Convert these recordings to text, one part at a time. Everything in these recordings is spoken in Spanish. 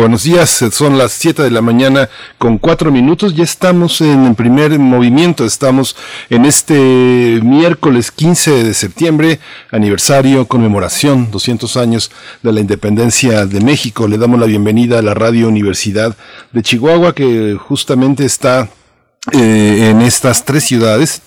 Buenos días, son las 7 de la mañana con cuatro minutos, ya estamos en el primer movimiento, estamos en este miércoles 15 de septiembre, aniversario, conmemoración, 200 años de la independencia de México. Le damos la bienvenida a la Radio Universidad de Chihuahua que justamente está eh, en estas tres ciudades,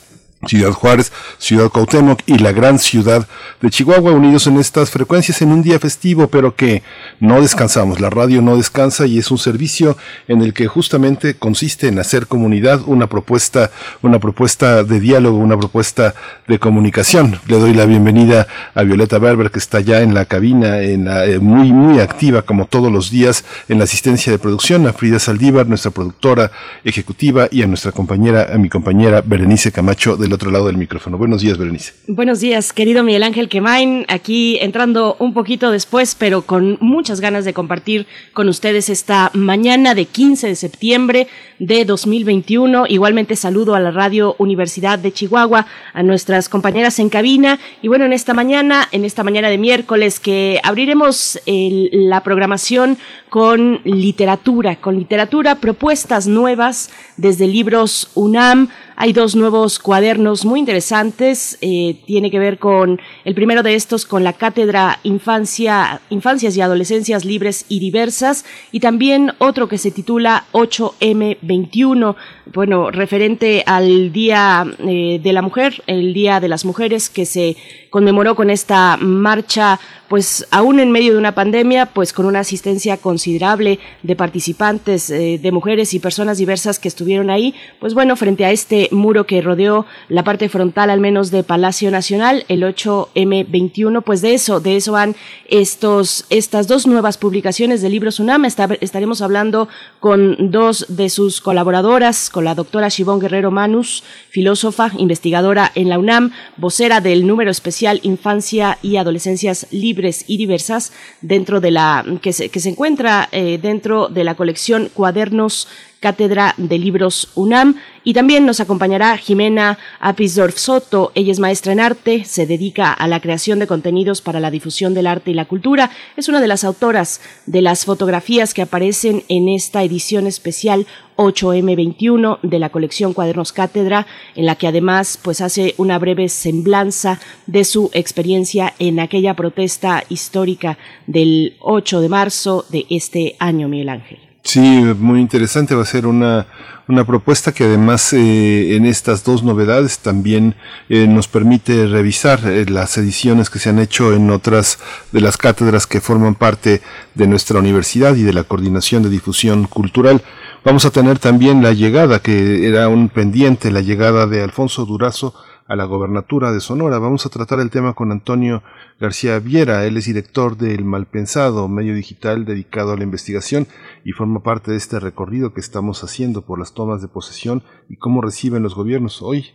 Ciudad Juárez, Ciudad Cuauhtémoc y la gran ciudad de Chihuahua unidos en estas frecuencias en un día festivo, pero que no descansamos. La radio no descansa y es un servicio en el que justamente consiste en hacer comunidad, una propuesta, una propuesta de diálogo, una propuesta de comunicación. Le doy la bienvenida a Violeta Berber que está ya en la cabina, en la, eh, muy muy activa como todos los días en la asistencia de producción, a Frida Saldívar, nuestra productora ejecutiva y a nuestra compañera, a mi compañera Berenice Camacho de otro lado del micrófono. Buenos días, Berenice. Buenos días, querido Miguel Ángel Quemain, aquí entrando un poquito después, pero con muchas ganas de compartir con ustedes esta mañana de 15 de septiembre de 2021. Igualmente saludo a la Radio Universidad de Chihuahua, a nuestras compañeras en cabina. Y bueno, en esta mañana, en esta mañana de miércoles, que abriremos la programación con literatura, con literatura, propuestas nuevas desde libros UNAM. Hay dos nuevos cuadernos muy interesantes. Eh, tiene que ver con el primero de estos con la cátedra Infancia, Infancias y Adolescencias Libres y Diversas y también otro que se titula 8M21, bueno, referente al Día eh, de la Mujer, el Día de las Mujeres que se conmemoró con esta marcha, pues aún en medio de una pandemia, pues con una asistencia considerable de participantes, eh, de mujeres y personas diversas que estuvieron ahí, pues bueno, frente a este muro que rodeó la parte frontal al menos de Palacio Nacional, el 8M21, pues de eso, de eso van estos, estas dos nuevas publicaciones de libros UNAM. estaremos hablando con dos de sus colaboradoras, con la doctora Shivón Guerrero Manus, filósofa, investigadora en la UNAM, vocera del número especial Infancia y Adolescencias Libres y Diversas dentro de la que se, que se encuentra eh, dentro de la colección Cuadernos Cátedra de Libros UNAM. Y también nos acompañará Jimena Apisdorf Soto. Ella es maestra en arte, se dedica a la creación de contenidos para la difusión del arte y la cultura. Es una de las autoras de las fotografías que aparecen en esta edición especial 8M21 de la colección Cuadernos Cátedra, en la que además pues hace una breve semblanza de su experiencia en aquella protesta histórica del 8 de marzo de este año, Miguel Ángel. Sí, muy interesante. Va a ser una, una propuesta que además eh, en estas dos novedades también eh, nos permite revisar eh, las ediciones que se han hecho en otras de las cátedras que forman parte de nuestra universidad y de la coordinación de difusión cultural. Vamos a tener también la llegada, que era un pendiente, la llegada de Alfonso Durazo a la gobernatura de Sonora. Vamos a tratar el tema con Antonio García Viera. Él es director del Malpensado, medio digital dedicado a la investigación y forma parte de este recorrido que estamos haciendo por las tomas de posesión y cómo reciben los gobiernos. Hoy,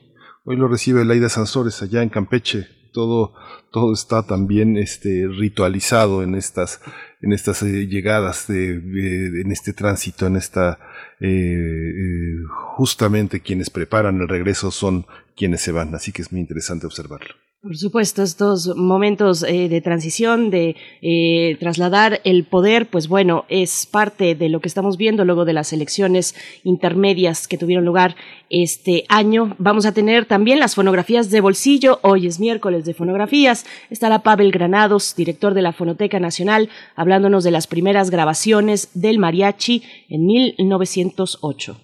hoy lo recibe Laida Sansores allá en Campeche. Todo, todo está también este, ritualizado en estas, en estas eh, llegadas, de, en este tránsito, en esta eh, eh, justamente quienes preparan el regreso son quienes se van, así que es muy interesante observarlo. Por supuesto, estos momentos eh, de transición, de eh, trasladar el poder, pues bueno, es parte de lo que estamos viendo luego de las elecciones intermedias que tuvieron lugar este año. Vamos a tener también las fonografías de bolsillo. Hoy es miércoles de fonografías. Estará Pavel Granados, director de la Fonoteca Nacional, hablándonos de las primeras grabaciones del mariachi en 1908.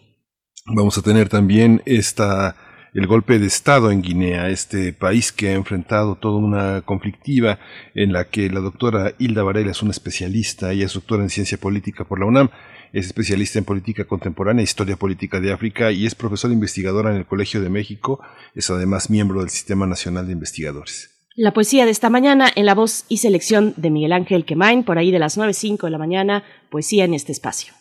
Vamos a tener también esta el golpe de Estado en Guinea, este país que ha enfrentado toda una conflictiva en la que la doctora Hilda Varela es una especialista, ella es doctora en ciencia política por la UNAM, es especialista en política contemporánea, historia política de África y es profesora investigadora en el Colegio de México, es además miembro del Sistema Nacional de Investigadores. La poesía de esta mañana en la voz y selección de Miguel Ángel Quemain, por ahí de las 9.05 de la mañana, poesía en este espacio.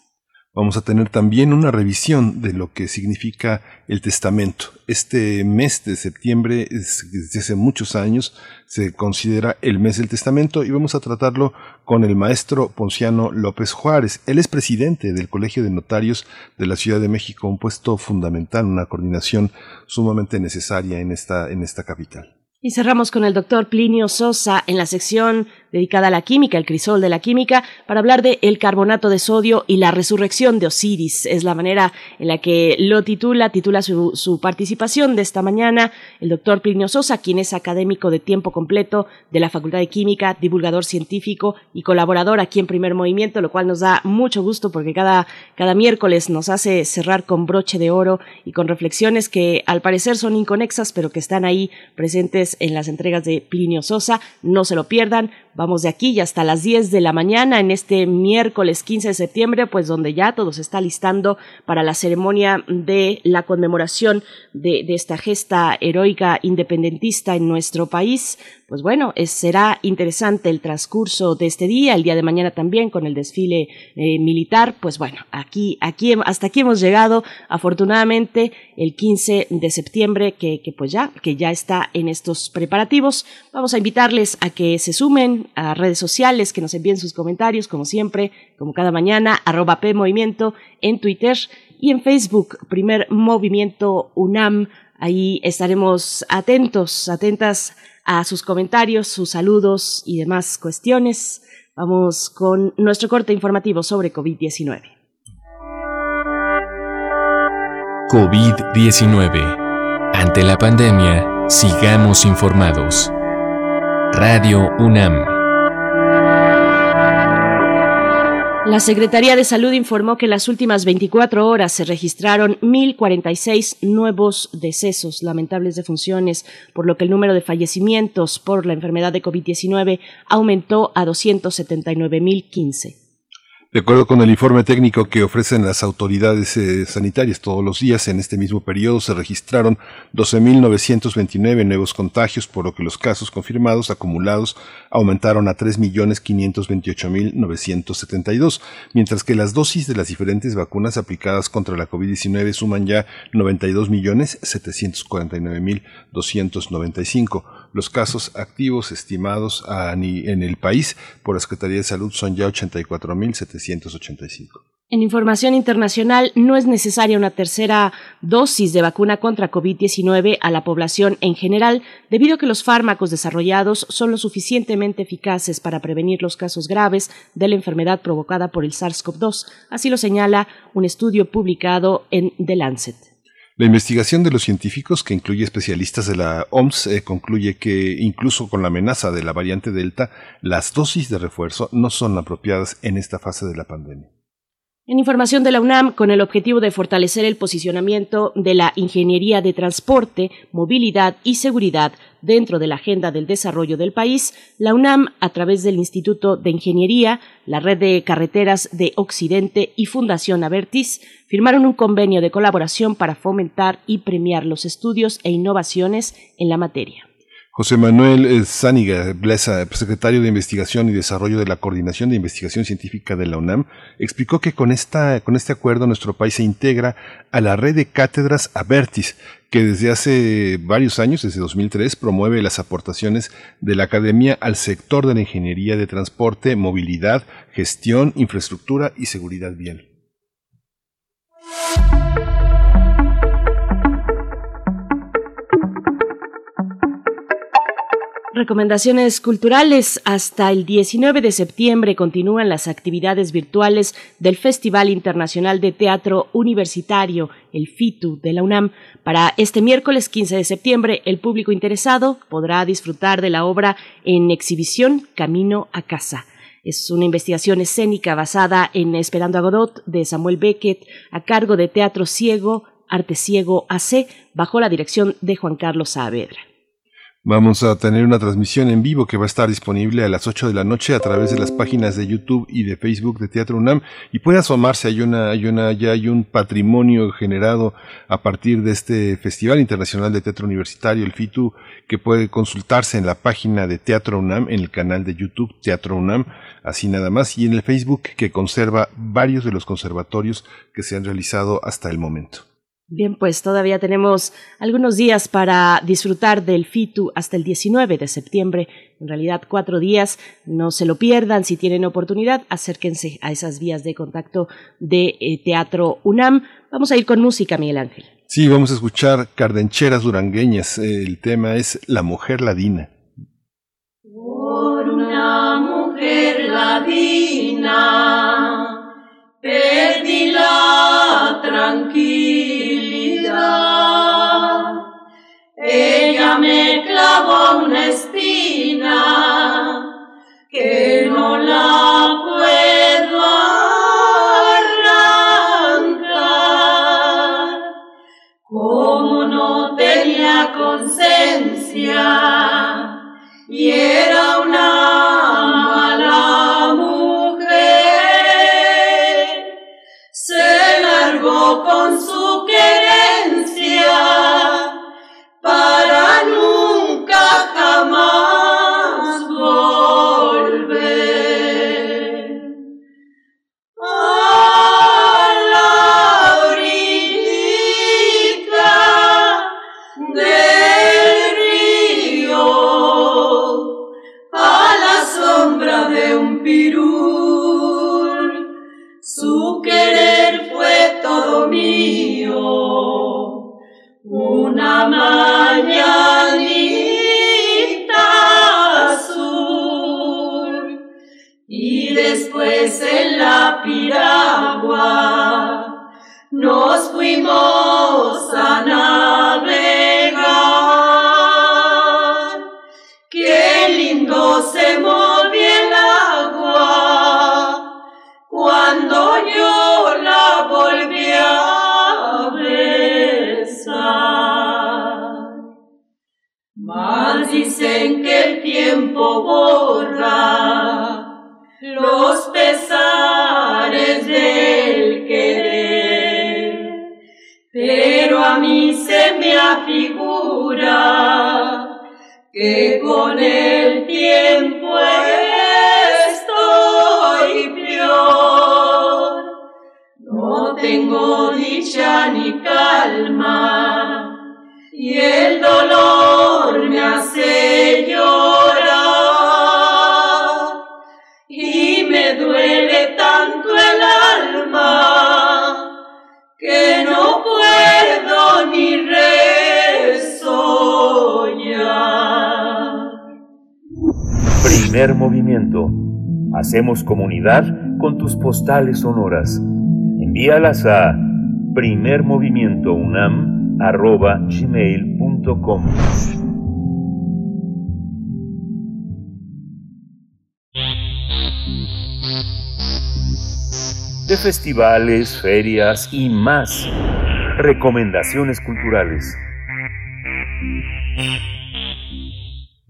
Vamos a tener también una revisión de lo que significa el testamento. Este mes de septiembre, desde hace muchos años, se considera el mes del testamento y vamos a tratarlo con el maestro Ponciano López Juárez. Él es presidente del Colegio de Notarios de la Ciudad de México, un puesto fundamental, una coordinación sumamente necesaria en esta, en esta capital. Y cerramos con el doctor Plinio Sosa en la sección dedicada a la química, el crisol de la química, para hablar de el carbonato de sodio y la resurrección de Osiris. Es la manera en la que lo titula, titula su, su participación de esta mañana el doctor Plinio Sosa, quien es académico de tiempo completo de la Facultad de Química, divulgador científico y colaborador aquí en Primer Movimiento, lo cual nos da mucho gusto porque cada, cada miércoles nos hace cerrar con broche de oro y con reflexiones que al parecer son inconexas, pero que están ahí presentes en las entregas de Plinio Sosa. No se lo pierdan Vamos de aquí y hasta las 10 de la mañana en este miércoles 15 de septiembre, pues donde ya todo se está listando para la ceremonia de la conmemoración de, esta gesta heroica independentista en nuestro país. Pues bueno, será interesante el transcurso de este día, el día de mañana también con el desfile eh, militar. Pues bueno, aquí, aquí, hasta aquí hemos llegado, afortunadamente, el 15 de septiembre, que, que pues ya, que ya está en estos preparativos. Vamos a invitarles a que se sumen a redes sociales, que nos envíen sus comentarios, como siempre, como cada mañana, arroba P Movimiento en Twitter y en Facebook, Primer Movimiento UNAM. Ahí estaremos atentos, atentas a sus comentarios, sus saludos y demás cuestiones. Vamos con nuestro corte informativo sobre COVID-19. COVID-19. Ante la pandemia, sigamos informados. Radio UNAM. La Secretaría de Salud informó que en las últimas 24 horas se registraron 1.046 nuevos decesos lamentables de funciones, por lo que el número de fallecimientos por la enfermedad de COVID-19 aumentó a 279.015. De acuerdo con el informe técnico que ofrecen las autoridades eh, sanitarias todos los días, en este mismo periodo se registraron 12.929 nuevos contagios, por lo que los casos confirmados acumulados aumentaron a 3.528.972, mientras que las dosis de las diferentes vacunas aplicadas contra la COVID-19 suman ya 92.749.295. Los casos activos estimados en el país por la Secretaría de Salud son ya 84.785. En información internacional, no es necesaria una tercera dosis de vacuna contra COVID-19 a la población en general, debido a que los fármacos desarrollados son lo suficientemente eficaces para prevenir los casos graves de la enfermedad provocada por el SARS-CoV-2. Así lo señala un estudio publicado en The Lancet. La investigación de los científicos, que incluye especialistas de la OMS, eh, concluye que incluso con la amenaza de la variante Delta, las dosis de refuerzo no son apropiadas en esta fase de la pandemia. En información de la UNAM, con el objetivo de fortalecer el posicionamiento de la ingeniería de transporte, movilidad y seguridad dentro de la agenda del desarrollo del país, la UNAM, a través del Instituto de Ingeniería, la Red de Carreteras de Occidente y Fundación Avertis, firmaron un convenio de colaboración para fomentar y premiar los estudios e innovaciones en la materia. José Manuel Zániga Blesa, secretario de Investigación y Desarrollo de la Coordinación de Investigación Científica de la UNAM, explicó que con, esta, con este acuerdo nuestro país se integra a la red de cátedras Avertis, que desde hace varios años, desde 2003, promueve las aportaciones de la academia al sector de la ingeniería de transporte, movilidad, gestión, infraestructura y seguridad vial. Recomendaciones culturales. Hasta el 19 de septiembre continúan las actividades virtuales del Festival Internacional de Teatro Universitario, el FITU de la UNAM. Para este miércoles 15 de septiembre, el público interesado podrá disfrutar de la obra en exhibición Camino a Casa. Es una investigación escénica basada en Esperando a Godot de Samuel Beckett a cargo de Teatro Ciego, Arte Ciego AC, bajo la dirección de Juan Carlos Saavedra. Vamos a tener una transmisión en vivo que va a estar disponible a las 8 de la noche a través de las páginas de YouTube y de Facebook de Teatro UNAM y puede asomarse, hay una, hay una, ya hay un patrimonio generado a partir de este Festival Internacional de Teatro Universitario, el FITU, que puede consultarse en la página de Teatro UNAM, en el canal de YouTube Teatro UNAM, así nada más, y en el Facebook que conserva varios de los conservatorios que se han realizado hasta el momento. Bien, pues todavía tenemos algunos días para disfrutar del FITU hasta el 19 de septiembre. En realidad, cuatro días. No se lo pierdan. Si tienen oportunidad, acérquense a esas vías de contacto de eh, Teatro UNAM. Vamos a ir con música, Miguel Ángel. Sí, vamos a escuchar Cardencheras Durangueñas. El tema es La Mujer Ladina. Por una mujer ladina perdí la tranquilidad. Ella me clavó una espina que no la puedo arrancar. Como no tenía conciencia y era una mala con su Comunidad con tus postales sonoras. Envíalas a primermovimientounam.gmail.com De festivales, ferias y más. Recomendaciones culturales.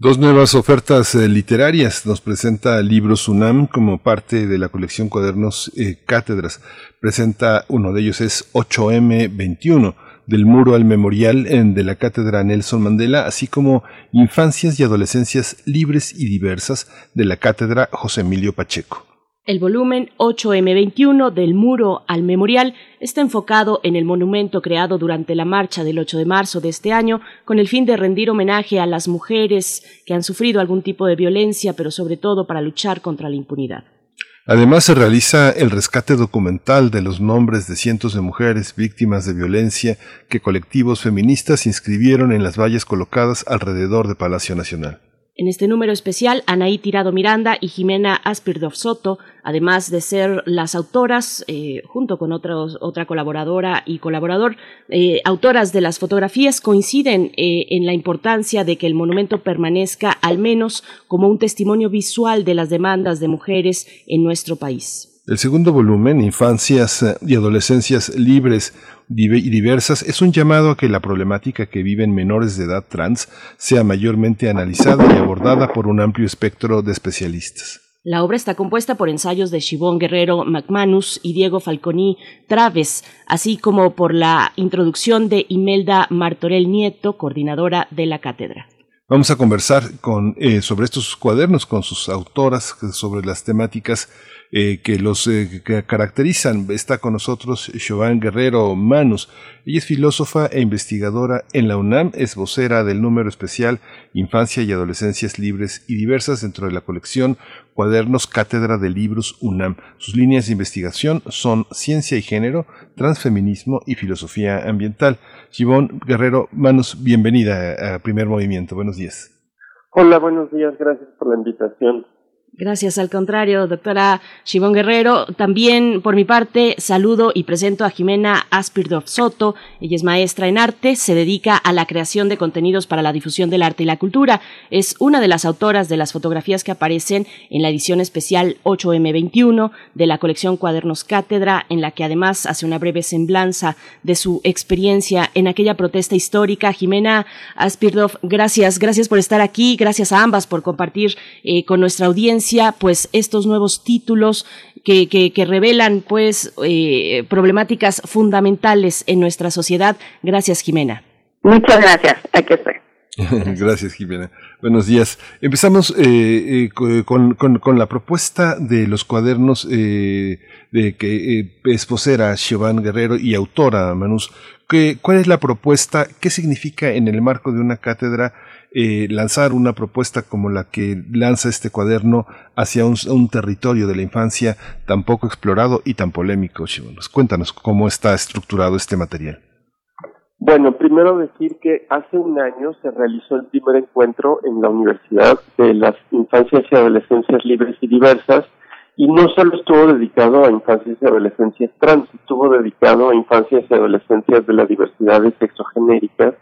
Dos nuevas ofertas eh, literarias nos presenta Libros UNAM como parte de la colección Cuadernos eh, Cátedras. Presenta uno de ellos es 8M21 del muro al memorial en, de la Cátedra Nelson Mandela, así como Infancias y Adolescencias Libres y Diversas de la Cátedra José Emilio Pacheco. El volumen 8M21 del Muro al Memorial está enfocado en el monumento creado durante la marcha del 8 de marzo de este año con el fin de rendir homenaje a las mujeres que han sufrido algún tipo de violencia, pero sobre todo para luchar contra la impunidad. Además se realiza el rescate documental de los nombres de cientos de mujeres víctimas de violencia que colectivos feministas inscribieron en las vallas colocadas alrededor de Palacio Nacional. En este número especial, Anaí Tirado Miranda y Jimena Aspirdov Soto, además de ser las autoras, eh, junto con otra colaboradora y colaborador, eh, autoras de las fotografías, coinciden eh, en la importancia de que el monumento permanezca al menos como un testimonio visual de las demandas de mujeres en nuestro país. El segundo volumen, Infancias y Adolescencias Libres y Diversas, es un llamado a que la problemática que viven menores de edad trans sea mayormente analizada y abordada por un amplio espectro de especialistas. La obra está compuesta por ensayos de Shibón Guerrero McManus y Diego Falconi Traves, así como por la introducción de Imelda Martorell Nieto, coordinadora de la cátedra. Vamos a conversar con, eh, sobre estos cuadernos con sus autoras, sobre las temáticas eh, que los eh, caracterizan. Está con nosotros Jovan Guerrero Manus. Ella es filósofa e investigadora en la UNAM, es vocera del número especial Infancia y Adolescencias Libres y Diversas dentro de la colección Cuadernos Cátedra de Libros UNAM. Sus líneas de investigación son ciencia y género, transfeminismo y filosofía ambiental. Gibón Guerrero Manus, bienvenida a Primer Movimiento. Buenos días. Hola, buenos días. Gracias por la invitación. Gracias, al contrario, doctora Shimon Guerrero. También, por mi parte, saludo y presento a Jimena Aspirdov Soto. Ella es maestra en arte, se dedica a la creación de contenidos para la difusión del arte y la cultura. Es una de las autoras de las fotografías que aparecen en la edición especial 8M21 de la colección Cuadernos Cátedra, en la que además hace una breve semblanza de su experiencia en aquella protesta histórica. Jimena Aspirdov, gracias, gracias por estar aquí, gracias a ambas por compartir eh, con nuestra audiencia pues estos nuevos títulos que, que, revelan pues eh, problemáticas fundamentales en nuestra sociedad. Gracias, Jimena. Muchas gracias. Aquí estoy. Gracias, Jimena. Buenos días. Empezamos eh, eh, con, con, la propuesta de los cuadernos de que es vocera Siobhan Guerrero y autora Manus. ¿Cuál es la propuesta? ¿Qué significa en el marco de una cátedra eh, lanzar una propuesta como la que lanza este cuaderno hacia un, territorio de la infancia tan poco explorado y tan polémico. Cuéntanos cómo está estructurado este material. Bueno, primero decir que hace un año se realizó el primer encuentro en la Universidad de las Infancias y Adolescencias Libres y Diversas y no solo estuvo dedicado a infancias y adolescencias trans, estuvo dedicado a infancias y adolescencias de la diversidad de sexogenéricas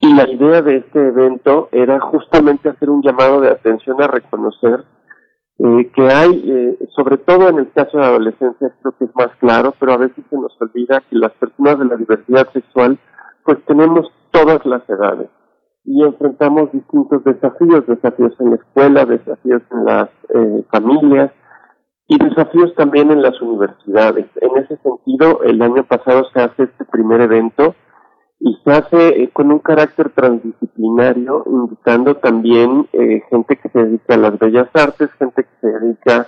y la idea de este evento era justamente hacer un llamado de atención a reconocer eh, que hay, eh, sobre todo en el caso de adolescencia, creo que es más claro, pero a veces se nos olvida que las personas de la diversidad sexual, pues tenemos todas las edades y enfrentamos distintos desafíos, desafíos en la escuela, desafíos en las eh, familias y desafíos también en las universidades. En ese sentido, el año pasado se hace este primer evento y se hace eh, con un carácter transdisciplinario, invitando también eh, gente que se dedica a las bellas artes, gente que se dedica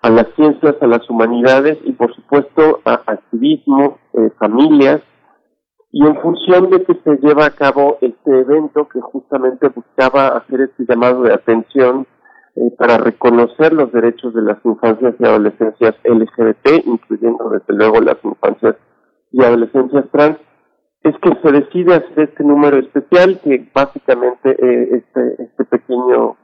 a las ciencias, a las humanidades y por supuesto a activismo, eh, familias, y en función de que se lleva a cabo este evento que justamente buscaba hacer este llamado de atención para reconocer los derechos de las infancias y adolescencias LGBT, incluyendo desde luego las infancias y adolescencias trans, es que se decide hacer este número especial que básicamente eh, este, este pequeño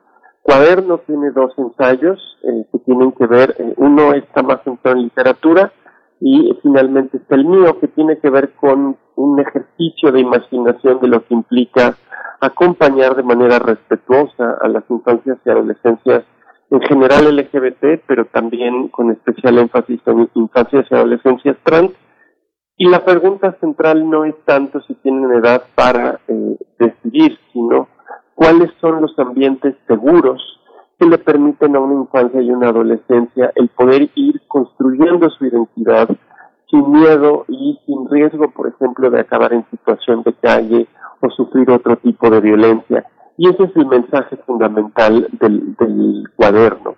cuaderno tiene dos ensayos eh, que tienen que ver, eh, uno está más centrado en literatura y finalmente está el mío que tiene que ver con un ejercicio de imaginación de lo que implica acompañar de manera respetuosa a las infancias y adolescencias en general LGBT, pero también con especial énfasis en infancias y adolescencias trans y la pregunta central no es tanto si tienen edad para eh, decidir, sino cuáles son los ambientes seguros que le permiten a una infancia y una adolescencia el poder ir construyendo su identidad sin miedo y sin riesgo, por ejemplo, de acabar en situación de calle o sufrir otro tipo de violencia. Y ese es el mensaje fundamental del, del cuaderno,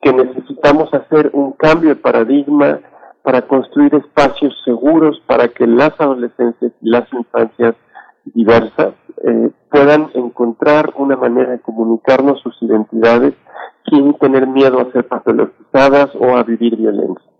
que necesitamos hacer un cambio de paradigma para construir espacios seguros para que las adolescencias y las infancias diversas eh, puedan encontrar una manera de comunicarnos sus identidades sin tener miedo a ser patologizadas o a vivir violencia.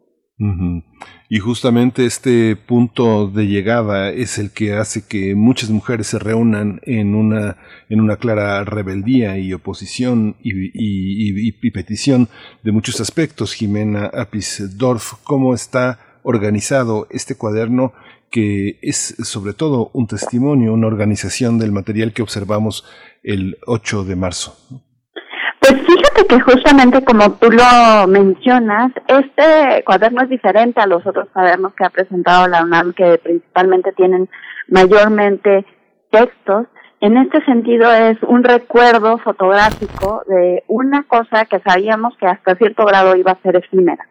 Y justamente este punto de llegada es el que hace que muchas mujeres se reúnan en una, en una clara rebeldía y oposición y, petición de muchos aspectos. Jimena Apisdorf, ¿cómo está organizado este cuaderno que es sobre todo un testimonio, una organización del material que observamos el 8 de marzo? Pues Que justamente como tú lo mencionas, este cuaderno es diferente a los otros cuadernos que ha presentado la UNAM, que principalmente tienen mayormente textos. En este sentido es un recuerdo fotográfico de una cosa que sabíamos que hasta cierto grado iba a ser efímera.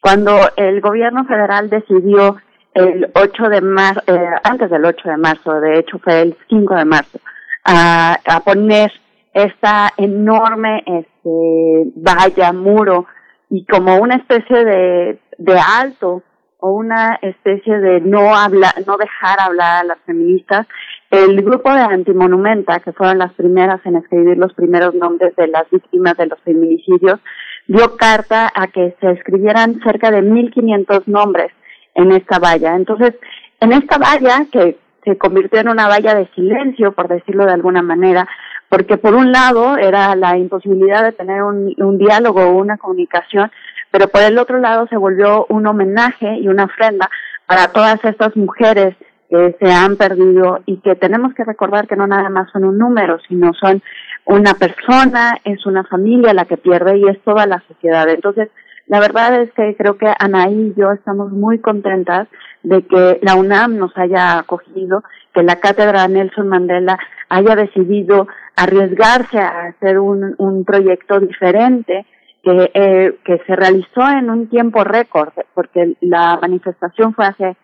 Cuando el gobierno federal decidió el 8 de marzo, eh, antes del 8 de marzo, de hecho fue el 5 de marzo, a poner esta enorme este, valla, muro, y como una especie de, de alto o una especie de no hablar, no dejar hablar a las feministas, el grupo de Antimonumenta, que fueron las primeras en escribir los primeros nombres de las víctimas de los feminicidios, dio carta a que se escribieran cerca de 1.500 nombres en esta valla. Entonces, en esta valla, que se convirtió en una valla de silencio, por decirlo de alguna manera, porque por un lado era la imposibilidad de tener un, diálogo o una comunicación, pero por el otro lado se volvió un homenaje y una ofrenda para todas estas mujeres que se han perdido y que tenemos que recordar que no nada más son un número, sino son una persona, es una familia la que pierde y es toda la sociedad. Entonces, la verdad es que creo que Anaí y yo estamos muy contentas de que la UNAM nos haya acogido, que la cátedra Nelson Mandela haya decidido arriesgarse a hacer un, un proyecto diferente que, eh, que se realizó en un tiempo récord, porque la manifestación fue hace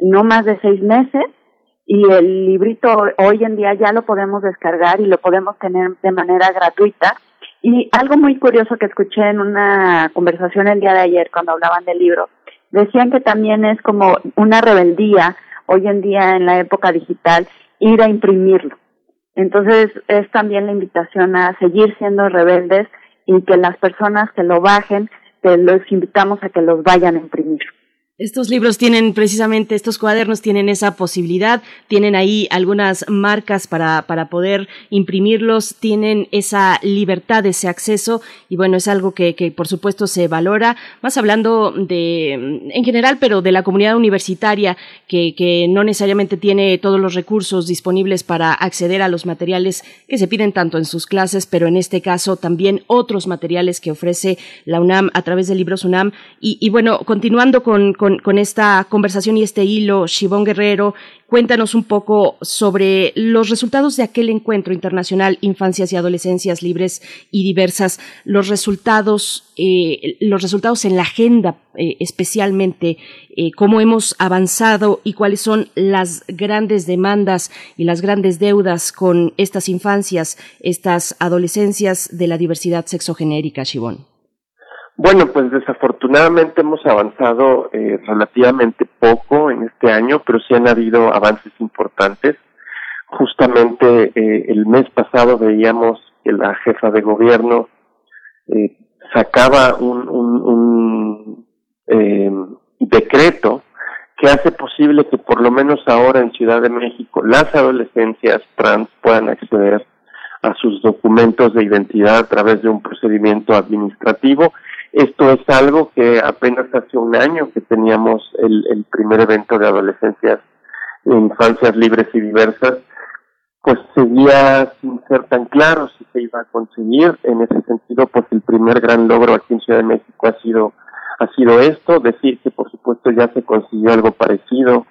no más de seis meses y el librito hoy en día ya lo podemos descargar y lo podemos tener de manera gratuita. Y algo muy curioso que escuché en una conversación el día de ayer cuando hablaban del libro, decían que también es como una rebeldía hoy en día en la época digital ir a imprimirlo. Entonces es también la invitación a seguir siendo rebeldes y que las personas que lo bajen, que los invitamos a que los vayan a imprimir. Estos libros tienen precisamente, estos cuadernos tienen esa posibilidad, tienen ahí algunas marcas para, para poder imprimirlos, tienen esa libertad, ese acceso y bueno, es algo que, que por supuesto se valora, más hablando de, en general, pero de la comunidad universitaria que, que no necesariamente tiene todos los recursos disponibles para acceder a los materiales que se piden tanto en sus clases, pero en este caso también otros materiales que ofrece la UNAM a través de libros UNAM. Y, y bueno, continuando con con, esta conversación y este hilo, Shibón Guerrero, cuéntanos un poco sobre los resultados de aquel encuentro internacional Infancias y Adolescencias Libres y Diversas, los resultados, eh, los resultados en la agenda eh, especialmente, eh, cómo hemos avanzado y cuáles son las grandes demandas y las grandes deudas con estas infancias, estas adolescencias de la diversidad sexogenérica, Shibón. Bueno, pues desafortunadamente hemos avanzado eh, relativamente poco en este año, pero sí han habido avances importantes. Justamente eh, el mes pasado veíamos que la jefa de gobierno eh, sacaba un, un, eh, decreto que hace posible que por lo menos ahora en Ciudad de México las adolescencias trans puedan acceder a sus documentos de identidad a través de un procedimiento administrativo esto es algo que apenas hace un año que teníamos el, el primer evento de adolescencias e infancias libres y diversas, pues seguía sin ser tan claro si se iba a conseguir. En ese sentido, pues el primer gran logro aquí en Ciudad de México ha sido, ha sido esto, decir que por supuesto ya se consiguió algo parecido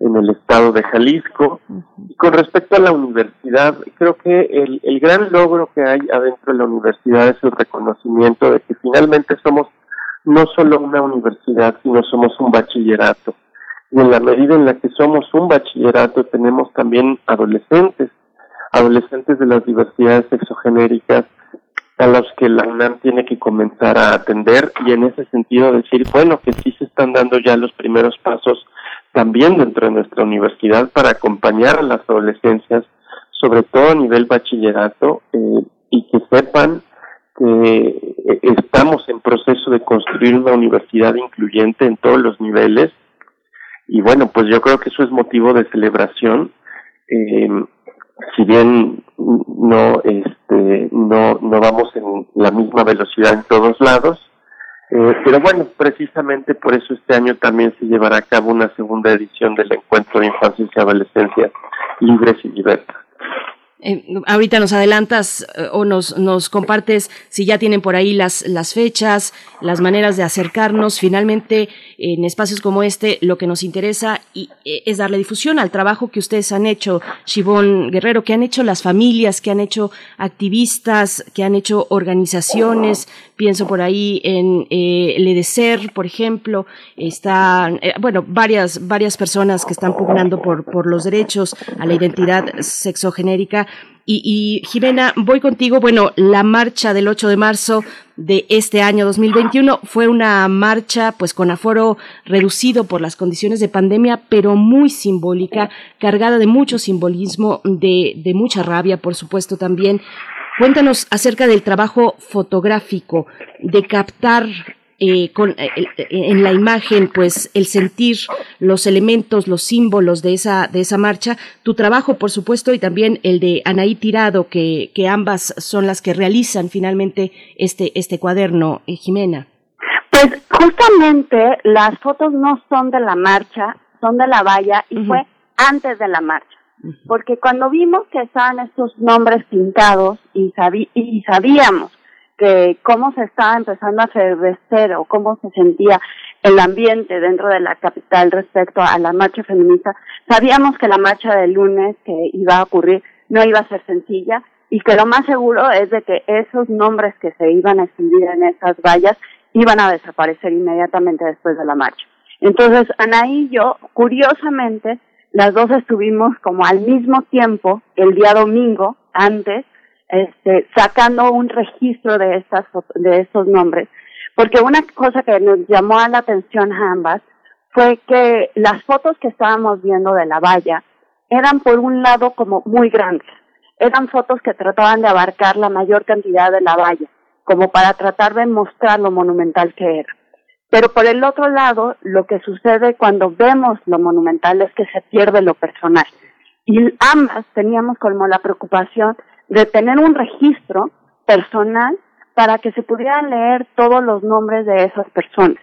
en el estado de Jalisco. Y con respecto a la universidad, creo que el, el gran logro que hay adentro de la universidad es el reconocimiento de que finalmente somos no solo una universidad, sino somos un bachillerato. Y en la medida en la que somos un bachillerato, tenemos también adolescentes, adolescentes de las diversidades sexogenéricas, a los que la UNAM tiene que comenzar a atender y en ese sentido decir, bueno, que sí se están dando ya los primeros pasos también dentro de nuestra universidad para acompañar a las adolescencias, sobre todo a nivel bachillerato, eh, y que sepan que eh, estamos en proceso de construir una universidad incluyente en todos los niveles. Y bueno, pues yo creo que eso es motivo de celebración. Eh, si bien no, este, no, no vamos en la misma velocidad en todos lados, eh, pero bueno, precisamente por eso este año también se llevará a cabo una segunda edición del Encuentro de Infancia y Adolescencia Libres y Diversas. Eh, ahorita nos adelantas eh, o nos, nos compartes si ya tienen por ahí las, las fechas, las maneras de acercarnos. Finalmente, en espacios como este, lo que nos interesa y, eh, es darle difusión al trabajo que ustedes han hecho, Shibón Guerrero, que han hecho las familias, que han hecho activistas, que han hecho organizaciones. Pienso por ahí en eh, el EDECER, por ejemplo. Están, bueno, varias, varias personas que están pugnando por, por los derechos a la identidad sexogenérica y, Jimena, voy contigo. Bueno, la marcha del 8 de marzo de este año 2021 fue una marcha pues con aforo reducido por las condiciones de pandemia, pero muy simbólica, cargada de mucho simbolismo, de, de mucha rabia, por supuesto también. Cuéntanos acerca del trabajo fotográfico, de captar eh, con, eh, eh, en la imagen, pues el sentir los elementos, los símbolos de esa, de esa marcha, tu trabajo, por supuesto, y también el de Anaí Tirado, que, que ambas son las que realizan finalmente este, este cuaderno, Jimena. Pues justamente las fotos no son de la marcha, son de la valla y fue antes de la marcha. Porque cuando vimos que estaban estos nombres pintados y, y sabíamos que cómo se estaba empezando a fervecer o cómo se sentía el ambiente dentro de la capital respecto a la marcha feminista. Sabíamos que la marcha del lunes que iba a ocurrir no iba a ser sencilla y que lo más seguro es de que esos nombres que se iban a escribir en esas vallas iban a desaparecer inmediatamente después de la marcha. Entonces, Anaí y yo, curiosamente, las dos estuvimos como al mismo tiempo el día domingo antes este, sacando un registro de estas de estos nombres, porque una cosa que nos llamó la atención a ambas fue que las fotos que estábamos viendo de la valla eran por un lado como muy grandes, eran fotos que trataban de abarcar la mayor cantidad de la valla, como para tratar de mostrar lo monumental que era. Pero por el otro lado, lo que sucede cuando vemos lo monumental es que se pierde lo personal. Y ambas teníamos como la preocupación de tener un registro personal para que se pudieran leer todos los nombres de esas personas.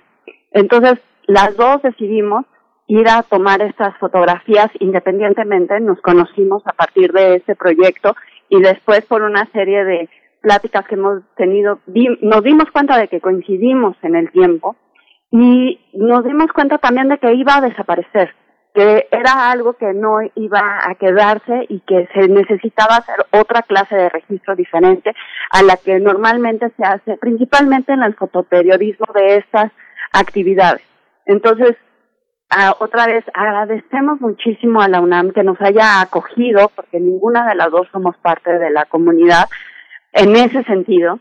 Entonces, las dos decidimos ir a tomar estas fotografías independientemente, nos conocimos a partir de este proyecto y después por una serie de pláticas que hemos tenido, nos dimos cuenta de que coincidimos en el tiempo y nos dimos cuenta también de que iba a desaparecer que era algo que no iba a quedarse y que se necesitaba hacer otra clase de registro diferente a la que normalmente se hace, principalmente en el fotoperiodismo de estas actividades. Entonces, otra vez agradecemos muchísimo a la UNAM que nos haya acogido, porque ninguna de las dos somos parte de la comunidad en ese sentido,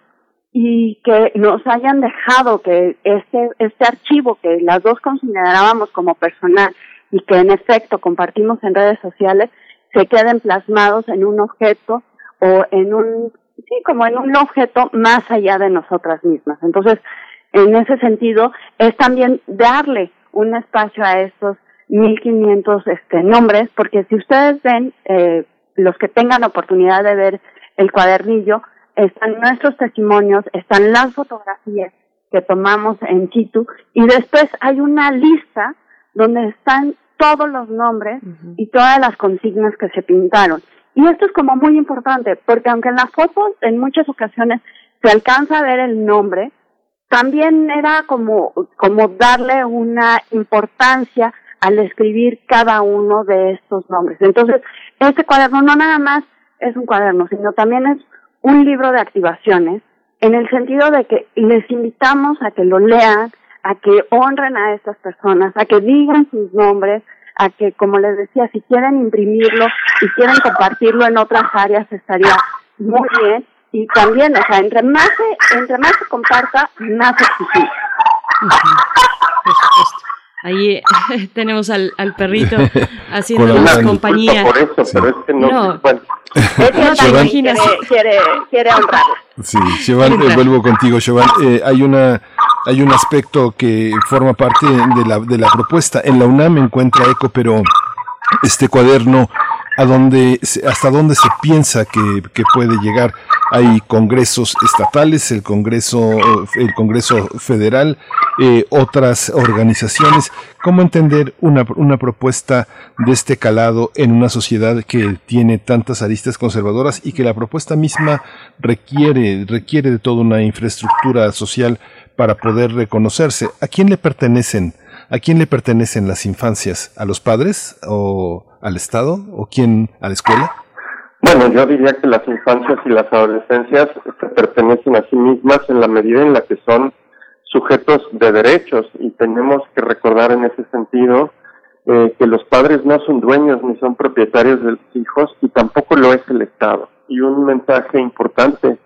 y que nos hayan dejado que este, este archivo que las dos considerábamos como personal y que en efecto compartimos en redes sociales se queden plasmados en un objeto o en un, sí, como en un objeto más allá de nosotras mismas. Entonces, en ese sentido, es también darle un espacio a estos 1500 este, nombres, porque si ustedes ven, eh, los que tengan oportunidad de ver el cuadernillo, están nuestros testimonios, están las fotografías que tomamos en situ y después hay una lista donde están todos los nombres y todas las consignas que se pintaron. Y esto es como muy importante, porque aunque en las fotos en muchas ocasiones se alcanza a ver el nombre, también era como, como darle una importancia al escribir cada uno de estos nombres. Entonces, este cuaderno no nada más es un cuaderno, sino también es un libro de activaciones, en el sentido de que les invitamos a que lo lean, a que honren a estas personas, a que digan sus nombres, a que, como les decía, si quieren imprimirlo y quieren compartirlo en otras áreas estaría muy bien. Y también, o sea, entre más se, entre más se comparta, más exigimos. Ahí tenemos al, al perrito haciéndonos compañía. Por eso, pero es que no. no. Bueno. quiere, quiere, quiere honrarla. Sí, eh, vuelvo contigo, Cheval. Eh, hay una hay un aspecto que forma parte de la, de la propuesta. En la UNAM encuentra eco, pero este cuaderno, a dónde, hasta dónde se piensa que, que puede llegar. Hay congresos estatales, el Congreso, el Congreso Federal, eh, otras organizaciones. ¿Cómo entender una, una propuesta de este calado en una sociedad que tiene tantas aristas conservadoras y que la propuesta misma requiere, requiere de toda una infraestructura social para poder reconocerse? ¿A quién le pertenecen? ¿A quién le pertenecen las infancias? ¿A los padres o al Estado o quién a la escuela? Bueno, yo diría que las infancias y las adolescencias pertenecen a sí mismas en la medida en la que son sujetos de derechos y tenemos que recordar en ese sentido eh, que los padres no son dueños ni son propietarios de los hijos y tampoco lo es el Estado. Y un mensaje importante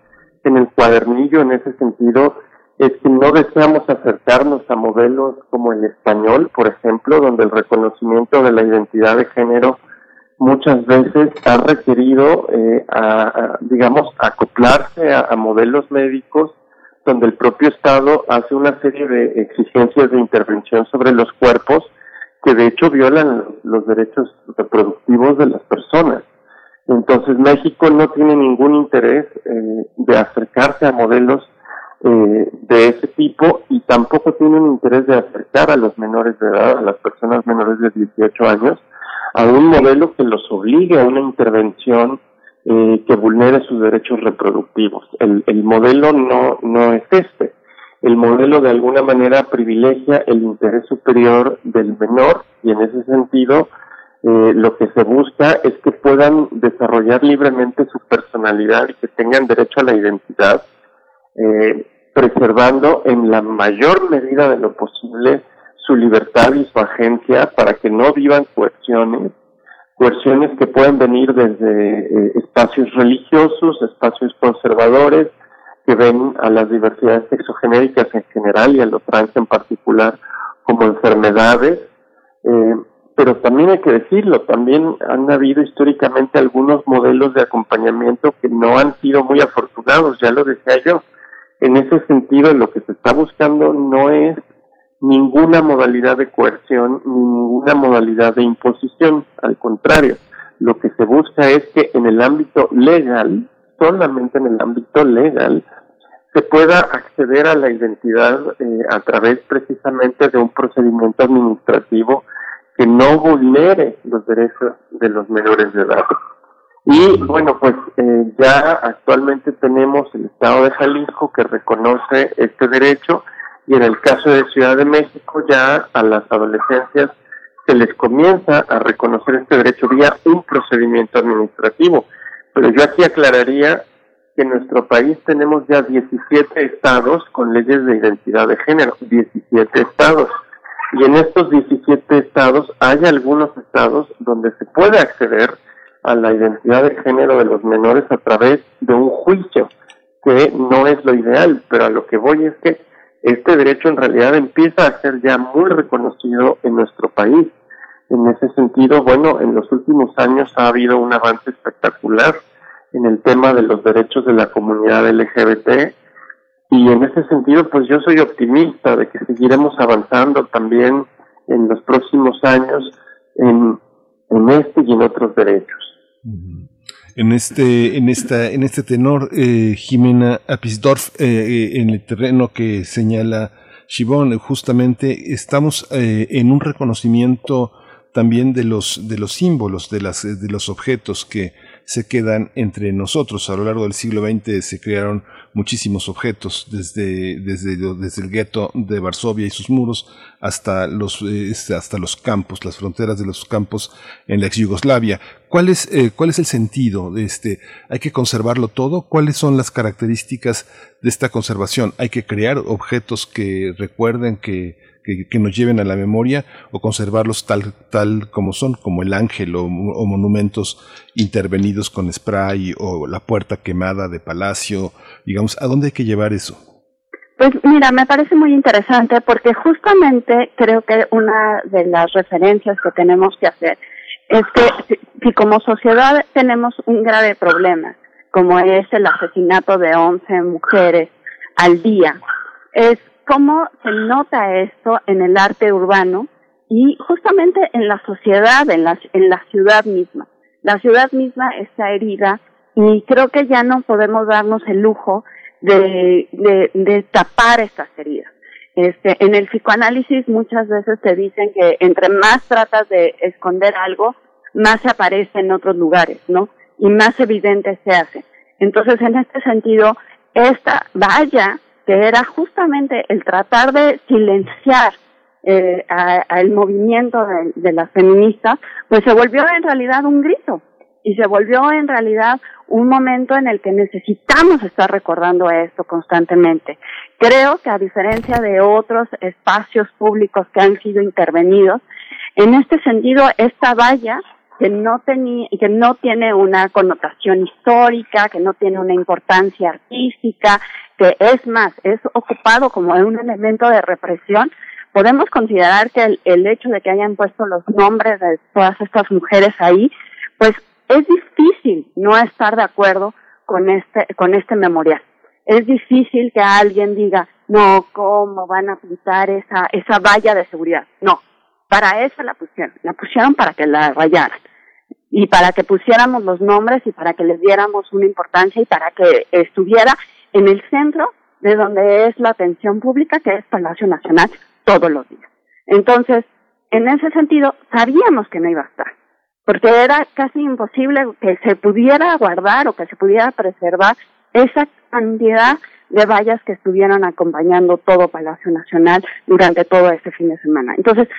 en el cuadernillo en ese sentido es que no deseamos acercarnos a modelos como el español, por ejemplo, donde el reconocimiento de la identidad de género muchas veces ha requerido, eh, a, digamos, acoplarse a, modelos médicos donde el propio Estado hace una serie de exigencias de intervención sobre los cuerpos que de hecho violan los derechos reproductivos de las personas. Entonces México no tiene ningún interés eh, de acercarse a modelos eh, de ese tipo y tampoco tiene un interés de acercar a los menores de edad, a las personas menores de 18 años, a un modelo que los obligue a una intervención eh, que vulnere sus derechos reproductivos. El, el modelo no, no es este. El modelo de alguna manera privilegia el interés superior del menor y en ese sentido eh, lo que se busca es que puedan desarrollar libremente su personalidad y que tengan derecho a la identidad, eh, preservando en la mayor medida de lo posible su libertad y su agencia para que no vivan coerciones, coerciones que pueden venir desde eh, espacios religiosos, espacios conservadores, que ven a las diversidades sexogenéricas en general y a los trans en particular como enfermedades, eh, pero también hay que decirlo, también han habido históricamente algunos modelos de acompañamiento que no han sido muy afortunados, ya lo decía yo. En ese sentido, lo que se está buscando no es ninguna modalidad de coerción ni ninguna modalidad de imposición. Al contrario, lo que se busca es que en el ámbito legal, solamente en el ámbito legal, se pueda acceder a la identidad eh, a través precisamente de un procedimiento administrativo que no vulnere los derechos de los menores de edad. Y bueno, pues eh, ya actualmente tenemos el Estado de Jalisco que reconoce este derecho y en el caso de Ciudad de México ya a las adolescencias se les comienza a reconocer este derecho vía un procedimiento administrativo. Pero yo aquí aclararía que en nuestro país tenemos ya 17 estados con leyes de identidad de género, 17 estados. Y en estos 17 estados hay algunos estados donde se puede acceder a la identidad de género de los menores a través de un juicio, que no es lo ideal, pero a lo que voy es que este derecho en realidad empieza a ser ya muy reconocido en nuestro país. En ese sentido, bueno, en los últimos años ha habido un avance espectacular en el tema de los derechos de la comunidad LGBT y en ese sentido, pues yo soy optimista de que seguiremos avanzando también en los próximos años en, en este y en otros derechos en este, en esta, en este tenor, eh, Jimena Apisdorf, eh, eh, en el terreno que señala Shibon, justamente estamos en un reconocimiento también de los, de los símbolos, de, las, de los objetos que se quedan entre nosotros. A lo largo del siglo XX se crearon muchísimos objetos, desde, desde, desde el gueto de Varsovia y sus muros hasta los, este, hasta los campos, las fronteras de los campos en la ex Yugoslavia. ¿Cuál es, eh, ¿Cuál es el sentido de este? ¿Hay que conservarlo todo? ¿Cuáles son las características de esta conservación? ¿Hay que crear objetos que recuerden que que, nos lleven a la memoria o conservarlos tal, tal como son, como el ángel o, monumentos intervenidos con spray o la puerta quemada de palacio, digamos, ¿a dónde hay que llevar eso? Pues mira, me parece muy interesante porque justamente creo que una de las referencias que tenemos que hacer es que si, como sociedad tenemos un grave problema, como es el asesinato de 11 mujeres al día, es cómo se nota esto en el arte urbano y justamente en la sociedad, en la, en la ciudad misma. La ciudad misma está herida y creo que ya no podemos darnos el lujo de, tapar estas heridas. Este, en el psicoanálisis muchas veces te dicen que entre más tratas de esconder algo, más se aparece en otros lugares, ¿no? Y más evidente se hace. Entonces, en este sentido, esta valla, que era justamente el tratar de silenciar eh, al movimiento de, de las feministas, pues se volvió en realidad un grito y se volvió en realidad un momento en el que necesitamos estar recordando esto constantemente. Creo que a diferencia de otros espacios públicos que han sido intervenidos, en este sentido esta valla que no tenía, que no tiene una connotación histórica, que no tiene una importancia artística, que es más, es ocupado como un elemento de represión, podemos considerar que el, hecho de que hayan puesto los nombres de todas estas mujeres ahí, pues es difícil no estar de acuerdo con este, con este memorial. Es difícil que alguien diga, no, ¿cómo van a pintar esa, esa valla de seguridad? No, para eso la pusieron, la pusieron para que la rayaran y para que pusiéramos los nombres y para que les diéramos una importancia y para que estuviera en el centro de donde es la atención pública, que es Palacio Nacional, todos los días. Entonces, en ese sentido, sabíamos que no iba a estar porque era casi imposible que se pudiera guardar o que se pudiera preservar esa cantidad de vallas que estuvieron acompañando todo Palacio Nacional durante todo este fin de semana. Entonces,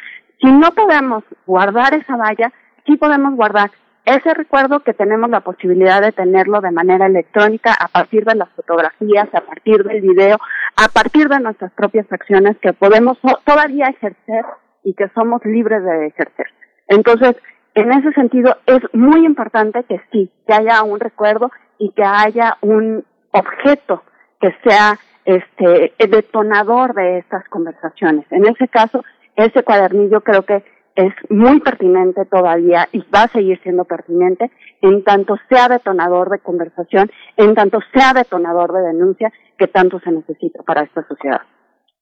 si no podemos guardar esa valla, sí podemos guardar ese recuerdo que tenemos la posibilidad de tenerlo de manera electrónica a partir de las fotografías, a partir del video, a partir de nuestras propias acciones que podemos todavía ejercer y que somos libres de ejercer. Entonces, en ese sentido es muy importante que sí, que haya un recuerdo y que haya un objeto que sea este detonador de estas conversaciones. En ese caso, ese cuadernillo creo que es muy pertinente todavía y va a seguir siendo pertinente en tanto sea detonador de conversación, en tanto sea detonador de denuncia que tanto se necesita para esta sociedad.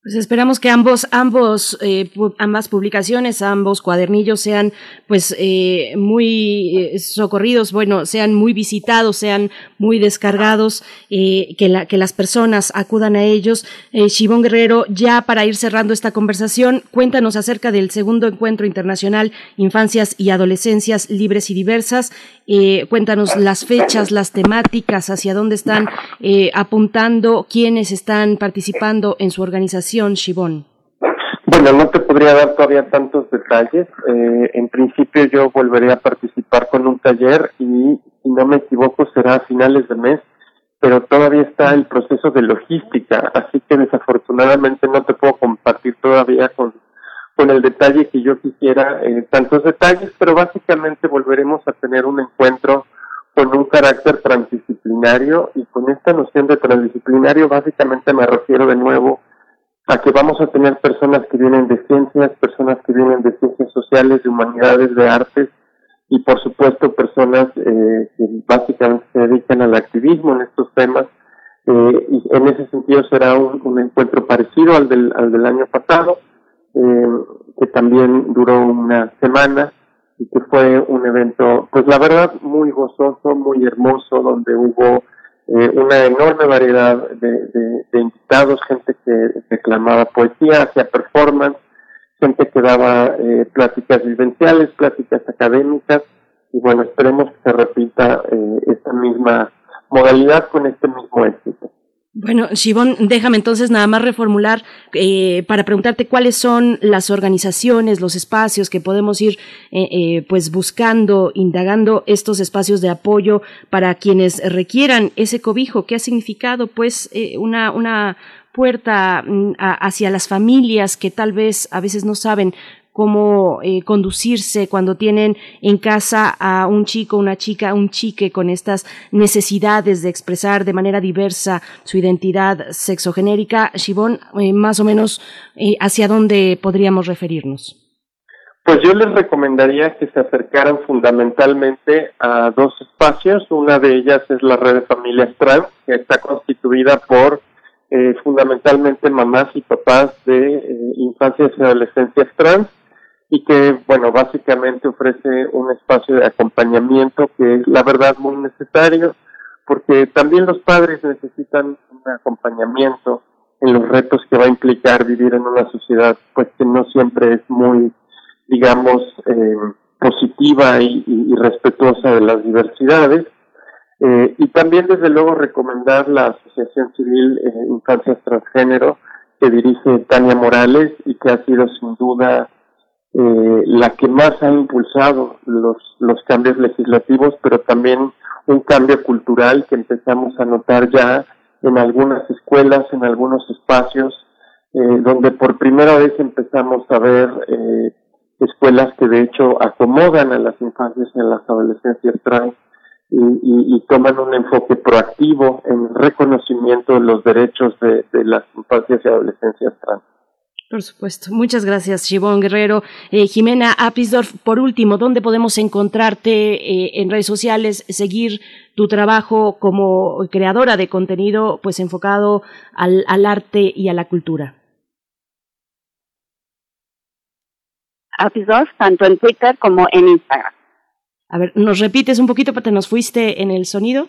Pues esperamos que ambos, ambos, eh, ambas publicaciones, ambos cuadernillos sean, pues, eh, muy eh, socorridos, bueno, sean muy visitados, sean muy descargados, que, la, que las personas acudan a ellos. Eh, Shibón Guerrero, ya para ir cerrando esta conversación, cuéntanos acerca del segundo encuentro internacional Infancias y Adolescencias Libres y Diversas. Cuéntanos las fechas, las temáticas, hacia dónde están apuntando, quiénes están participando en su organización Bueno, no te podría dar todavía tantos detalles. Eh, en principio yo volveré a participar con un taller y, si no me equivoco, será a finales de mes, pero todavía está el proceso de logística, así que desafortunadamente no te puedo compartir todavía con, con el detalle que yo quisiera, eh, tantos detalles, pero básicamente volveremos a tener un encuentro con un carácter transdisciplinario y con esta noción de transdisciplinario básicamente me refiero de nuevo a que vamos a tener personas que vienen de ciencias, personas que vienen de ciencias sociales, de humanidades, de artes y por supuesto personas eh, que básicamente se dedican al activismo en estos temas. Eh, y en ese sentido será un, encuentro parecido al del, al del año pasado, eh, que también duró una semana y que fue un evento, pues la verdad, muy gozoso, muy hermoso, donde hubo eh, una enorme variedad de, invitados, gente que declamaba poesía, hacía performance, gente que daba eh, pláticas vivenciales, pláticas académicas, y bueno, esperemos que se repita eh, esta misma modalidad con este mismo éxito. Bueno, Shivón, déjame entonces nada más reformular eh, para preguntarte cuáles son las organizaciones, los espacios que podemos ir eh, eh, pues buscando, indagando estos espacios de apoyo para quienes requieran ese cobijo. ¿Qué ha significado pues una, una puerta mm, hacia las familias que tal vez a veces no saben cómo eh, conducirse cuando tienen en casa a un chico, una chica, un chique con estas necesidades de expresar de manera diversa su identidad sexogenérica. Shibón, eh, más o menos, eh, ¿hacia dónde podríamos referirnos? Pues yo les recomendaría que se acercaran fundamentalmente a dos espacios. Una de ellas es la red de familias trans, que está constituida por fundamentalmente mamás y papás de infancias y adolescencias trans y que, bueno, básicamente ofrece un espacio de acompañamiento que es, la verdad, muy necesario, porque también los padres necesitan un acompañamiento en los retos que va a implicar vivir en una sociedad pues que no siempre es muy digamos eh, positiva y, respetuosa de las diversidades. Eh, y también desde luego recomendar la Asociación Civil eh, Infancias Transgénero que dirige Tania Morales y que ha sido sin duda eh, la que más ha impulsado los, los cambios legislativos, pero también un cambio cultural que empezamos a notar ya en algunas escuelas, en algunos espacios, eh, donde por primera vez empezamos a ver eh, escuelas que de hecho acomodan a las infancias y a las adolescencias trans y, y, toman un enfoque proactivo en reconocimiento de los derechos de, de las infancias y adolescencias trans. Por supuesto. Muchas gracias, Shibón Guerrero. Eh, Jimena Apisdorf, por último, ¿dónde podemos encontrarte eh, en redes sociales, seguir tu trabajo como creadora de contenido pues enfocado al, al arte y a la cultura? Apisdorf, tanto en Twitter como en Instagram. A ver, ¿nos repites un poquito porque nos fuiste en el sonido?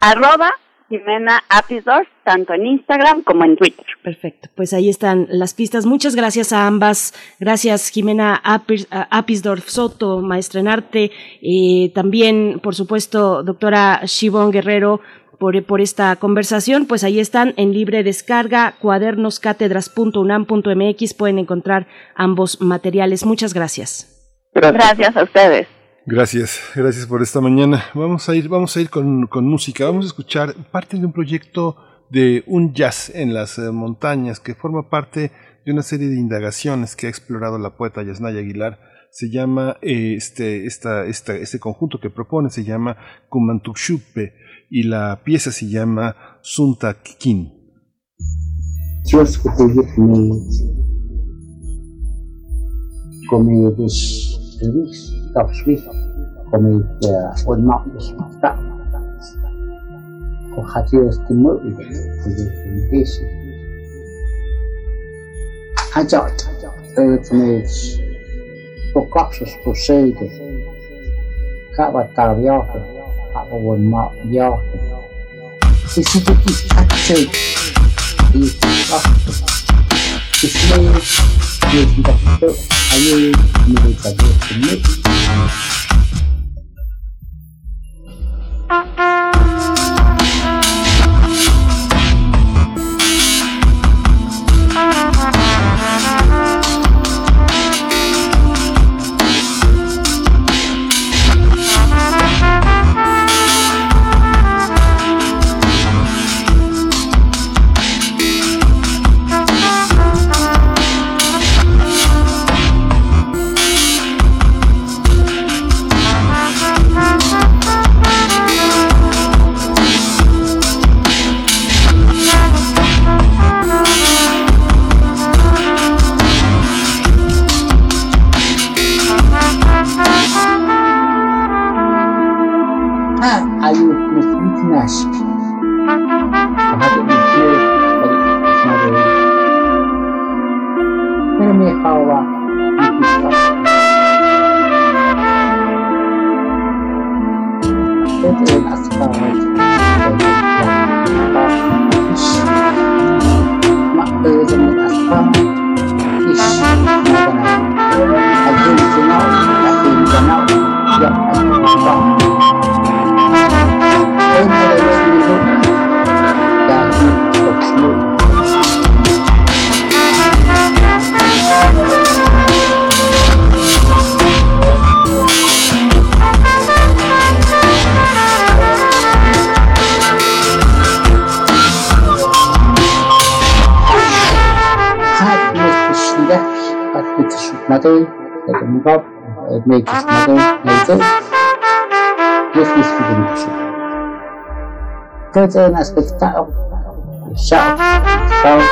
Arroba Jimena Apisdorf, tanto en Instagram como en Twitter. Perfecto, pues ahí están las pistas. Muchas gracias a ambas. Gracias Jimena Apisdorf Soto, maestra en arte. Eh, también, por supuesto, doctora Shivon Guerrero, por, por, esta conversación, pues ahí están en libre descarga, cuadernoscátedras.unam.mx, pueden encontrar ambos materiales. Muchas gracias. Gracias a ustedes. Gracias, gracias por esta mañana. Vamos a ir, vamos a ir con, con, música. Vamos a escuchar parte de un proyecto de un jazz en las eh, montañas que forma parte de una serie de indagaciones que ha explorado la poeta Yasnaya Aguilar. Se llama eh, este, esta, esta, este conjunto que propone se llama Kumantukshupe y la pieza se llama Sunta Kikin. Luis Tapswiso come o Marcos Mata o Hatios Timur it Defendesi Hajat come o Capsus Poseide Kavata Viato Kava o Mark Viato Se si tu ti scacce di Capsus Poseide Diosito, ahí me gusta que make his mother later. This is Fibonacci. Further, an aspect of the shout, sound,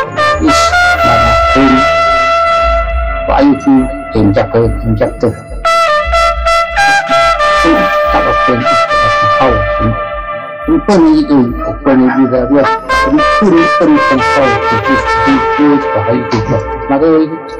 is Mama Queen, Baiti, and Jacker, and Jacker. The shout of them is the Asma Hawaii. We put it in, or put it in the rest, and we put it in some power to just be good, Baiti, just Mother Queen.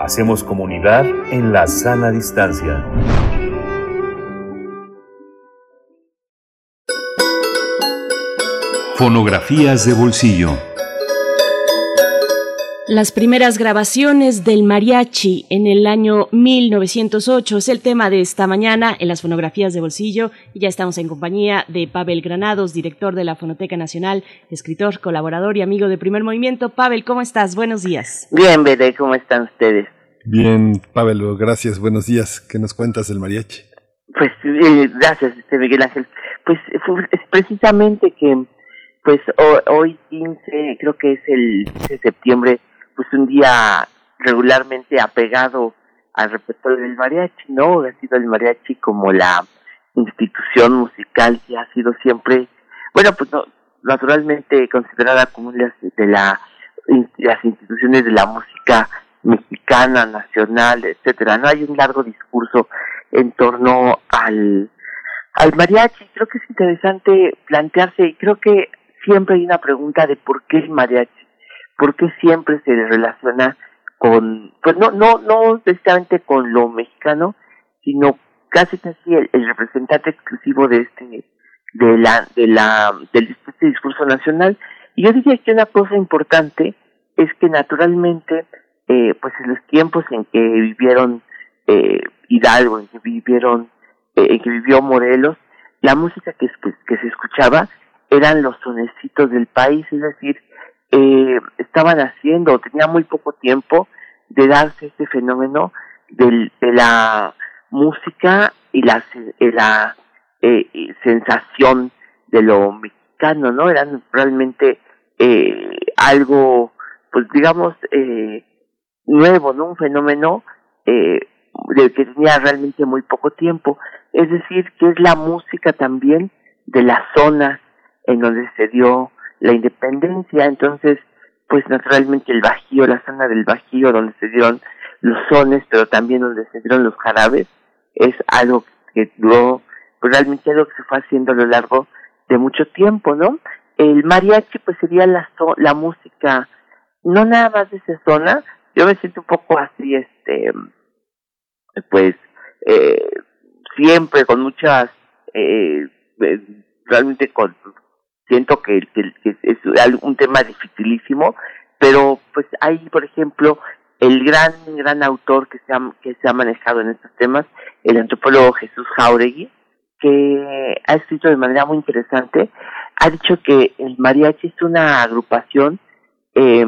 Hacemos comunidad en la sana distancia. Fonografías de bolsillo. Las primeras grabaciones del mariachi en el año 1908 es el tema de esta mañana en las fonografías de bolsillo y ya estamos en compañía de Pavel Granados, director de la Fonoteca Nacional, escritor, colaborador y amigo de Primer Movimiento. Pavel, ¿cómo estás? Buenos días. Bien, Bede, ¿cómo están ustedes? Bien, Pavel, gracias, buenos días. ¿Qué nos cuentas del mariachi? Pues eh, gracias, este Miguel Ángel. Pues es precisamente que pues hoy 15, creo que es el 15 de septiembre, pues un día regularmente apegado al repertorio del mariachi, ¿no? Ha sido el mariachi como la institución musical que ha sido siempre, bueno, pues no, naturalmente considerada como una de la, las instituciones de la música mexicana, nacional, etcétera. No hay un largo discurso en torno al, al mariachi. Creo que es interesante plantearse y creo que siempre hay una pregunta de por qué el mariachi porque siempre se relaciona con, pues no, no, no necesariamente con lo mexicano, sino casi casi el, representante exclusivo de este, de la, de la, del este discurso nacional. Y yo diría que una cosa importante es que naturalmente, eh, pues en los tiempos en que vivieron eh, Hidalgo, en que vivieron, eh, en que vivió Morelos, la música que, que se escuchaba eran los sonecitos del país, es decir, eh, estaban haciendo, tenía muy poco tiempo de darse este fenómeno de la música y la, la eh, sensación de lo mexicano, ¿no? Eran realmente eh, algo, pues digamos, eh, nuevo, ¿no? Un fenómeno eh, del que tenía realmente muy poco tiempo. Es decir, que es la música también de las zonas en donde se dio la independencia, entonces pues naturalmente el Bajío, la zona del Bajío donde se dieron los sones, pero también donde se dieron los jarabes, es algo que duró, pues realmente algo que se fue haciendo a lo largo de mucho tiempo, ¿no? El mariachi pues sería la, la música, no nada más de esa zona, yo me siento un poco así, este, pues, eh, siempre con muchas, eh, eh realmente con siento que, es un tema dificilísimo, pero pues hay, por ejemplo, el gran, gran autor que se ha, que se ha manejado en estos temas, el antropólogo Jesús Jauregui, que ha escrito de manera muy interesante, ha dicho que el mariachi es una agrupación, eh,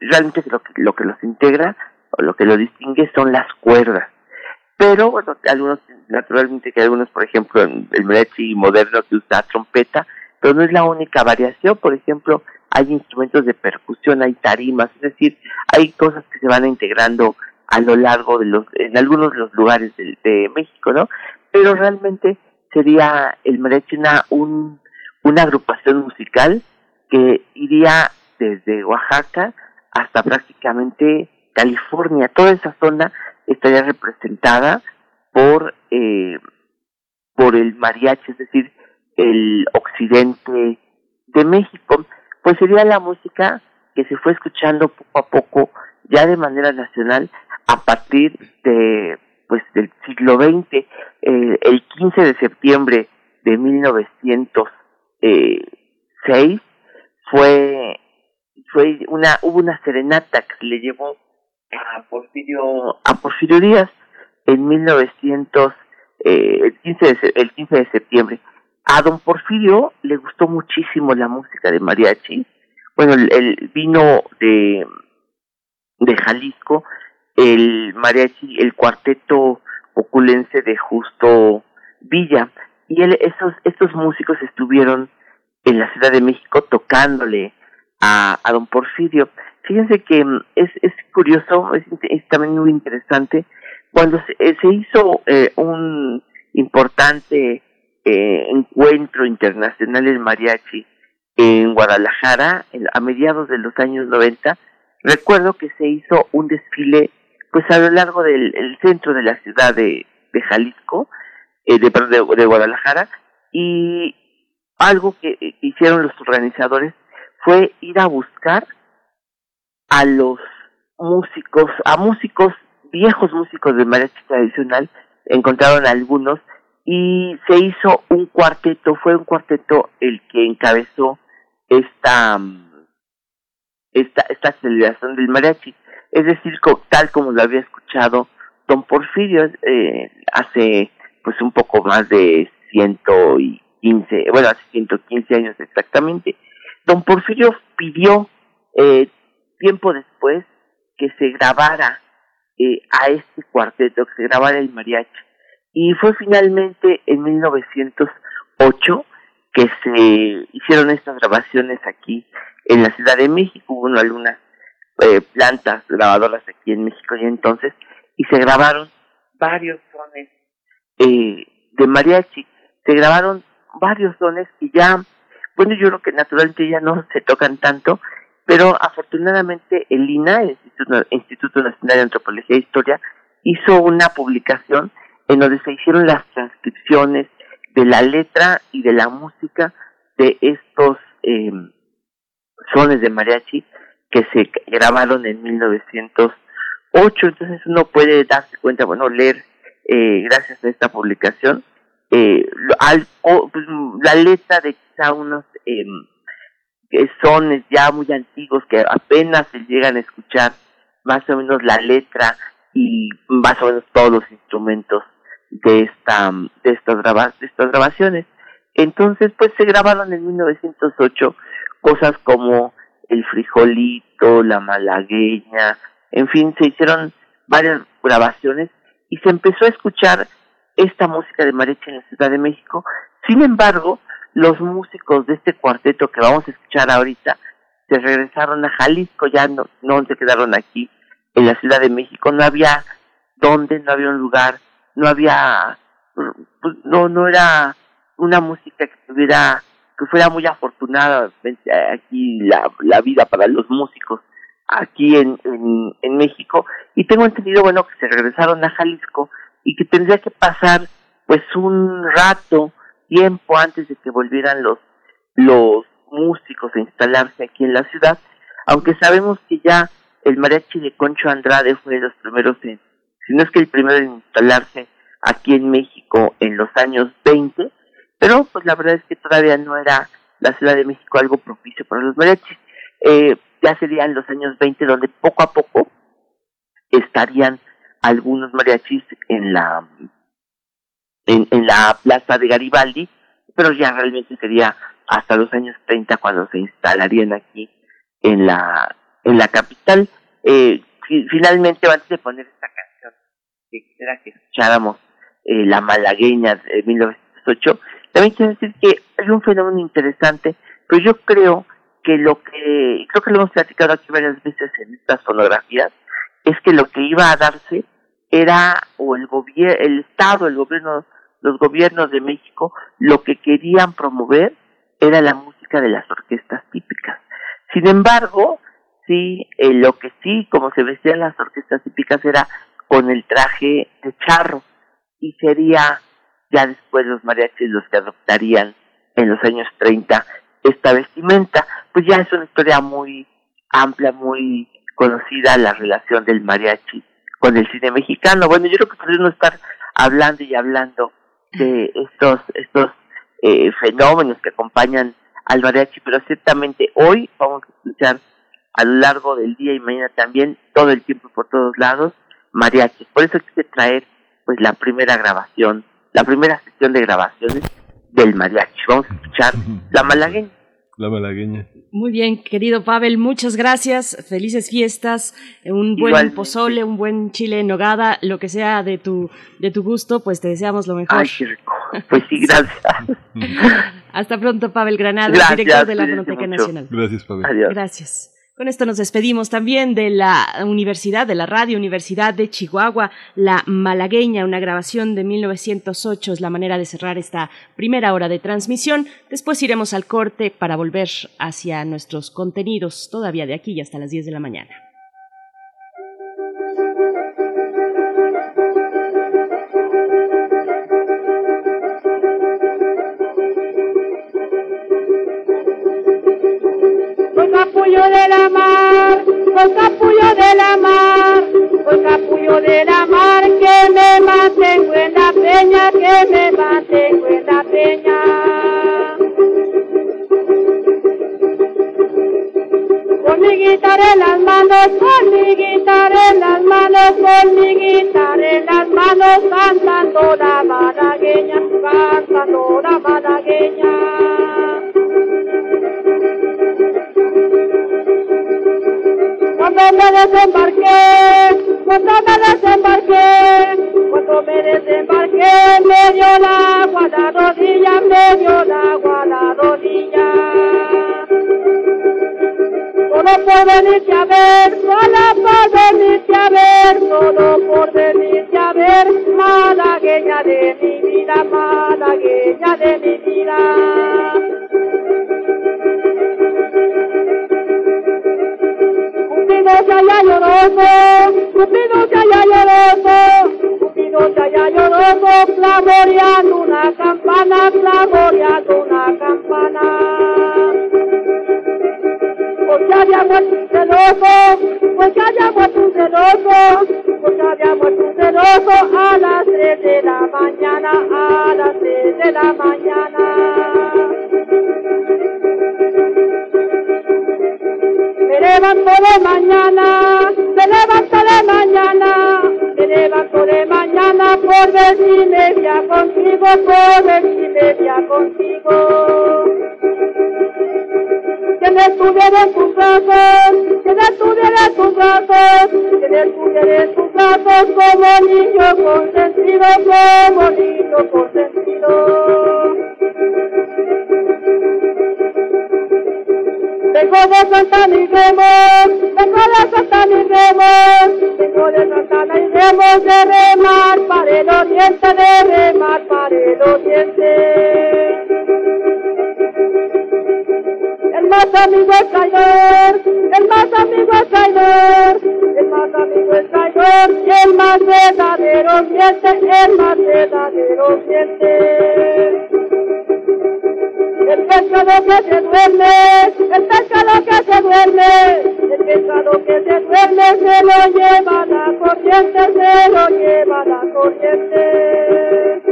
realmente lo que, lo que los integra o lo que lo distingue son las cuerdas. Pero, bueno, algunos, naturalmente que algunos, por ejemplo, el mariachi moderno que usa trompeta, pero no es la única variación, por ejemplo, hay instrumentos de percusión, hay tarimas, es decir, hay cosas que se van integrando a lo largo de los, en algunos de los lugares de, México, ¿no? Pero realmente sería el mariachi una, un, una agrupación musical que iría desde Oaxaca hasta prácticamente California. Toda esa zona estaría representada por, eh, por el mariachi, es decir, el occidente de México, pues sería la música que se fue escuchando poco a poco ya de manera nacional a partir de pues del siglo XX eh, el 15 de septiembre de 1906 fue fue una hubo una serenata que le llevó a Porfirio a Porfirio Díaz en 1900 eh, el 15 de, el 15 de septiembre a don Porfirio le gustó muchísimo la música de mariachi. Bueno, el, vino de, de Jalisco, el mariachi, el cuarteto oculense de Justo Villa. Y él, esos, estos músicos estuvieron en la Ciudad de México tocándole a, a don Porfirio. Fíjense que mm, es, es curioso, es, también muy interesante, cuando se, se hizo eh, un importante eh, encuentro internacional del mariachi en Guadalajara a mediados de los años 90, recuerdo que se hizo un desfile pues a lo largo del el centro de la ciudad de, Jalisco, eh, de, de, Guadalajara, y algo que hicieron los organizadores fue ir a buscar a los músicos, a músicos, viejos músicos de mariachi tradicional, encontraron algunos y se hizo un cuarteto, fue un cuarteto el que encabezó esta esta esta celebración del mariachi, es decir, tal como lo había escuchado don Porfirio eh, hace pues un poco más de ciento y quince, bueno, hace ciento quince años exactamente. Don Porfirio pidió eh, tiempo después que se grabara eh, a este cuarteto, que se grabara el mariachi. Y fue finalmente en 1908 que se hicieron estas grabaciones aquí en la Ciudad de México. Hubo algunas eh, plantas grabadoras aquí en México y entonces, y se grabaron varios sones eh, de mariachi. Se grabaron varios sones y ya, bueno, yo creo que naturalmente ya no se tocan tanto, pero afortunadamente el INA, el Instituto, Nacional de Antropología e Historia, hizo una publicación en donde se hicieron las transcripciones de la letra y de la música de estos eh, sones de mariachi que se grabaron en 1908. Entonces uno puede darse cuenta, bueno, leer eh, gracias a esta publicación eh, al, pues, la letra de quizá unos eh, sones ya muy antiguos que apenas se llegan a escuchar más o menos la letra y más o menos todos los instrumentos de esta de estas de estas grabaciones. Entonces pues se grabaron en 1908 cosas como el frijolito la malagueña en fin se hicieron varias grabaciones y se empezó a escuchar esta música de mariachi en la Ciudad de México. Sin embargo, los músicos de este cuarteto que vamos a escuchar ahorita se regresaron a Jalisco, ya no, no se quedaron aquí en la Ciudad de México, no había dónde, no había un lugar, no había, pues, no, no era una música que tuviera, que fuera muy afortunada aquí la, la vida para los músicos aquí en, en, México. Y tengo entendido bueno que se regresaron a Jalisco y que tendría que pasar pues un rato, tiempo antes de que volvieran los, los músicos a instalarse aquí en la ciudad, aunque sabemos que ya el mariachi de Concho Andrade fue de los primeros en, si no es que el primero en instalarse aquí en México en los años 20, pero pues la verdad es que todavía no era la Ciudad de México algo propicio para los mariachis. Eh, ya serían los años 20 donde poco a poco estarían algunos mariachis en la en, en la plaza de Garibaldi, pero ya realmente sería hasta los años 30 cuando se instalarían aquí en la en la capital. Eh, finalmente, antes de poner esta que quisiera que escucháramos eh, La Malagueña de 1908, también quiero decir que es un fenómeno interesante, pero yo creo que lo que, creo que lo hemos platicado aquí varias veces en estas fonografías, es que lo que iba a darse era, o el gobierno, el Estado, el gobierno, los gobiernos de México, lo que querían promover era la música de las orquestas típicas. Sin embargo, sí, eh, lo que sí, como se vestían las orquestas típicas era con el traje de charro, y sería ya después los mariachis los que adoptarían en los años 30 esta vestimenta. Pues ya es una historia muy amplia, muy conocida la relación del mariachi con el cine mexicano. Bueno, yo creo que podemos estar hablando y hablando de estos estos eh, fenómenos que acompañan al mariachi, pero ciertamente hoy vamos a escuchar a lo largo del día y mañana también, todo el tiempo por todos lados, mariachi. Por eso quise traer pues la primera grabación, la primera sesión de grabaciones del mariachi. Vamos a escuchar La Malagueña. La malagueña. Muy bien, querido Pavel, muchas gracias. Felices fiestas, un buen pozole, un buen chile en nogada, lo que sea de tu de tu gusto, pues te deseamos lo mejor. Ay, qué rico. Pues sí, gracias. Hasta pronto, Pavel Granada, director de la Fonoteca Nacional. Gracias, Pavel. Adiós. Gracias. Con esto nos despedimos también de la Universidad, de la Radio Universidad de Chihuahua, La Malagueña, una grabación de 1908 es la manera de cerrar esta primera hora de transmisión. Después iremos al corte para volver hacia nuestros contenidos todavía de aquí hasta las 10 de la mañana. Capullo de la mar, soy capullo de la mar, soy capullo de la mar, que me mantengo en la peña, que me mantengo en la peña. Con mi guitarra en las manos, con mi guitarra en las manos, con mi guitarra en las manos, cantando la malagueña, cantando la malagueña. Cuando me desembarqué, cuando me desembarqué, cuando me desembarqué, me dio la agua la rodilla, me dio la agua la rodilla. Solo por venirte a ver, solo por venirte a ver, solo por venirte a ver, malagueña de mi vida, malagueña de mi vida. Haya lloroso, Cupido se haya lloroso, Cupido se haya lloroso, clamoreando una campana, clamoreando una campana. Porque había muerto un celoso, porque había muerto un celoso, porque había muerto un celoso a las tres de la mañana, a las levanto de mañana, me levanto de mañana, me levanto de mañana por ver si me veía contigo, por ver si me veía contigo. Que me estuviera en tus brazos, que me estuviera en tus brazos, que me estuviera en tus brazos como niño consentido, como niño consentido. De Santana y Remos, vengo de Santana y Remos, vengo de Santana y Remos de remar para el oriente, de remar para el oriente. El más amigo es traidor, el más amigo es traidor, el más amigo es traidor, el más verdadero miente, el más verdadero miente. El pescado que se duerme, se lo lleva la corriente, se lo lleva la corriente.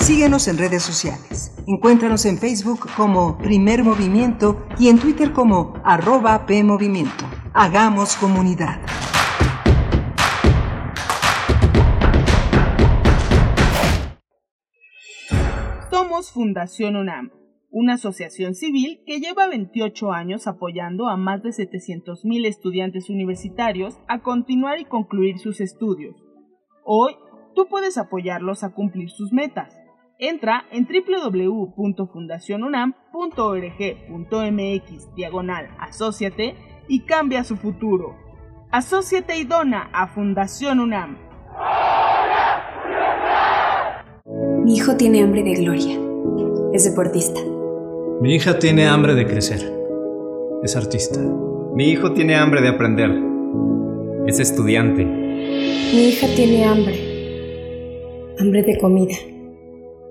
Síguenos en redes sociales. Encuéntranos en Facebook como Primer Movimiento y en Twitter como arroba PMovimiento. Hagamos comunidad. Fundación UNAM, una asociación civil que lleva 28 años apoyando a más de 700.000 estudiantes universitarios a continuar y concluir sus estudios. Hoy, tú puedes apoyarlos a cumplir sus metas. Entra en www.fundacionunam.org.mx diagonal asociate y cambia su futuro. Asociate y dona a Fundación UNAM. Mi hijo tiene hambre de gloria. Es deportista. Mi hija tiene hambre de crecer. Es artista. Mi hijo tiene hambre de aprender. Es estudiante. Mi hija tiene hambre. Hambre de comida.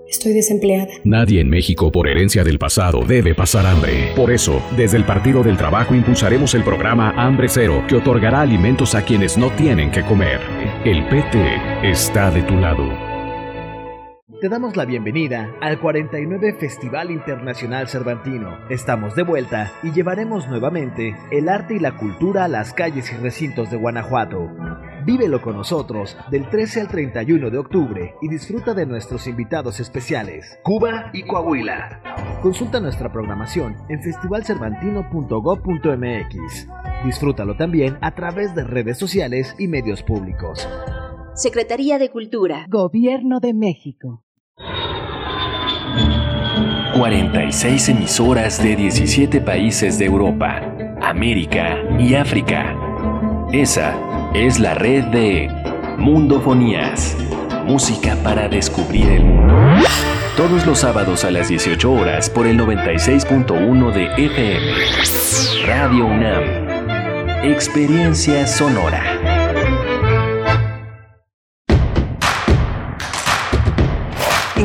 Estoy desempleada. Nadie en México por herencia del pasado debe pasar hambre. Por eso, desde el Partido del Trabajo impulsaremos el programa Hambre Cero, que otorgará alimentos a quienes no tienen que comer. El PT está de tu lado. Te damos la bienvenida al 49 Festival Internacional Cervantino. Estamos de vuelta y llevaremos nuevamente el arte y la cultura a las calles y recintos de Guanajuato. Vívelo con nosotros del 13 al 31 de octubre y disfruta de nuestros invitados especiales, Cuba y Coahuila. Consulta nuestra programación en festivalcervantino.gov.mx. Disfrútalo también a través de redes sociales y medios públicos. Secretaría de Cultura. Gobierno de México. 46 emisoras de 17 países de Europa, América y África. Esa es la red de Mundofonías, música para descubrir el mundo. Todos los sábados a las 18 horas por el 96.1 de FM. Radio UNAM. Experiencia sonora.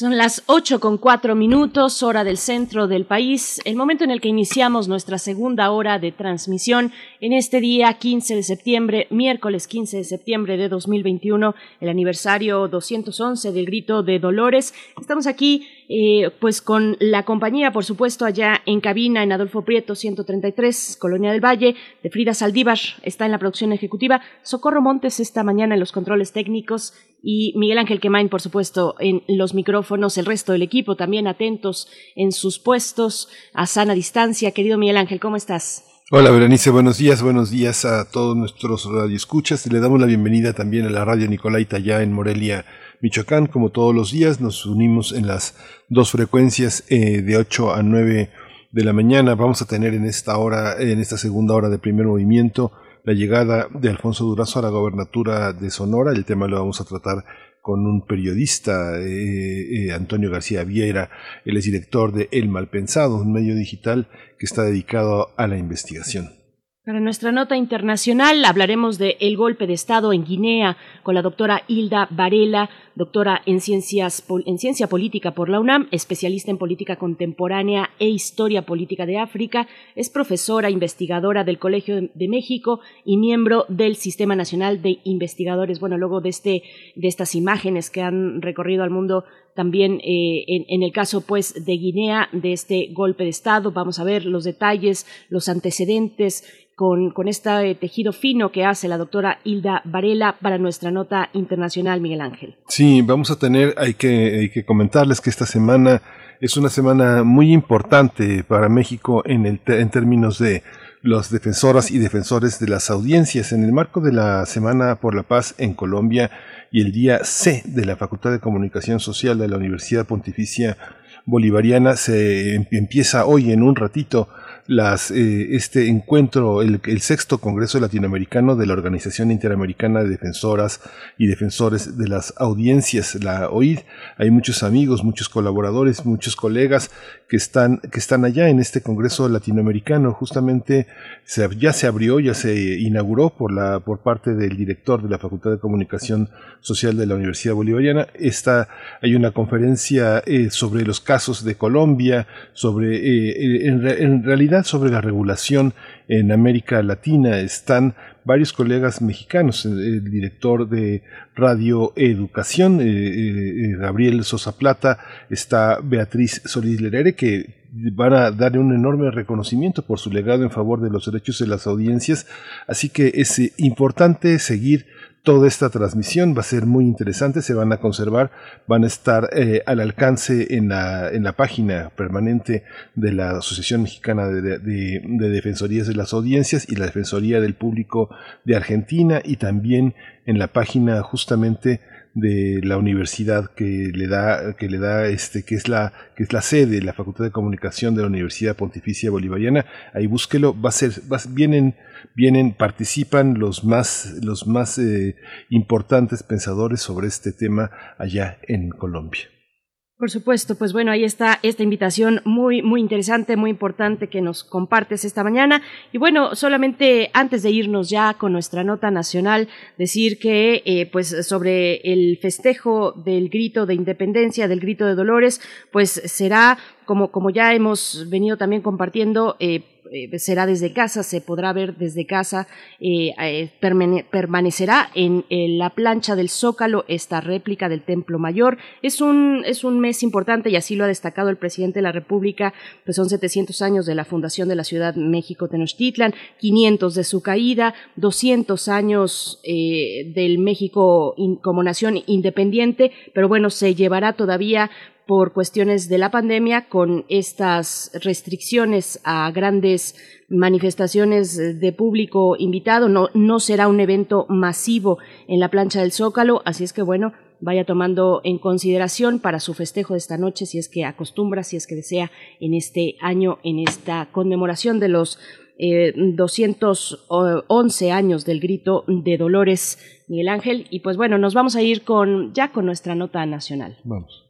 Son las 8 con cuatro minutos, hora del centro del país, el momento en el que iniciamos nuestra segunda hora de transmisión en este día 15 de septiembre, miércoles 15 de septiembre de 2021, el aniversario 211 del Grito de Dolores. Estamos aquí eh, pues con la compañía, por supuesto, allá en cabina en Adolfo Prieto 133, Colonia del Valle, de Frida Saldívar, está en la producción ejecutiva, Socorro Montes esta mañana en los controles técnicos y Miguel Ángel Quemain, por supuesto, en los micrófonos, el resto del equipo también atentos en sus puestos a sana distancia. Querido Miguel Ángel, ¿cómo estás? Hola Berenice, buenos días, buenos días a todos nuestros radioescuchas. Le damos la bienvenida también a la radio Nicolaita ya en Morelia, Michoacán. Como todos los días, nos unimos en las dos frecuencias eh, de 8 a 9 de la mañana. Vamos a tener en esta hora, en esta segunda hora de primer movimiento, la llegada de Alfonso Durazo a la gobernatura de Sonora. El tema lo vamos a tratar con un periodista, eh, eh, Antonio García Viera, él es director de El Malpensado, un medio digital que está dedicado a la investigación. Para nuestra nota internacional hablaremos de el golpe de Estado en Guinea con la doctora Hilda Varela, doctora en, ciencias, en ciencia política por la UNAM, especialista en política contemporánea e historia política de África, es profesora investigadora del Colegio de México y miembro del Sistema Nacional de Investigadores. Bueno, luego de, este, de estas imágenes que han recorrido al mundo también eh, en, el caso pues de Guinea de este golpe de estado vamos a ver los detalles los antecedentes con, con este tejido fino que hace la doctora Hilda Varela para nuestra nota internacional, Miguel Ángel. Sí, vamos a tener, hay que, hay que comentarles que esta semana es una semana muy importante para México en, el, en términos de los defensoras y defensores de las audiencias. En el marco de la Semana por la Paz en Colombia y el día C de la Facultad de Comunicación Social de la Universidad Pontificia Bolivariana se em, empieza hoy en un ratito las, eh, este encuentro, el, el, sexto Congreso Latinoamericano de la Organización Interamericana de Defensoras y Defensores de las Audiencias, la OID. Hay muchos amigos, muchos colaboradores, muchos colegas que están, que están allá en este Congreso Latinoamericano. Justamente se, ya se abrió, ya se inauguró por, la, por parte del director de la Facultad de Comunicación Social de la Universidad Bolivariana. Esta, hay una conferencia eh, sobre los casos de Colombia, sobre, eh, en, en realidad, sobre la regulación en América Latina. Están varios colegas mexicanos, el director de Radio Educación, eh, eh, Gabriel Sosa Plata, está Beatriz Solís Lerere, que van a darle un enorme reconocimiento por su legado en favor de los derechos de las audiencias. Así que es eh, importante seguir Toda esta transmisión va a ser muy interesante, se van a conservar, van a estar eh, al alcance en la, en la página permanente de la Asociación Mexicana de, de, Defensorías de las Audiencias y la Defensoría del Público de Argentina y también en la página justamente de la universidad que le da que le da este que es la que es la sede la Facultad de Comunicación de la Universidad Pontificia Bolivariana. Ahí búsquelo va a ser va, vienen vienen, participan los más, los más eh, importantes pensadores sobre este tema allá en Colombia. Por supuesto, pues bueno, ahí está esta invitación muy, muy interesante, muy importante que nos compartes esta mañana. Y bueno, solamente antes de irnos ya con nuestra nota nacional, decir que eh, pues sobre el festejo del grito de independencia, del grito de Dolores, pues será como, como ya hemos venido también compartiendo, eh, eh, será desde casa, se podrá ver desde casa, eh, eh permanecerá en, la plancha del Zócalo esta réplica del Templo Mayor. Es un, es un mes importante y así lo ha destacado el presidente de la República, pues son 700 años de la fundación de la Ciudad México Tenochtitlan, 500 de su caída, 200 años del México como nación independiente, pero bueno, se llevará todavía por cuestiones de la pandemia con estas restricciones a grandes manifestaciones de público invitado. No, será un evento masivo en la plancha del Zócalo, así es que bueno, vaya tomando en consideración para su festejo de esta noche, si es que acostumbra, si es que desea en este año, en esta conmemoración de los eh, 211 años del grito de Dolores Miguel Ángel. Y pues bueno, nos vamos a ir con ya con nuestra nota nacional. Vamos.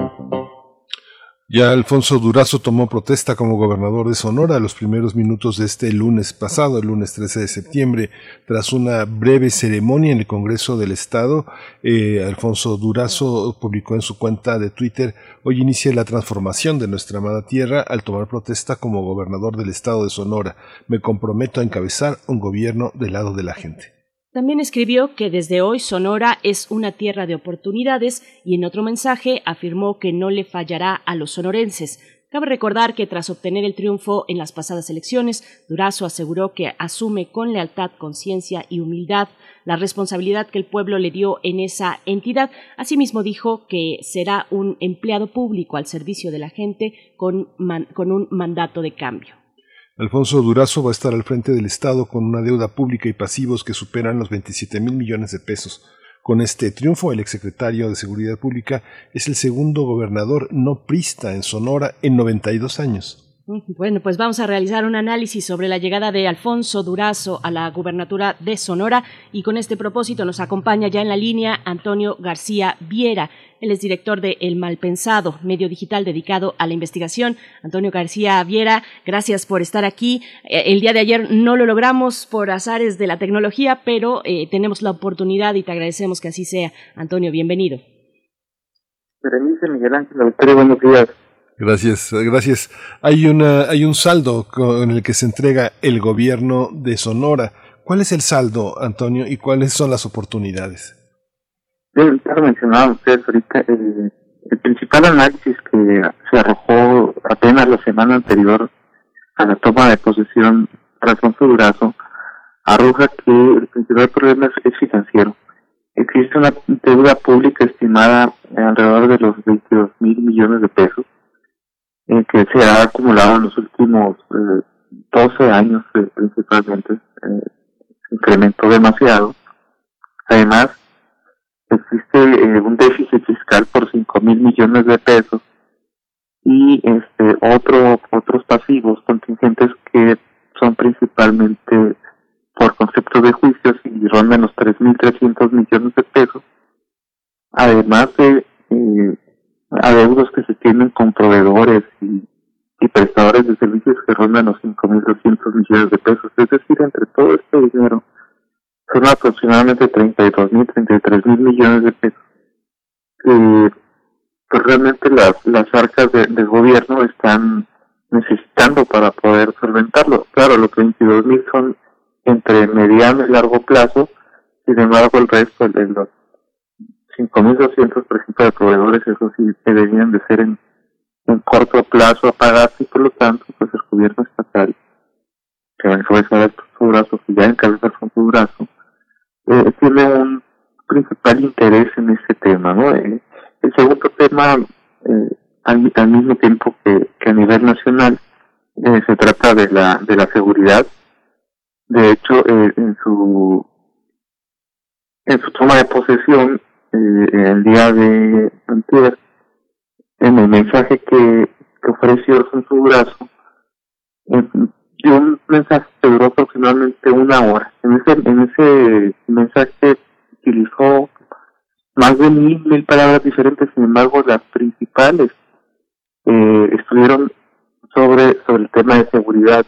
ya Alfonso Durazo tomó protesta como gobernador de Sonora a los primeros minutos de este lunes pasado, el lunes 13 de septiembre, tras una breve ceremonia en el Congreso del Estado. Eh, Alfonso Durazo publicó en su cuenta de Twitter, hoy inicia la transformación de nuestra amada tierra al tomar protesta como gobernador del Estado de Sonora. Me comprometo a encabezar un gobierno del lado de la gente. También escribió que desde hoy Sonora es una tierra de oportunidades y en otro mensaje afirmó que no le fallará a los sonorenses. Cabe recordar que tras obtener el triunfo en las pasadas elecciones, Durazo aseguró que asume con lealtad, conciencia y humildad la responsabilidad que el pueblo le dio en esa entidad. Asimismo dijo que será un empleado público al servicio de la gente con, con un mandato de cambio. Alfonso Durazo va a estar al frente del Estado con una deuda pública y pasivos que superan los 27 mil millones de pesos. Con este triunfo, el exsecretario de Seguridad Pública es el segundo gobernador no prista en Sonora en 92 años. Bueno, pues vamos a realizar un análisis sobre la llegada de Alfonso Durazo a la gubernatura de Sonora y con este propósito nos acompaña ya en la línea Antonio García Viera. Él es director de El Malpensado, medio digital dedicado a la investigación. Antonio García Viera, gracias por estar aquí. Eh, el día de ayer no lo logramos por azares de la tecnología, pero eh, tenemos la oportunidad y te agradecemos que así sea. Antonio, bienvenido. Berenice Miguel Ángel, buenos días. Gracias, gracias. Hay una, hay un saldo con el que se entrega el gobierno de Sonora. ¿Cuál es el saldo, Antonio, y cuáles son las oportunidades? Bien, ya mencionaba usted ahorita, el, el principal análisis que se arrojó apenas la semana anterior a la toma de posesión Alfonso Durazo arroja que el principal problema es, financiero. Existe una deuda pública estimada alrededor de los 22 mil millones de pesos que se ha acumulado en los últimos eh, 12 años eh, principalmente, eh, incrementó demasiado. Además, existe eh, un déficit fiscal por 5 mil millones de pesos y este otro otros pasivos contingentes que son principalmente por concepto de juicios y rondan los 3.300 millones de pesos, además de adeudos que se tienen con proveedores y, prestadores de servicios que rondan los 5.200 millones de pesos. Es decir, entre todo este dinero son aproximadamente 32.000, 33.000 millones de pesos. Y pues realmente las, las arcas del gobierno están necesitando para poder solventarlo. Claro, los 22.000 son entre mediano y largo plazo, sin embargo el resto de los 5.200, por ejemplo, de proveedores, eso sí, deberían de ser en, en corto plazo a pagar y por lo tanto, pues el gobierno estatal, que va a encabezar su brazo, que ya encabeza su brazo, eh, tiene un principal interés en este tema, ¿no? Eh, el segundo tema, eh, al, mismo tiempo que, que a nivel nacional, eh, se trata de la, de la seguridad. De hecho, en su en su toma de posesión, eh, el día de antes en el mensaje que, que ofreció en su brazo, dio un mensaje que duró aproximadamente una hora. En ese, en ese mensaje utilizó más de mil, mil palabras diferentes, sin embargo las principales eh, estuvieron sobre, sobre el tema de seguridad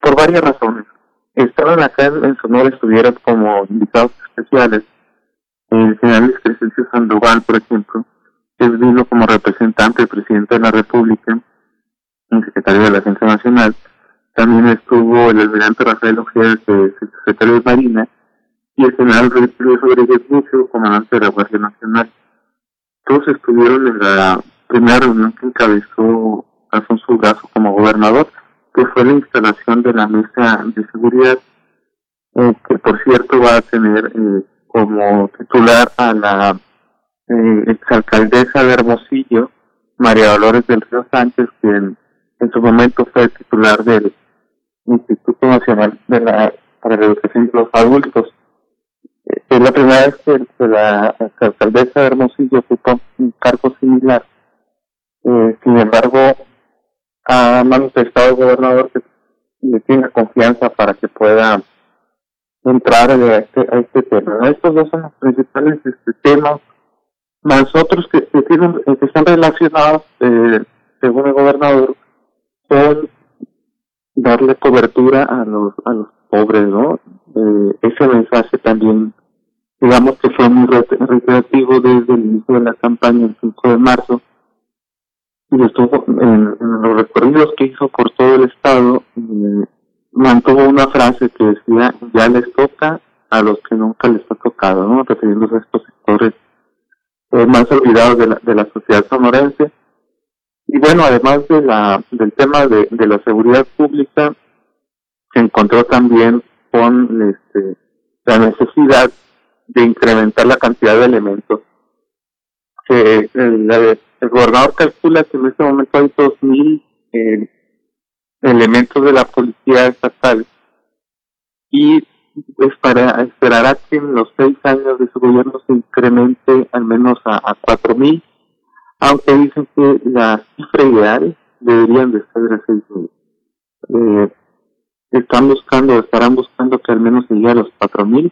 por varias razones. Estaban acá en Sonora, estuvieron como invitados especiales el general Crescencio Sandoval, por ejemplo, es vino como representante del presidente de la República, el secretario de la Agencia Nacional. También estuvo el almirante Rafael Ojeda, secretario de Marina, y el general Luis Rodríguez Mucho, comandante de la Guardia Nacional. Todos estuvieron en la primera reunión que encabezó Alfonso Brazo como gobernador, que fue la instalación de la mesa de seguridad, eh, que por cierto va a tener eh, como titular a la eh, exalcaldesa de Hermosillo, María Dolores del Río Sánchez, quien en su momento fue titular del Instituto Nacional de la para la educación de los adultos. Eh, Es la primera vez que, que la, que la alcaldesa de Hermosillo ocupa un cargo similar. Eh, sin embargo, ha manifestado el gobernador que le tiene confianza para que pueda entrar a este, a este tema. Estos dos son los principales este, temas, más otros que, que, tienen, eh, que están relacionados, eh, según el gobernador, con darle cobertura a los, a los pobres, ¿no? Eh, ese mensaje también, digamos que fue muy re- reiterativo desde el inicio de la campaña el 5 de marzo, y estuvo en, en los recorridos que hizo por todo el estado, eh, mantuvo una frase que decía, ya les toca a los que nunca les ha tocado, ¿no? Refiriéndose a estos sectores eh, más olvidados de la, de la sociedad sonorense. Y bueno, además de la, del tema de, de la seguridad pública, se encontró también con este, la necesidad de incrementar la cantidad de elementos. Que el, el gobernador calcula que en este momento hay 2.000 eh, elementos de la policía estatal y espera, esperará que en los seis años de su gobierno se incremente al menos a, a 4.000, aunque dicen que la cifra ideal deberían de ser de 6.000. Eh, están buscando, estarán buscando que al menos llegue a los 4.000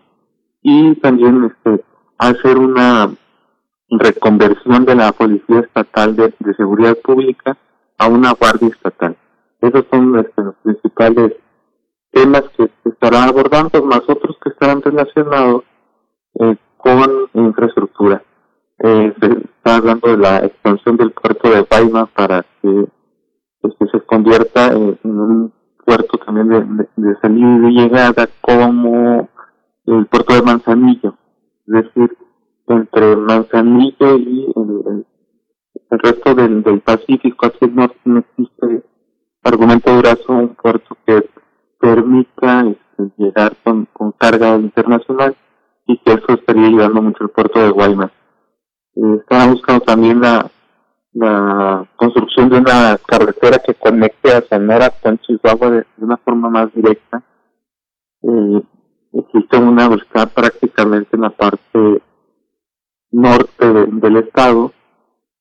y también este hacer una reconversión de la Policía Estatal de Seguridad Pública a una Guardia Estatal. Esos son este, los principales temas que se estarán abordando, más otros que estarán relacionados eh, con infraestructura. Eh, se está hablando de la expansión del puerto de Guaymas para que este, se convierta en, un puerto también de, de, salida y de llegada como el puerto de Manzanillo. Es decir, entre Manzanillo y el, el resto del, del Pacífico hacia el norte no existe argumento durazo un puerto que permita este, llegar con, con carga internacional y que eso estaría ayudando mucho al puerto de Guaymas. Eh, estaba buscando también la, la construcción de una carretera que conecte a Sonora con Chihuahua de, de una forma más directa. Eh, existe una está prácticamente en la parte norte de, del estado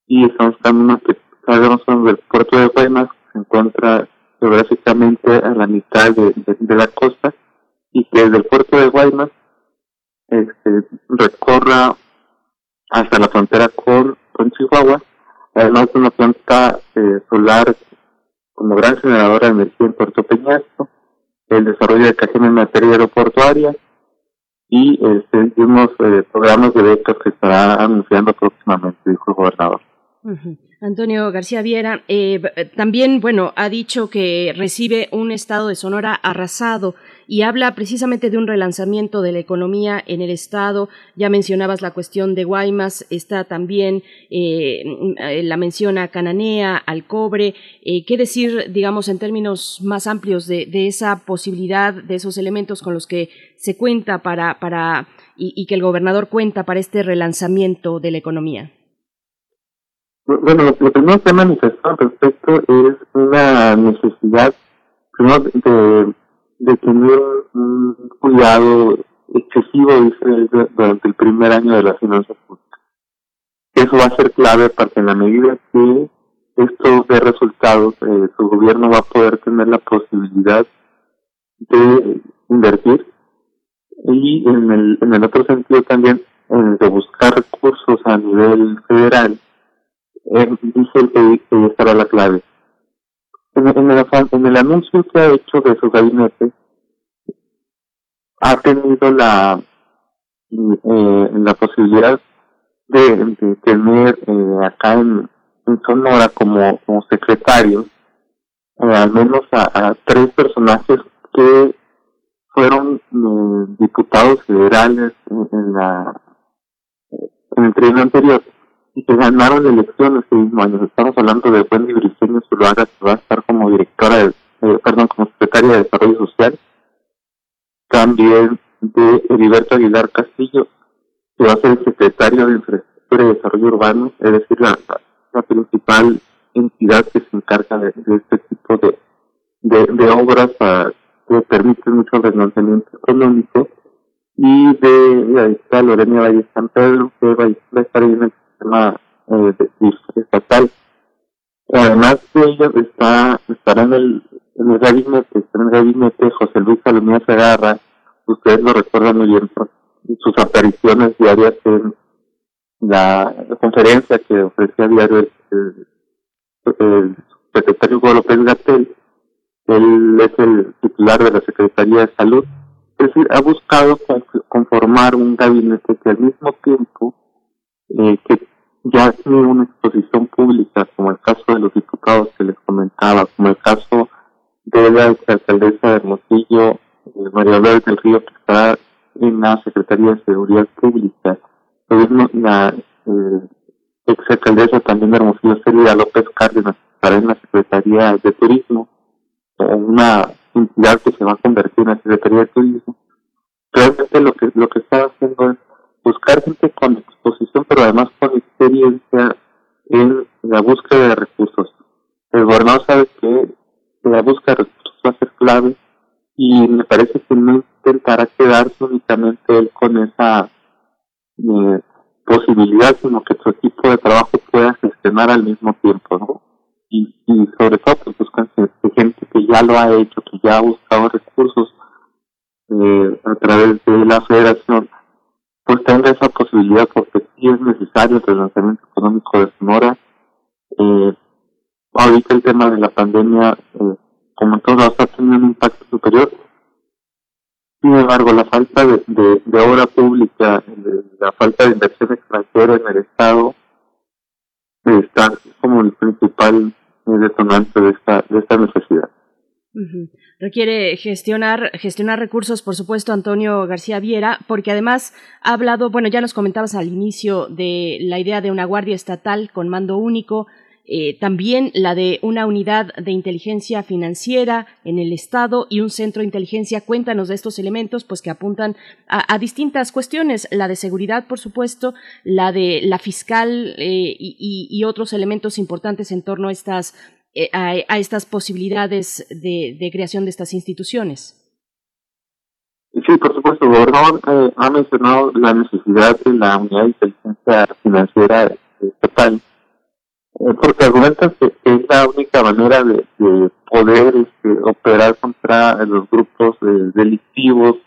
y estamos buscando una que salgamos del puerto de Guaymas se encuentra geográficamente a la mitad de, de, la costa y que desde el puerto de Guaymas este, recorra hasta la frontera con, con Chihuahua, además de una planta eh, solar como gran generadora de energía en Puerto Peñasco, el desarrollo de cajas en materia aeroportuaria y este, unos eh, programas de becas que estará anunciando próximamente, dijo el gobernador. Antonio García Viera, eh, también, bueno, ha dicho que recibe un estado de Sonora arrasado y habla precisamente de un relanzamiento de la economía en el estado. Ya mencionabas la cuestión de Guaymas, está también eh, eh, la mención a Cananea, al cobre. Eh, ¿Qué decir, digamos, en términos más amplios de, esa posibilidad, de esos elementos con los que se cuenta para, y que el gobernador cuenta para este relanzamiento de la economía? Bueno, lo, primero que ha manifestado al respecto es una necesidad primero, de, tener un cuidado excesivo, durante el primer año de la finanza pública. Eso va a ser clave para que en la medida que esto dé resultados, eh, su gobierno va a poder tener la posibilidad de invertir y en el, en el otro sentido también eh, de buscar recursos a nivel federal eh, dice el que ahí estará la clave. En, en, el, en el anuncio que ha hecho de su gabinete, ha tenido la eh, la posibilidad de, de tener eh, acá en, en Sonora como, como secretarios eh, al menos a, tres personajes que fueron eh, diputados federales en, en la en el periodo anterior y que ganaron elecciones ese mismo año. Estamos hablando de Wendy Briceño Zuluaga, que va a estar como directora, de, eh, perdón, como secretaria de Desarrollo Social. También de Heriberto Aguilar Castillo, que va a ser el secretario de Infraestructura y Desarrollo Urbano, es decir, la, la principal entidad que se encarga de, este tipo de, de, obras que permiten mucho relanzamiento económico y de la Lorena Valle San Pedro que va a estar en el sistema eh, estatal. Además de ello está, estará en el, en el gabinete, en el gabinete José Luis Salomía Segarra, ustedes lo recuerdan muy bien sus apariciones diarias en la, conferencia que ofrecía diario el, el, secretario Hugo López Gatel, él es el titular de la Secretaría de Salud, es decir, ha buscado conformar un gabinete que al mismo tiempo eh, que ya tiene una exposición pública, como el caso de los diputados que les comentaba, como el caso de la alcaldesa de Hermosillo, eh, María López del Río, que está en la Secretaría de Seguridad Pública, la eh, exalcaldesa también de Hermosillo, Celia López Cárdenas, estará en la Secretaría de Turismo, una entidad que se va a convertir en la Secretaría de Turismo. Realmente lo que, lo que está haciendo es buscar gente con exposición, pero además con experiencia en la búsqueda de recursos. El gobernador sabe que la búsqueda de recursos va a ser clave y me parece que no intentará quedarse únicamente él con esa eh, posibilidad, sino que su equipo de trabajo pueda gestionar al mismo tiempo, ¿no? Y, sobre todo, pues buscan gente que ya lo ha hecho, que ya ha buscado recursos eh, a través de la federación, pues tenga esa posibilidad, porque sí es necesario el relanzamiento económico de Sonora. Eh, ahorita el tema de la pandemia, eh, como en todos lados, ha un impacto superior sin embargo, la falta de, de, obra pública, la falta de inversión extranjera en el Estado, está como el principal detonante de esta, de esta necesidad. Requiere gestionar, gestionar recursos, por supuesto, Antonio García Viera, porque además ha hablado, bueno, ya nos comentabas al inicio de la idea de una guardia estatal con mando único, eh, también la de una unidad de inteligencia financiera en el Estado y un centro de inteligencia. Cuéntanos de estos elementos, pues que apuntan a, distintas cuestiones, la de seguridad, por supuesto, la de la fiscal eh, y, otros elementos importantes en torno a estas, eh, a, estas posibilidades de, creación de estas instituciones. Sí, por supuesto, el gobernador ha mencionado la necesidad de la unidad de inteligencia financiera estatal eh, porque argumentan que, es la única manera de, poder este, operar contra los grupos eh, delictivos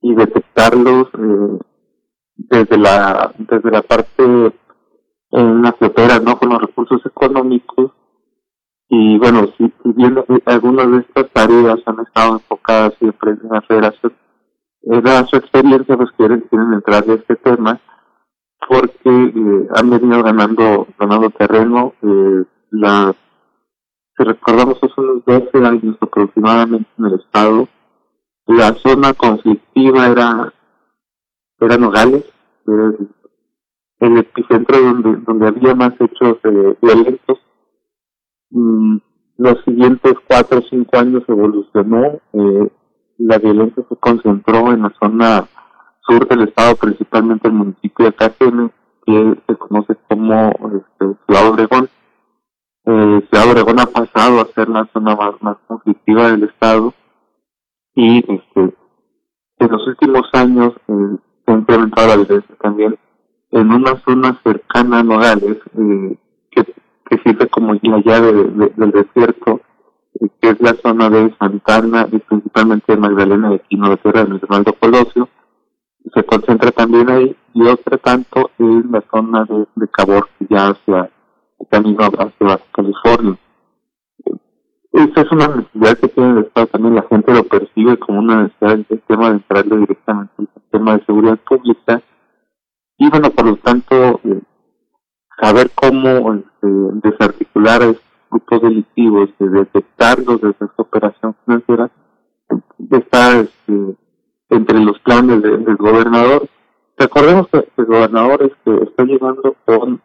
y detectarlos eh, desde la desde la parte en la que opera no con los recursos económicos y bueno si, bien algunas de estas tareas han estado enfocadas siempre en la federación era su experiencia pues quieren quieren entrar de este tema porque eh, han venido ganando ganando terreno. Eh, la, si recordamos, hace unos 12 años aproximadamente en el estado, la zona conflictiva era, era Nogales, era el, epicentro donde, donde había más hechos eh, violentos. Mm, los siguientes cuatro o cinco años evolucionó, eh, la violencia se concentró en la zona sur del estado, principalmente el municipio de Cajeme, que se conoce como este, Ciudad Obregón. Eh, Ciudad Obregón ha pasado a ser la zona más, conflictiva del estado y este, en los últimos años eh, se ha implementado la violencia también en una zona cercana a Nogales eh, que, que sirve como la llave del desierto eh, que es la zona de Santana y principalmente de Magdalena de Quino de Tierra de Ronaldo Colosio se concentra también ahí y otra tanto en la zona de, de Cabor, ya hacia el camino hacia California. Esta es una necesidad que tiene el Estado también, la gente lo percibe como una necesidad del tema de entrarle directamente al sistema de seguridad pública y bueno, por lo tanto, eh, saber cómo este, desarticular a estos grupos delictivos, de detectarlos desde esta operación financiera, está este, entre los planes del gobernador. Recordemos que el gobernador este, está llevando con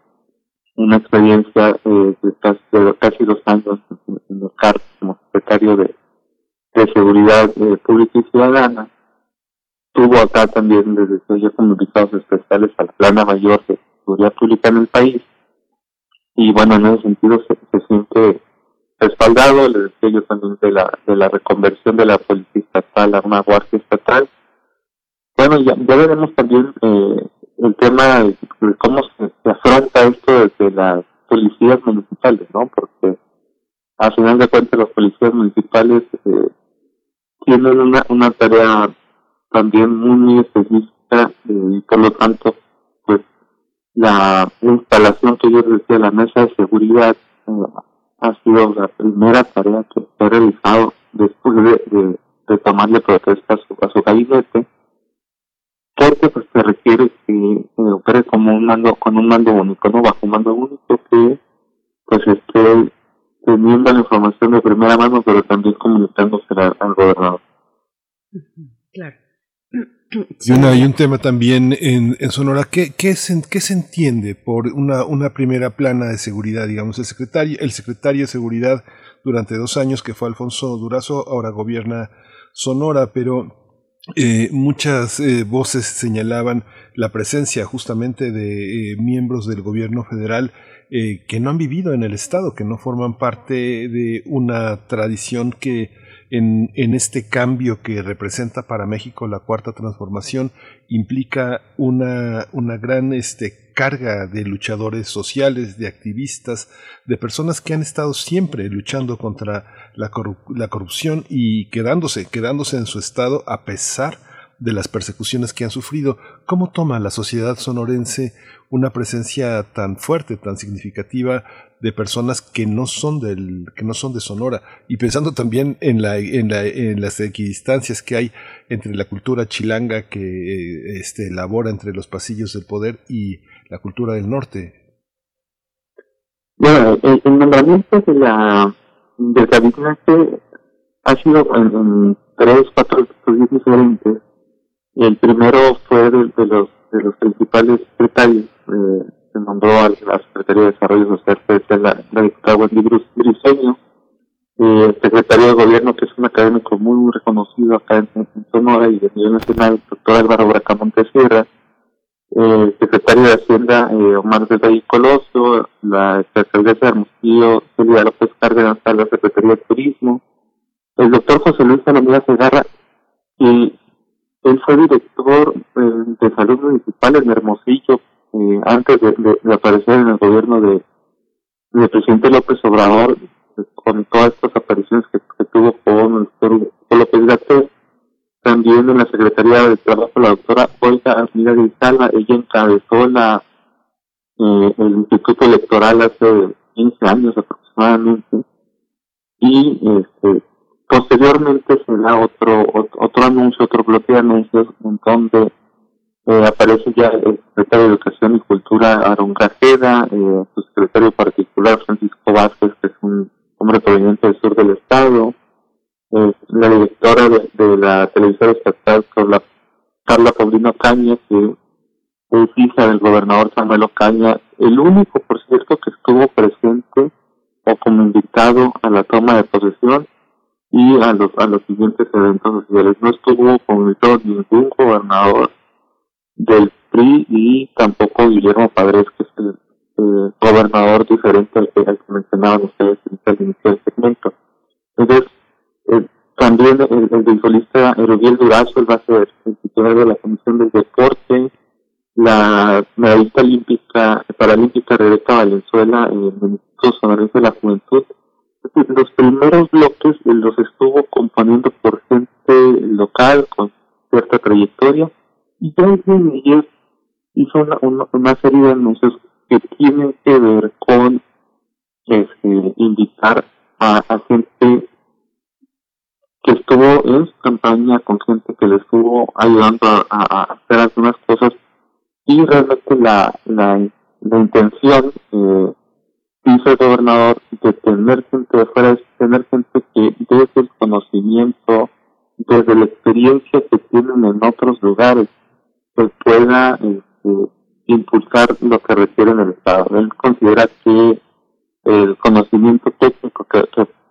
una experiencia eh, de, casi, dos años en, los CART como secretario de, Seguridad eh, Pública y Ciudadana. Tuvo acá también desde ya como invitados especiales al plana mayor de seguridad pública en el país. Y bueno, en ese sentido se, se siente respaldado, les decía también de la, de la reconversión de la policía estatal a una guardia estatal. Bueno, ya, ya veremos también eh, el tema de, cómo se, afronta esto desde las policías municipales, ¿no? Porque a final de cuentas los policías municipales eh, tienen una, una tarea también muy específica eh, y por lo tanto, la instalación que yo decía, la mesa de seguridad, eh, ha sido la primera tarea que se ha realizado después de, de, tomarle protesta a su, a su gabinete, porque pues se requiere que opere como un mando, con un mando único, no bajo mando único que pues esté teniendo la información de primera mano, pero también comunicándose al gobernador. Claro. Y, una, y un tema también en, Sonora, ¿qué, se, ¿qué se entiende por una, primera plana de seguridad? Digamos, el secretario, el secretario de Seguridad durante dos años, que fue Alfonso Durazo, ahora gobierna Sonora, pero eh, muchas eh, voces señalaban la presencia justamente de eh, miembros del gobierno federal eh, que no han vivido en el Estado, que no forman parte de una tradición que en, este cambio que representa para México la cuarta transformación implica una, una gran este, carga de luchadores sociales, de activistas, de personas que han estado siempre luchando contra la, la corrupción y quedándose, quedándose en su estado a pesar de las persecuciones que han sufrido. ¿Cómo toma la sociedad sonorense una presencia tan fuerte, tan significativa de personas que no son del que no son de Sonora y pensando también en la en, la, en las equidistancias que hay entre la cultura chilanga que eh, este elabora entre los pasillos del poder y la cultura del norte. Bueno, el, nombramiento de la del gabinete ha sido en, tres, cuatro estudios diferentes el primero fue de, los de los principales secretarios. Eh, se nombró a la Secretaría de Desarrollo Social, es la, la diputada Wendy Briseño, eh, el secretario de Gobierno, que es un académico muy, reconocido acá en, Sonora y de nivel nacional, el doctor Álvaro Bracamonte Sierra, eh, el secretario de Hacienda, eh, Omar del Valle Coloso, la secretaria de Hermosillo, Celia López Cárdenas, la Secretaría de Turismo, el doctor José Luis Salomía Segarra, y él fue director eh, de salud municipal en Hermosillo eh, antes de, aparecer en el gobierno de del presidente López Obrador con todas estas apariciones que, tuvo con el doctor López Gatel. También en la Secretaría de Trabajo la doctora Olga Armida Grisala, ella encabezó la eh, el Instituto Electoral hace 15 años aproximadamente y este Posteriormente se da otro, otro, anuncio, otro bloque de anuncios en donde eh, aparece ya el secretario de Educación y Cultura Aaron Grajeda, eh, su secretario particular Francisco Vázquez, que es un hombre proveniente del sur del estado, eh, la directora de, la televisión estatal, Carla, Carla Paulino Caña, que es hija del gobernador Samuel Ocaña, el único, por cierto, que estuvo presente o como invitado a la toma de posesión y a los, a los siguientes eventos sociales. No estuvo comunicado ningún gobernador del PRI y tampoco Guillermo Padres, que es el gobernador diferente al que, mencionaban ustedes al inicio del segmento. Entonces, eh, también el, el beisbolista Erubiel Durazo, va a ser el titular de la Comisión del Deporte, la medallista olímpica, paralímpica Rebeca Valenzuela, en el Instituto Sonorense de la Juventud, los primeros bloques los estuvo componiendo por gente local con cierta trayectoria ya ellos hizo una, una, serie de anuncios que tienen que ver con este, invitar a, gente que estuvo en su campaña, con gente que le estuvo ayudando a, hacer algunas cosas. Y realmente la, la, la intención eh, dice el gobernador de tener gente de fuera, tener gente que desde el conocimiento, desde la experiencia que tienen en otros lugares, pues pueda este, impulsar lo que requiere en el Estado. Él considera que el conocimiento técnico que,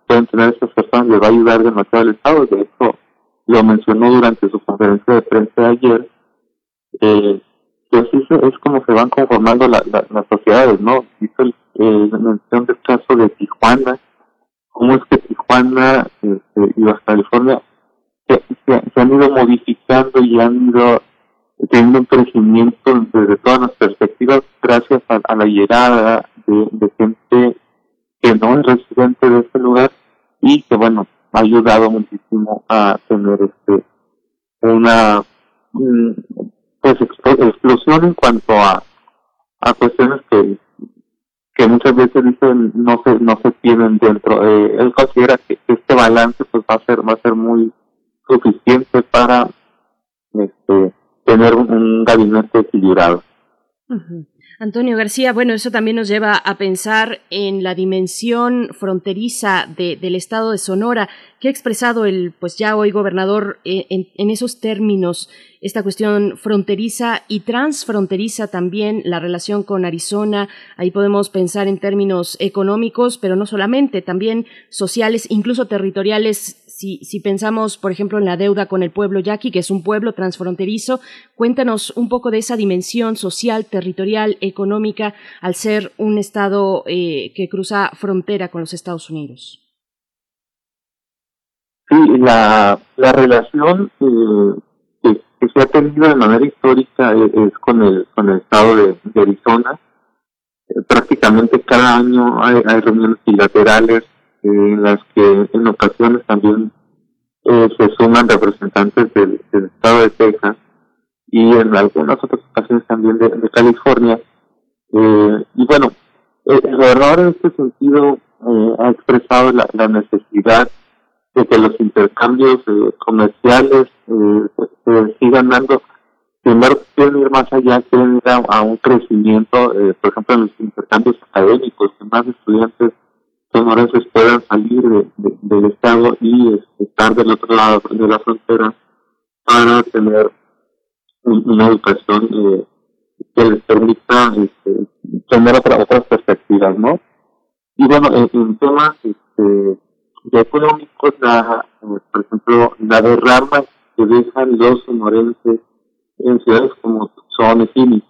pueden tener esas personas le va a ayudar demasiado al Estado. De hecho, lo mencionó durante su conferencia de prensa ayer, eh, que así es como se van conformando las sociedades, ¿no? Hizo eh, la mención del caso de Tijuana, cómo es que Tijuana este, y Baja California se, han ido modificando y han ido teniendo un crecimiento desde todas las perspectivas gracias a, la llegada de, gente que no es residente de este lugar y que bueno ha ayudado muchísimo a tener este una mm, pues explosión en cuanto a a cuestiones que que muchas veces dicen no se no se tienen dentro eh, él considera que este balance pues va a ser va a ser muy suficiente para este tener un, gabinete equilibrado. Antonio García, bueno, eso también nos lleva a pensar en la dimensión fronteriza del estado de Sonora, que ha expresado el, pues ya hoy gobernador, eh, en, esos términos, esta cuestión fronteriza y transfronteriza también la relación con Arizona. Ahí podemos pensar en términos económicos, pero no solamente, también sociales, incluso territoriales si, pensamos, por ejemplo, en la deuda con el pueblo yaqui, que es un pueblo transfronterizo, cuéntanos un poco de esa dimensión social, territorial, económica, al ser un Estado eh, que cruza frontera con los Estados Unidos. Sí, la, la relación eh, que, se ha tenido de manera histórica es, con, el, con el Estado de, Arizona. Eh, prácticamente cada año hay reuniones bilaterales en las que en ocasiones también eh, se suman representantes del, estado de Texas y en algunas otras ocasiones también de, California. Eh, y bueno, eh, el gobernador en este sentido ha expresado la, necesidad de que los intercambios comerciales se, sigan dando. Primero quieren ir más allá, quieren ir a un crecimiento, por ejemplo, en los intercambios académicos, que más estudiantes sonorenses puedan salir del estado y este, estar del otro lado de la frontera para tener una educación eh, que les permita este, tener otras perspectivas, ¿no? Y bueno, en, temas este, económicos, la, por ejemplo, la derrama que dejan los sonorenses en ciudades como Tucson y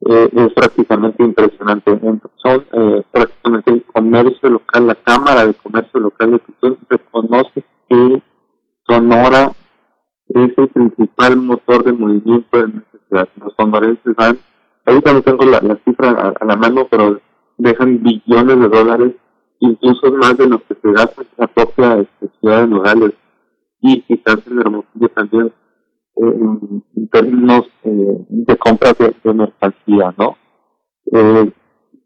eh, es prácticamente impresionante. Son eh, prácticamente el comercio local, la Cámara de Comercio Local de Tucson reconoce que Sonora es el principal motor de movimiento en esta ciudad. Los sonorenses van, ahorita no tengo la, cifra a, la mano, pero dejan billones de dólares, incluso más de lo que se gasta en la propia este, ciudad de Nogales y quizás en Hermosillo también en, términos eh, de compras de, mercancía, ¿no? Eh,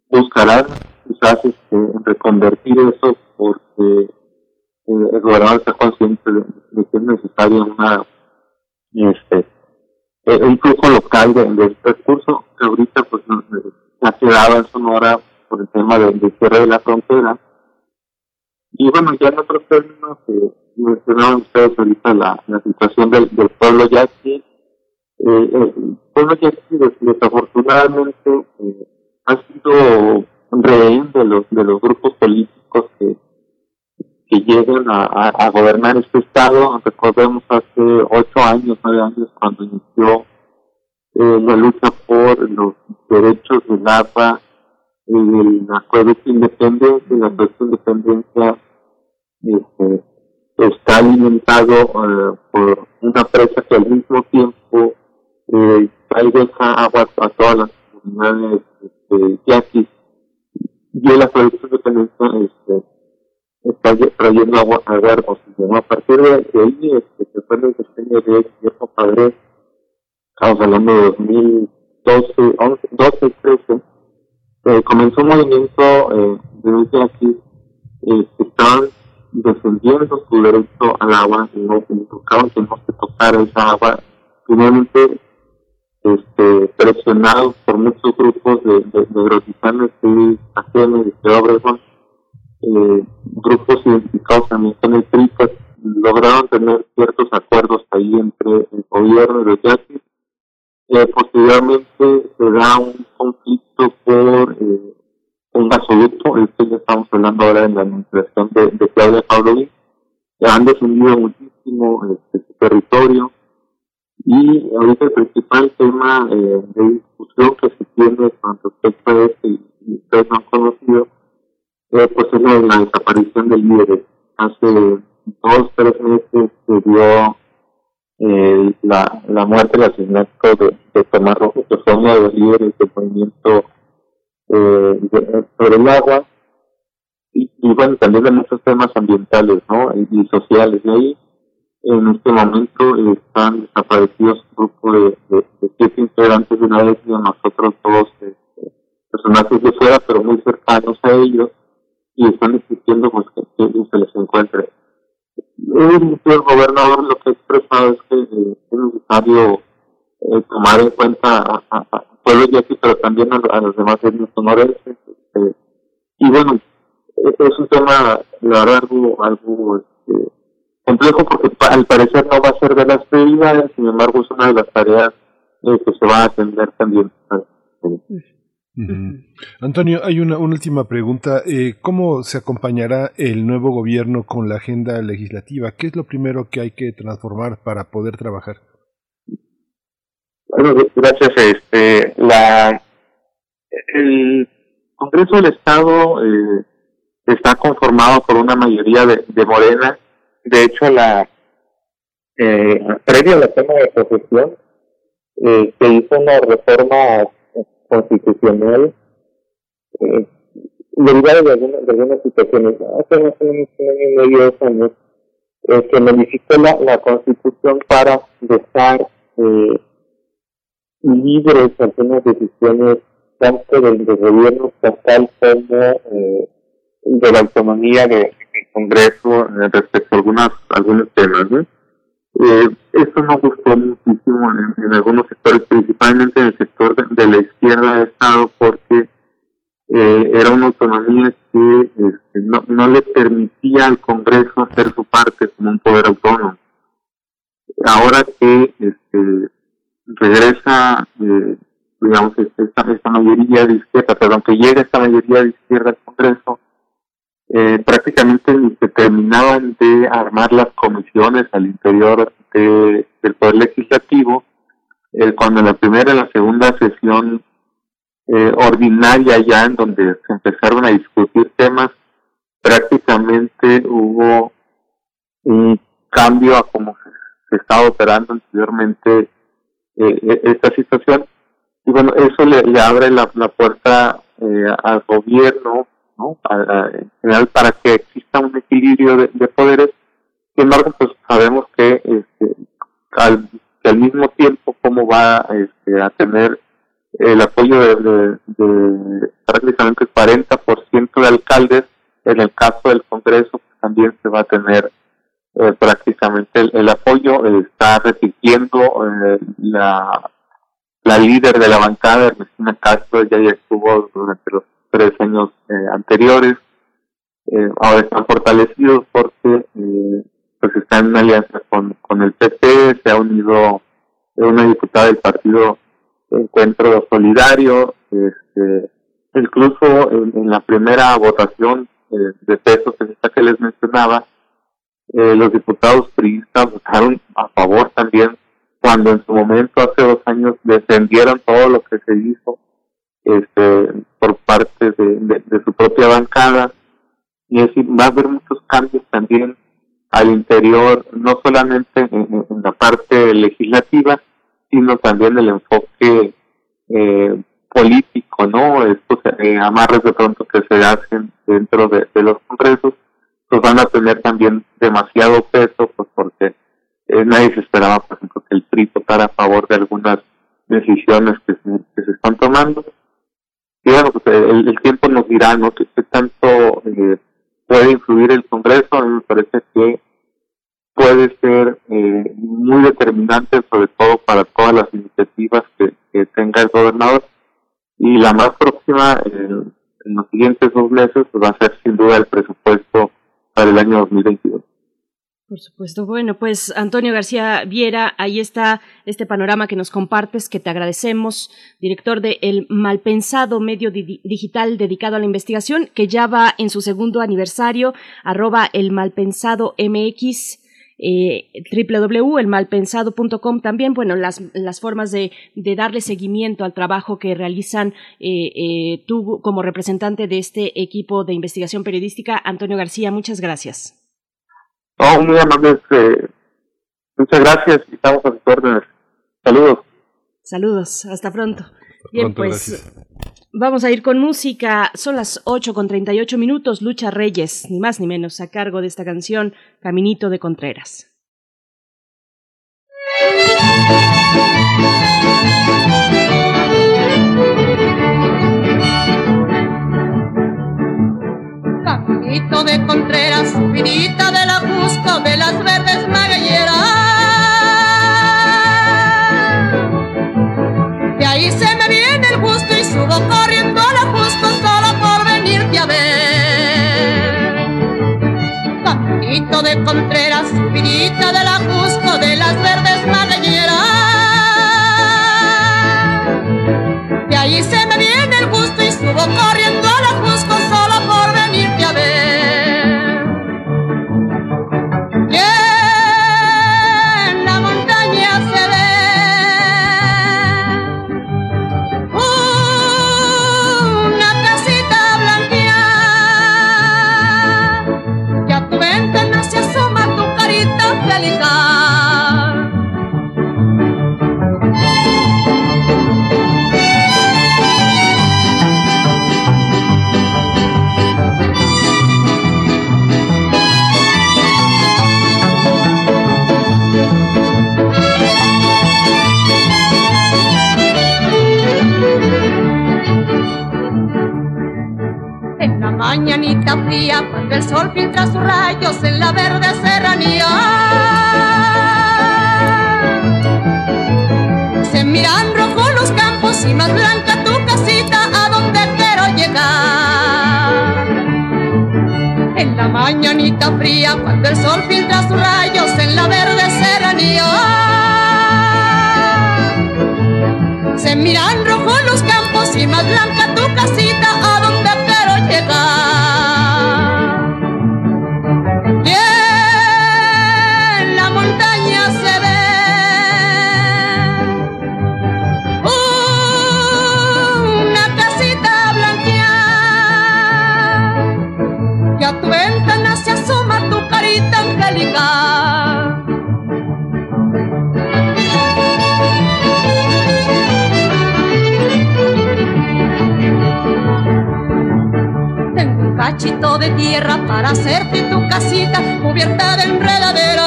buscarán quizás este, reconvertir eso porque eh, el gobernador está consciente de, que es necesaria una este un flujo local de, de este recurso que ahorita pues se ha quedado en Sonora por el tema del cierre de la frontera y bueno ya en otros términos eh, mencionaban ustedes ahorita la, la situación del, del pueblo yaqui. Eh, eh, el pueblo yaqui desafortunadamente eh, ha sido rehén de los, de los grupos políticos que, que llegan a, a, gobernar este estado. Recordemos hace ocho años, nueve años, cuando inició eh, la lucha por los derechos del agua, el acueducto independencia, la acueducto independencia este, está alimentado eh, por una presa que al mismo tiempo eh, deja agua a todas las comunidades este, yaquis y el acueducto de este, está trayendo agua a hermosillo. A partir de, ahí, este, que fue el diseño de Guillermo Padre, estamos hablando de 2012, 11, 12, 13, eh, comenzó un movimiento eh, de yaquis eh, que estaban defendiendo su derecho al agua no que no se tocara esa agua, finalmente este, presionados por muchos grupos de, de, de y ajenos de Ciudad eh, grupos identificados también con el PRI, pues, lograron tener ciertos acuerdos ahí entre el gobierno y los yaquis. Eh, posteriormente se da un conflicto por eh, un gasoducto, esto ya estamos hablando ahora en la administración de, de Claudia Pavlovich, han defendido muchísimo este, territorio y ahorita el principal tema eh, de discusión que se tiene con respecto a este, y ustedes lo han conocido, eh, pues es la, la desaparición del líder. Hace dos, tres meses se dio eh, la, la muerte, el asesinato de, de Tomás Rojo, que fue uno de los líderes del movimiento eh, sobre el agua, y, bueno, también de muchos temas ambientales ¿no? y, sociales. Y ahí, en este momento, están desaparecidos un grupo de, de, de siete integrantes de una vez, y nosotros todos eh, personajes de fuera, pero muy cercanos a ellos, y están exigiendo pues, que, se les encuentre. El, gobernador lo que ha expresado es que eh, es necesario eh, tomar en cuenta a, pueblos yaqui, pero también a, a los demás etnios sonorenses. este, y bueno, e- es un tema, la verdad, algo, algo este, complejo porque al parecer no va a ser de las prioridades, sin embargo es una de las tareas eh, que se va a atender también. Ujú. Antonio, hay una, una última pregunta. Eh, ¿Cómo se acompañará el nuevo gobierno con la agenda legislativa? ¿Qué es lo primero que hay que transformar para poder trabajar? Bueno, gracias. Este, la, el Congreso del Estado eh, está conformado por una mayoría de, de Morena. De hecho, la eh, previo a la toma de posesión, eh, se hizo una reforma constitucional eh, derivada de algunas, de algunas situaciones. Hace más o menos un año y medio, dos años, eh, se modificó la, la constitución para dejar eh, libres algunas decisiones tanto del, del gobierno estatal como eh, de la autonomía de- del Congreso eh, respecto a algunas, algunos temas. ¿no? Eh, no gustó muchísimo en, algunos sectores, principalmente en el sector de, de la izquierda del Estado, porque eh, era una autonomía que este, no, no le permitía al Congreso hacer su parte como un poder autónomo. Ahora que este, regresa, eh, digamos, esta, esta mayoría de izquierda, perdón, que llega esta mayoría de izquierda al Congreso, eh, prácticamente se terminaban de armar las comisiones al interior de- del Poder Legislativo, eh, cuando en la primera y la segunda sesión eh, ordinaria ya en donde se empezaron a discutir temas, prácticamente hubo un cambio a cómo se, se estaba operando anteriormente eh, e- esta situación. Y bueno, eso le, le abre la, la puerta eh, al gobierno, ¿no? A- a- en general, para que exista un equilibrio de, de poderes. Sin embargo, pues sabemos que este, al, que al mismo tiempo, cómo va este, a tener el apoyo de, de, de prácticamente el 40% de alcaldes, en el caso del Congreso, pues también se va a tener eh, prácticamente el, apoyo, eh, está repitiendo eh, la, la líder de la bancada, Ernestina Castro, ella ya estuvo durante los tres años eh, anteriores, eh, ahora están fortalecidos porque pues está en alianza con, con el PP, se ha unido una diputada del partido Encuentro Solidario, este, incluso en, la primera votación de pesos que les mencionaba, eh, los diputados priistas votaron a favor también cuando en su momento hace dos años defendieron todo lo que se hizo este por parte de, de, su propia bancada y es decir, va a haber muchos cambios también al interior, no solamente en, en la parte legislativa, sino también el enfoque eh, político, ¿no? Estos eh, amarres de pronto que se hacen dentro de, de los congresos, pues van a tener también demasiado peso, pues porque eh, nadie se esperaba, por ejemplo, que el PRI votara a favor de algunas decisiones que se, están tomando. Y bueno, pues el, el tiempo nos dirá, ¿no? Qué tanto eh, puede influir el Congreso. A mí me parece que puede ser eh, muy determinante, sobre todo para todas las iniciativas que, tenga el gobernador. Y la más próxima, en los siguientes dos meses, pues va a ser sin duda el presupuesto para el año 2022. Por supuesto. Bueno, pues Antonio García Viera, ahí está este panorama que nos compartes, que te agradecemos, director de El Malpensado Medio di Digital dedicado a la investigación, que ya va en su segundo aniversario, arroba El Malpensado MX. Eh, www.elmalpensado.com también, bueno, las, las formas de, de darle seguimiento al trabajo que realizan eh, eh, tú como representante de este equipo de investigación periodística. Antonio García, muchas gracias. Oh, muy amable. Este, muchas gracias y estamos a sus órdenes. Saludos. Saludos, hasta pronto. Bien, pues vamos a ir con música. Son las 8 con 38 minutos. Lucha Reyes, ni más ni menos, a cargo de esta canción, Caminito de Contreras. Caminito de Contreras, subidita de la Cusco, de las verdes magalleras. De Contreras, subidita de la Cusco, de las verdes mañanita fría, cuando el sol filtra sus rayos en la verde serranía. Se miran rojo los campos y más blanca tu casita a donde quiero llegar. En la mañanita fría, cuando el sol filtra sus rayos en la verde serranía. Se miran rojo los campos y más blanca tu casita a donde cachito de tierra para hacerte tu casita cubierta de enredadera.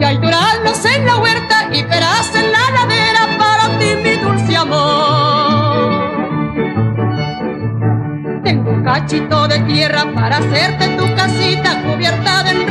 Y hay duraznos en la huerta y peras en la ladera para ti, mi dulce amor. Tengo un cachito de tierra para hacerte tu casita cubierta de enredadera.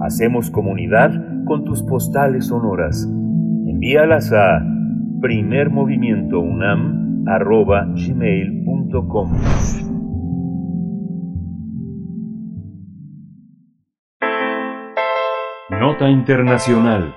Hacemos comunidad con tus postales sonoras. Envíalas a primermovimientounam.gmail.com Nota Internacional.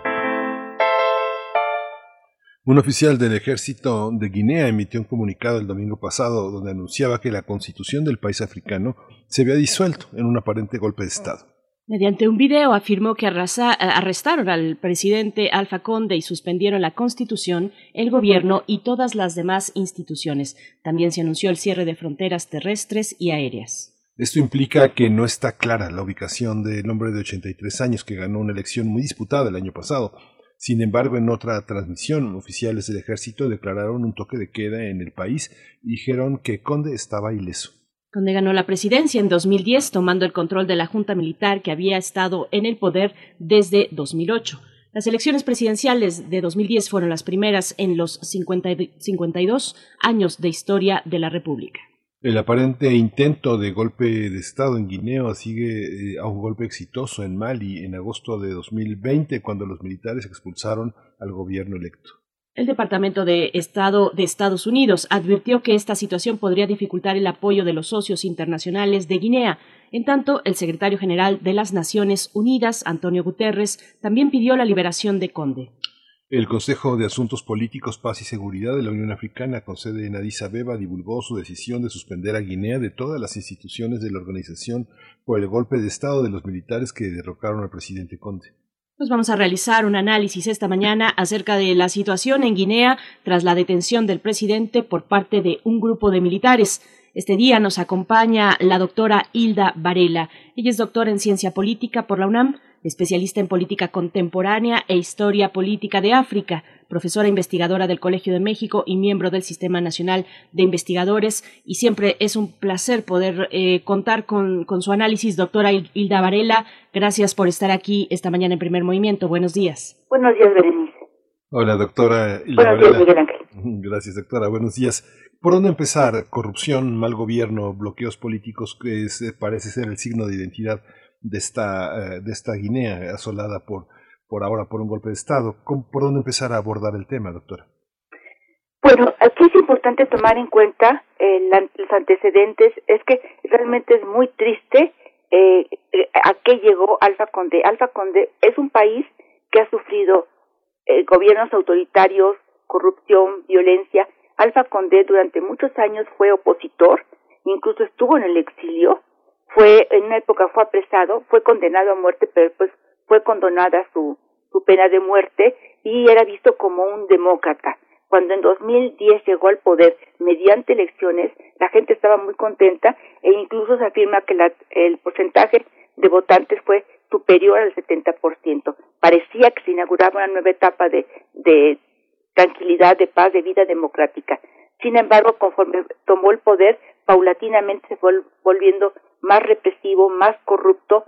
Un oficial del ejército de Guinea emitió un comunicado el domingo pasado donde anunciaba que la constitución del país africano se había disuelto en un aparente golpe de Estado. Mediante un video afirmó que arrasa- arrestaron al presidente Alfa Conde y suspendieron la Constitución, el gobierno y todas las demás instituciones. También se anunció el cierre de fronteras terrestres y aéreas. Esto implica que no está clara la ubicación del hombre de 83 años que ganó una elección muy disputada el año pasado. Sin embargo, en otra transmisión, oficiales del ejército declararon un toque de queda en el país y dijeron que Conde estaba ileso. Conde ganó la presidencia en 2010, tomando el control de la Junta Militar que había estado en el poder desde 2008. Las elecciones presidenciales de 2010 fueron las primeras en los 52 años de historia de la República. El aparente intento de golpe de Estado en Guinea sigue eh, a un golpe exitoso en Mali en agosto de 2020, cuando los militares expulsaron al gobierno electo. El Departamento de Estado de Estados Unidos advirtió que esta situación podría dificultar el apoyo de los socios internacionales de Guinea. En tanto, el secretario general de las Naciones Unidas, Antonio Guterres, también pidió la liberación de Conde. El Consejo de Asuntos Políticos, Paz y Seguridad de la Unión Africana, con sede en Addis Abeba, divulgó su decisión de suspender a Guinea de todas las instituciones de la organización por el golpe de Estado de los militares que derrocaron al presidente Conde. Pues vamos a realizar un análisis esta mañana acerca de la situación en Guinea tras la detención del presidente por parte de un grupo de militares. Este día nos acompaña la doctora Hilda Varela. Ella es doctora en ciencia política por la UNAM especialista en política contemporánea e historia política de África, profesora investigadora del Colegio de México y miembro del Sistema Nacional de Investigadores. Y siempre es un placer poder eh, contar con, su análisis, doctora Hilda Varela. Gracias por estar aquí esta mañana en Primer Movimiento. Buenos días. Buenos días, Berenice. Hola, doctora Hilda Buenos días, Miguel Gracias, doctora. Buenos días. ¿Por dónde empezar? Corrupción, mal gobierno, bloqueos políticos, que parece ser el signo de identidad de esta, eh, de esta Guinea asolada por, por ahora por un golpe de Estado. ¿Por dónde empezar a abordar el tema, doctora? Bueno, aquí es importante tomar en cuenta eh, los antecedentes. Es que realmente es muy triste eh, a qué llegó Alfa Conde. Alfa Conde es un país que ha sufrido gobiernos autoritarios, corrupción, violencia. Alfa Conde durante muchos años fue opositor, incluso estuvo en el exilio fue en una época fue apresado, fue condenado a muerte, pero pues fue condonada su su pena de muerte y era visto como un demócrata. Cuando en 2010 llegó al poder mediante elecciones, la gente estaba muy contenta e incluso se afirma que la, el porcentaje de votantes fue superior al 70%. Parecía que se inauguraba una nueva etapa de, de tranquilidad, de paz, de vida democrática. Sin embargo, conforme tomó el poder, paulatinamente se fue volviendo más represivo, más corrupto.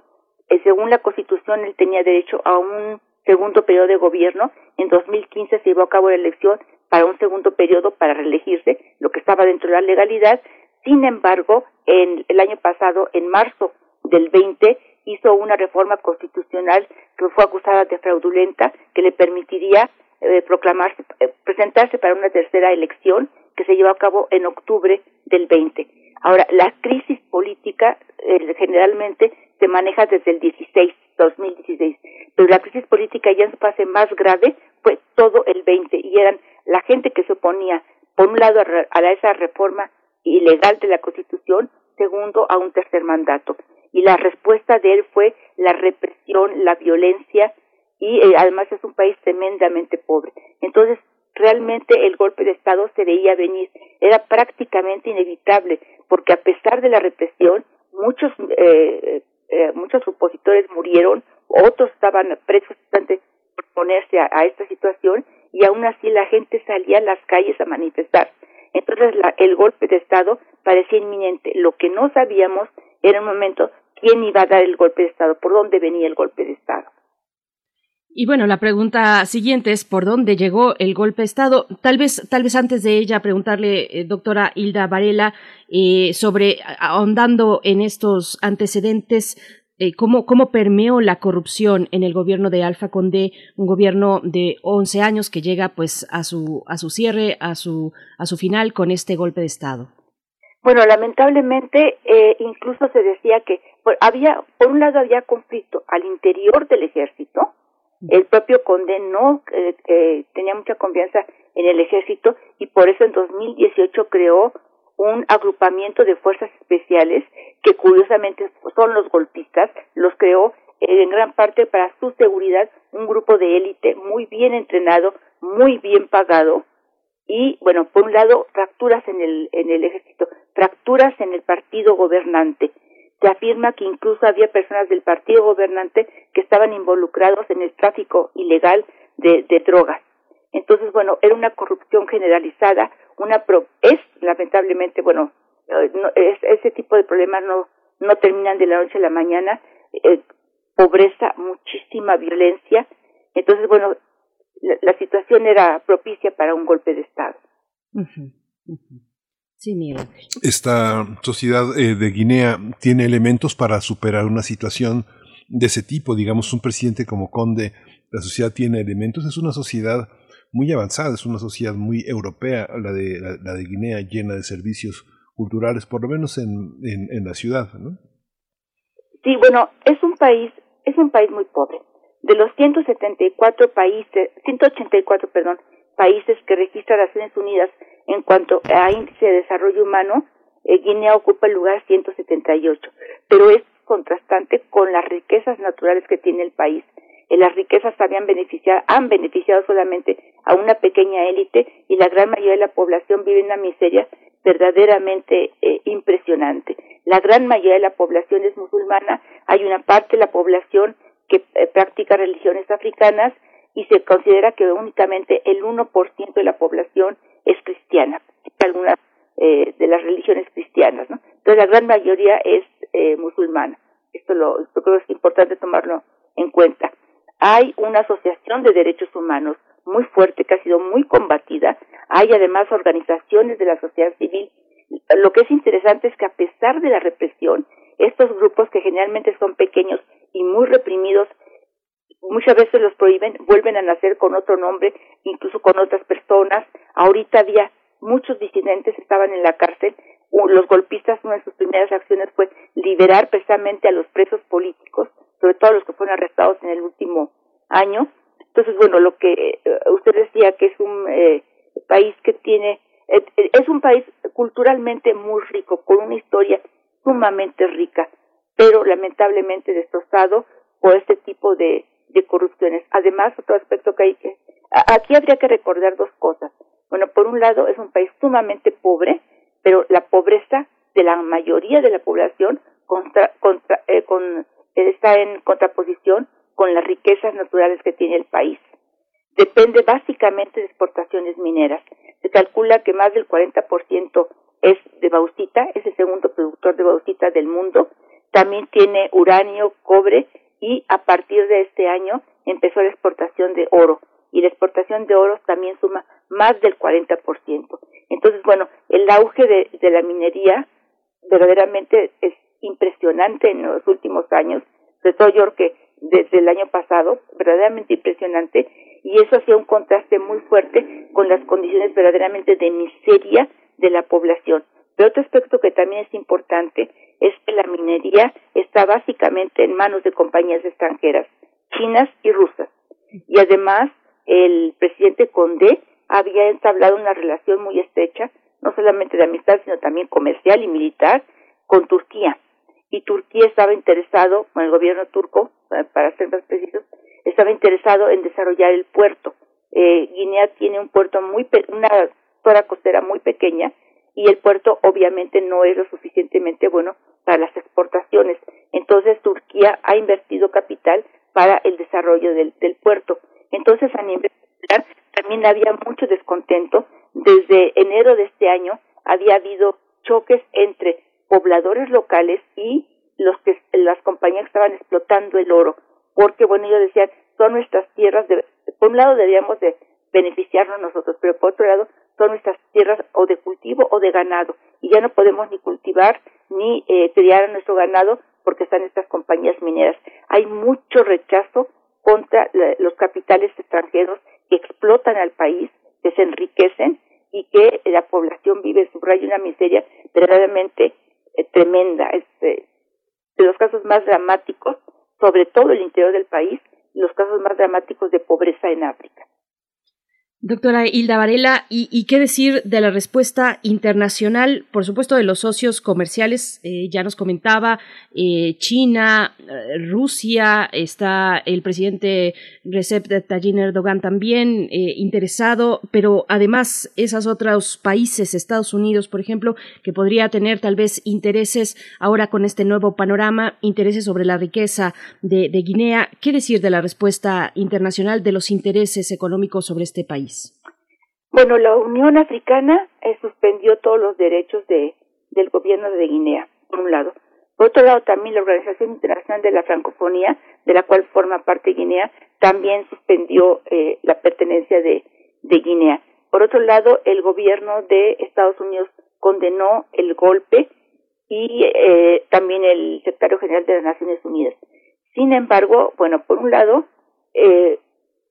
Eh, según la Constitución, él tenía derecho a un segundo periodo de gobierno. En 2015 se llevó a cabo la elección para un segundo periodo para reelegirse, lo que estaba dentro de la legalidad. Sin embargo, en el año pasado, en marzo del 20, hizo una reforma constitucional que fue acusada de fraudulenta, que le permitiría eh, proclamarse, eh, presentarse para una tercera elección que se llevó a cabo en octubre del 20. Ahora, la crisis política eh, generalmente se maneja desde el 16, 2016, pero la crisis política ya en su fase más grave fue todo el 20 y eran la gente que se oponía, por un lado, a, esa reforma ilegal de la Constitución, segundo, a un tercer mandato. Y la respuesta de él fue la represión, la violencia y eh, además es un país tremendamente pobre. Entonces, realmente el golpe de Estado se veía venir, era prácticamente inevitable, porque a pesar de la represión, muchos, eh, eh, muchos opositores murieron, otros estaban presos antes por ponerse a, esta situación, y aún así la gente salía a las calles a manifestar. Entonces la, el golpe de Estado parecía inminente. Lo que no sabíamos era un momento quién iba a dar el golpe de Estado, por dónde venía el golpe de Estado. Y bueno, la pregunta siguiente es por dónde llegó el golpe de Estado. Tal vez, tal vez antes de ella preguntarle, eh, doctora Hilda Varela, eh, sobre ahondando en estos antecedentes, eh, cómo, cómo permeó la corrupción en el gobierno de Alfa Condé, un gobierno de 11 años que llega pues a su a su cierre, a su a su final con este golpe de Estado. Bueno, lamentablemente incluso se decía que había, por un lado había conflicto al interior del ejército el propio Conde no eh, eh, tenía mucha confianza en el ejército y por eso en 2018 creó un agrupamiento de fuerzas especiales que curiosamente son los golpistas, los creó eh, en gran parte para su seguridad un grupo de élite muy bien entrenado, muy bien pagado y bueno, por un lado fracturas en el en el ejército, fracturas en el partido gobernante se afirma que incluso había personas del partido gobernante que estaban involucrados en el tráfico ilegal de, drogas. Entonces, bueno, era una corrupción generalizada, una es lamentablemente, bueno, eh, ese tipo de problemas no, no terminan de la noche a la mañana, eh, pobreza, muchísima violencia Entonces, bueno, la, situación era propicia para un golpe de Estado. Sí, Miguel. Esta sociedad eh, de Guinea tiene elementos para superar una situación de ese tipo. Digamos, un presidente como Conde, la sociedad tiene elementos. Es una sociedad muy avanzada, es una sociedad muy europea, la de, la, de Guinea, llena de servicios culturales, por lo menos en, en, la ciudad, ¿no? Sí, bueno, es un país, es un país muy pobre. De los 174 países, 184, perdón, países que registra Naciones Unidas en cuanto a índice de desarrollo humano, eh, Guinea ocupa el lugar 178, pero es contrastante con las riquezas naturales que tiene el país. Eh, las riquezas habían beneficiado, han beneficiado solamente a una pequeña élite y la gran mayoría de la población vive en una miseria verdaderamente eh, impresionante. La gran mayoría de la población es musulmana, hay una parte de la población que practica religiones africanas y se considera que únicamente el 1% de la población es cristiana, eh, de las religiones cristianas, ¿no? Entonces la gran mayoría es eh, musulmana. Esto lo, creo es importante tomarlo en cuenta. Hay una asociación de derechos humanos muy fuerte que ha sido muy combatida. Hay además organizaciones de la sociedad civil. Lo que es interesante es que a pesar de la represión, estos grupos que generalmente son pequeños y muy reprimidos muchas veces los prohíben, vuelven a nacer con otro nombre, incluso con otras personas. Ahorita había muchos disidentes estaban en la cárcel. Los golpistas, una de sus primeras acciones fue liberar precisamente a los presos políticos, sobre todo los que fueron arrestados en el último año. Entonces, bueno, lo que eh, usted decía que es un eh, país que tiene, eh, es un país culturalmente muy rico, con una historia sumamente rica, pero lamentablemente destrozado por este tipo de de corrupciones. Además, otro aspecto que hay que... Aquí habría que recordar dos cosas. Bueno, por un lado es un país sumamente pobre, pero la pobreza de la mayoría de la población contra, contra, eh, con, está en contraposición con las riquezas naturales que tiene el país. Depende básicamente de exportaciones mineras. Se calcula que más del 40% es de bauxita, es el segundo productor de bauxita del mundo. También tiene uranio, cobre y a partir de este año empezó la exportación de oro y la exportación de oro también suma más del 40%. Entonces, bueno, el auge de, la minería verdaderamente es impresionante en los últimos años, sobre todo yo que desde el año pasado, verdaderamente impresionante, y eso hacía un contraste muy fuerte con las condiciones verdaderamente de miseria de la población. Pero otro aspecto que también es importante es que la minería está básicamente en manos de compañías extranjeras, chinas y rusas. Y además, el presidente Condé había entablado una relación muy estrecha, no solamente de amistad, sino también comercial y militar, con Turquía. Y Turquía estaba interesado, el gobierno turco, para ser más precisos, estaba interesado en desarrollar el puerto. Eh, Guinea tiene un puerto muy, una zona costera muy pequeña, y el puerto obviamente no es lo suficientemente bueno para las exportaciones. Entonces Turquía ha invertido capital para el desarrollo del, puerto. Entonces a nivel también había mucho descontento. Desde enero de este año había habido choques entre pobladores locales y los que las compañías que estaban explotando el oro, porque bueno ellos decían son nuestras tierras, de, por un lado debíamos de beneficiarnos nosotros, pero por otro lado son nuestras tierras o de cultivo o de ganado y ya no podemos ni cultivar ni eh, criar a nuestro ganado porque están estas compañías mineras. Hay mucho rechazo contra los capitales extranjeros que explotan al país, que se enriquecen y que la población vive en su rayo una miseria verdaderamente eh, tremenda. Este, de los casos más dramáticos, sobre todo el interior del país, los casos más dramáticos de pobreza en África. Doctora Hilda Varela, ¿y, qué decir de la respuesta internacional, por supuesto, de los socios comerciales? Eh, ya nos comentaba eh, China, eh, Rusia, está el presidente Recep Tayyip Erdogan también interesado, pero además esos otros países, Estados Unidos, por ejemplo, que podría tener tal vez intereses ahora con este nuevo panorama, intereses sobre la riqueza de Guinea. ¿Qué decir de la respuesta internacional de los intereses económicos sobre este país? Bueno, la Unión Africana eh, suspendió todos los derechos de, del gobierno de Guinea, por un lado. Por otro lado, también la Organización Internacional de la Francofonía, de la cual forma parte Guinea, también suspendió eh, la pertenencia de, de Guinea. Por otro lado, el gobierno de Estados Unidos condenó el golpe y eh, también el secretario general de las Naciones Unidas. Sin embargo, bueno, por un lado, eh,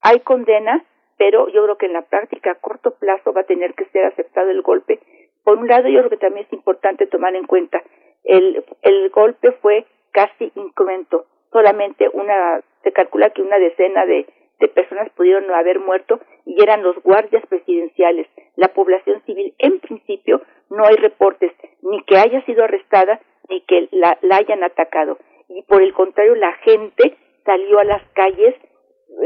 hay condena, pero yo creo que en la práctica a corto plazo va a tener que ser aceptado el golpe. Por un lado, yo creo que también es importante tomar en cuenta el, el golpe fue casi incremento. Solamente una, se calcula que una decena de, de personas pudieron haber muerto y eran los guardias presidenciales. La población civil, en principio, no hay reportes ni que haya sido arrestada ni que la, la hayan atacado. Y por el contrario, la gente salió a las calles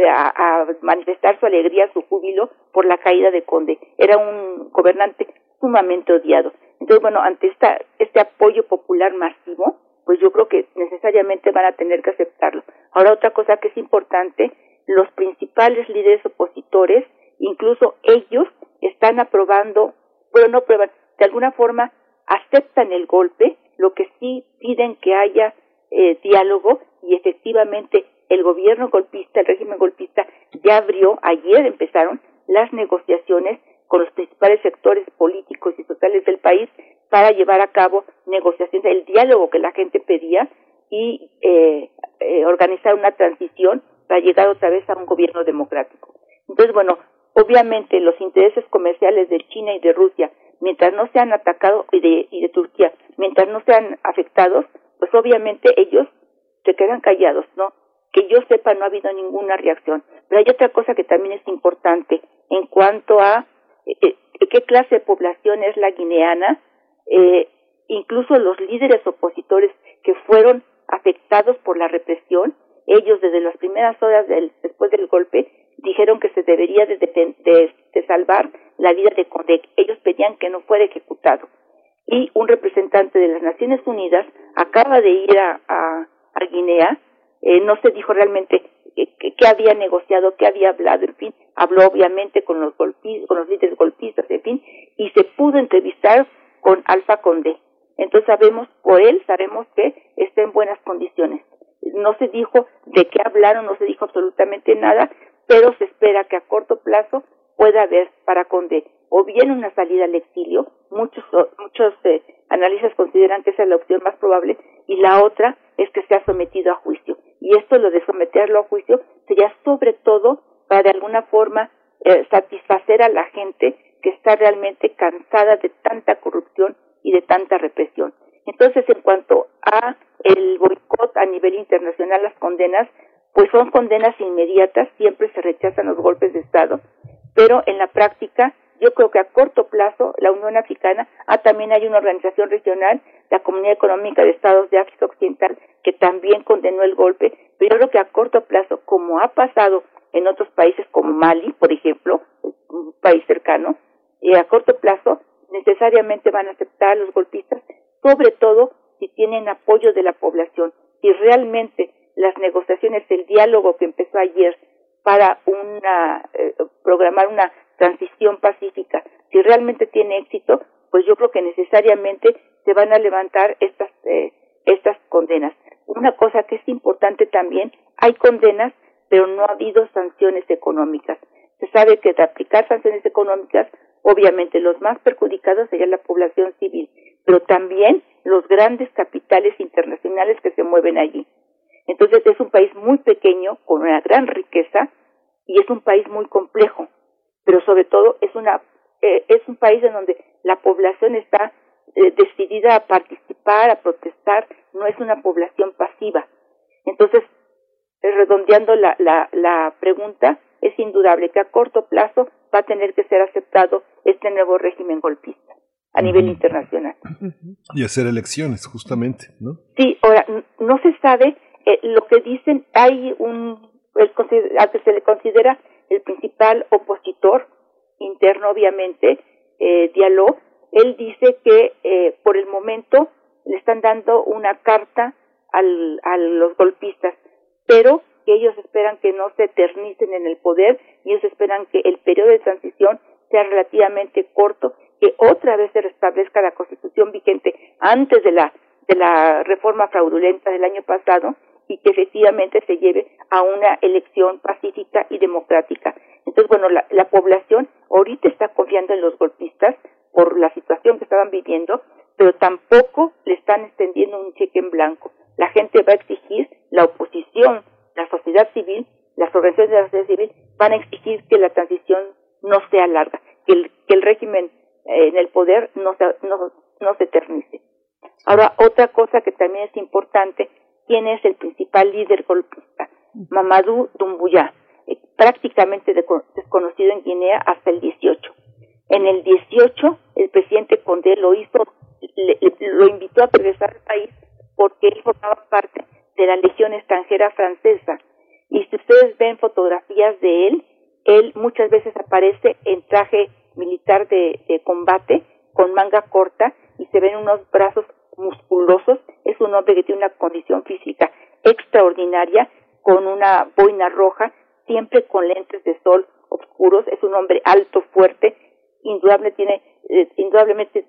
a, manifestar su alegría, su júbilo por la caída de Conde. Era un gobernante sumamente odiado. Entonces, bueno, ante esta, este apoyo popular masivo, pues yo creo que necesariamente van a tener que aceptarlo. Ahora, otra cosa que es importante, los principales líderes opositores, incluso ellos, están aprobando, bueno, no prueban, de alguna forma aceptan el golpe, lo que sí piden que haya eh, diálogo y efectivamente el gobierno golpista, el régimen golpista, ya abrió, ayer empezaron las negociaciones con los principales sectores políticos y sociales del país para llevar a cabo negociaciones, el diálogo que la gente pedía y eh, eh, organizar una transición para llegar otra vez a un gobierno democrático. Entonces, bueno, obviamente los intereses comerciales de China y de Rusia, mientras no sean atacados, y de, y de Turquía, mientras no sean afectados, pues obviamente ellos se quedan callados, ¿no? Que yo sepa, no ha habido ninguna reacción. Pero hay otra cosa que también es importante en cuanto a eh, eh, qué clase de población es la guineana, eh, incluso los líderes opositores que fueron afectados por la represión, ellos desde las primeras horas del, después del golpe dijeron que se debería de, de, salvar la vida de Condé. Ellos pedían que no fuera ejecutado. Y un representante de las Naciones Unidas acaba de ir a Guinea, eh, no se dijo realmente qué había negociado, qué había hablado, en fin, habló obviamente con los golpistas, con los líderes golpistas, en fin, y se pudo entrevistar con Alfa Condé. Entonces sabemos por él, sabemos que está en buenas condiciones. No se dijo de qué hablaron, no se dijo absolutamente nada, pero se espera que a corto plazo pueda haber para Condé o bien una salida al exilio, muchos muchos eh, analistas consideran que esa es la opción más probable y la otra es que sea sometido a juicio y esto lo de someterlo a juicio sería sobre todo para de alguna forma eh, satisfacer a la gente que está realmente cansada de tanta corrupción y de tanta represión. Entonces, en cuanto a el boicot a nivel internacional, las condenas, pues son condenas inmediatas, siempre se rechazan los golpes de Estado, pero en la práctica yo creo que a corto plazo la Unión Africana, ah, también hay una organización regional, la Comunidad Económica de Estados de África Occidental, que también condenó el golpe, pero yo creo que a corto plazo, como ha pasado en otros países como Mali, por ejemplo, un país cercano, y a corto plazo necesariamente van a aceptar a los golpistas, sobre todo si tienen apoyo de la población. Si realmente las negociaciones, el diálogo que empezó ayer para una eh, programar una transición pacífica, si realmente tiene éxito, pues yo creo que necesariamente se van a levantar estas eh, estas condenas. Una cosa que es importante también, hay condenas, pero no ha habido sanciones económicas. Se sabe que de aplicar sanciones económicas, obviamente los más perjudicados sería la población civil, pero también los grandes capitales internacionales que se mueven allí. Entonces es un país muy pequeño, con una gran riqueza, y es un país muy complejo pero sobre todo es una eh, es un país en donde la población está eh, decidida a participar, a protestar, no es una población pasiva. Entonces, eh, redondeando la, la, la pregunta, es indudable que a corto plazo va a tener que ser aceptado este nuevo régimen golpista a nivel internacional. Y hacer elecciones, justamente, ¿no? Sí, ahora, no se sabe, eh, lo que dicen, hay un, el, al que se le considera el principal opositor interno, obviamente, eh, Diallo, él dice que eh, por el momento le están dando una carta al, a los golpistas, pero que ellos esperan que no se eternicen en el poder y ellos esperan que el periodo de transición sea relativamente corto, que otra vez se restablezca la constitución vigente antes de la, de la reforma fraudulenta del año pasado y que efectivamente se lleve a una elección pacífica y democrática. Entonces, bueno, la, la población ahorita está confiando en los golpistas por la situación que estaban viviendo, pero tampoco le están extendiendo un cheque en blanco. La gente va a exigir, la oposición, la sociedad civil, las organizaciones de la sociedad civil van a exigir que la transición no sea larga, que el, que el régimen eh, en el poder no se, no, no se eternice. Ahora, otra cosa que también es importante, ¿quién es el principal líder golpista? Mamadou Doumbouya, eh, prácticamente desconocido en Guinea hasta el 18. En el 18, el presidente Condé lo hizo, le, lo invitó a regresar al país porque él formaba parte de la Legión extranjera francesa. Y si ustedes ven fotografías de él, él muchas veces aparece en traje militar de, de combate, con manga corta, y se ven unos brazos musculosos. Es un hombre que tiene una condición física extraordinaria, con una boina roja, siempre con lentes de sol oscuros. Es un hombre alto, fuerte, indudable tiene, eh, indudablemente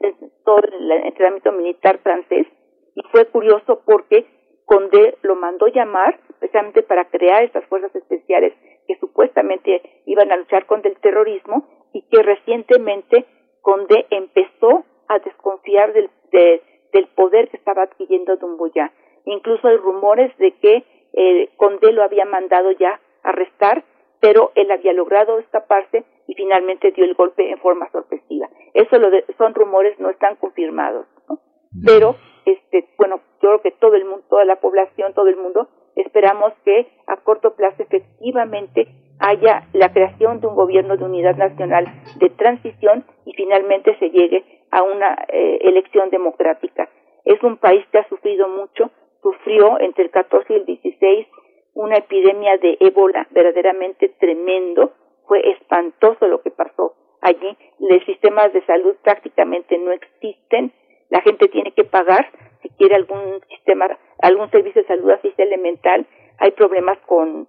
todo el entrenamiento militar francés. Y fue curioso porque Condé lo mandó llamar precisamente para crear estas fuerzas especiales que supuestamente iban a luchar contra el terrorismo y que recientemente Condé empezó a desconfiar del, de, del poder que estaba adquiriendo Dumbuya. Incluso hay rumores de que eh, Condé lo había mandado ya arrestar, pero él había logrado escaparse y finalmente dio el golpe en forma sorpresiva. Eso lo de, son rumores, no están confirmados, ¿no? Pero este, bueno, yo creo que todo el mundo, toda la población, todo el mundo, esperamos que a corto plazo efectivamente haya la creación de un gobierno de unidad nacional de transición y finalmente se llegue a una eh, elección democrática. Es un país que ha sufrido mucho, sufrió entre el 14 y el 16 una epidemia de ébola verdaderamente tremendo, fue espantoso lo que pasó allí, los sistemas de salud prácticamente no existen, la gente tiene que pagar si quiere algún sistema, algún servicio de salud así elemental, hay problemas con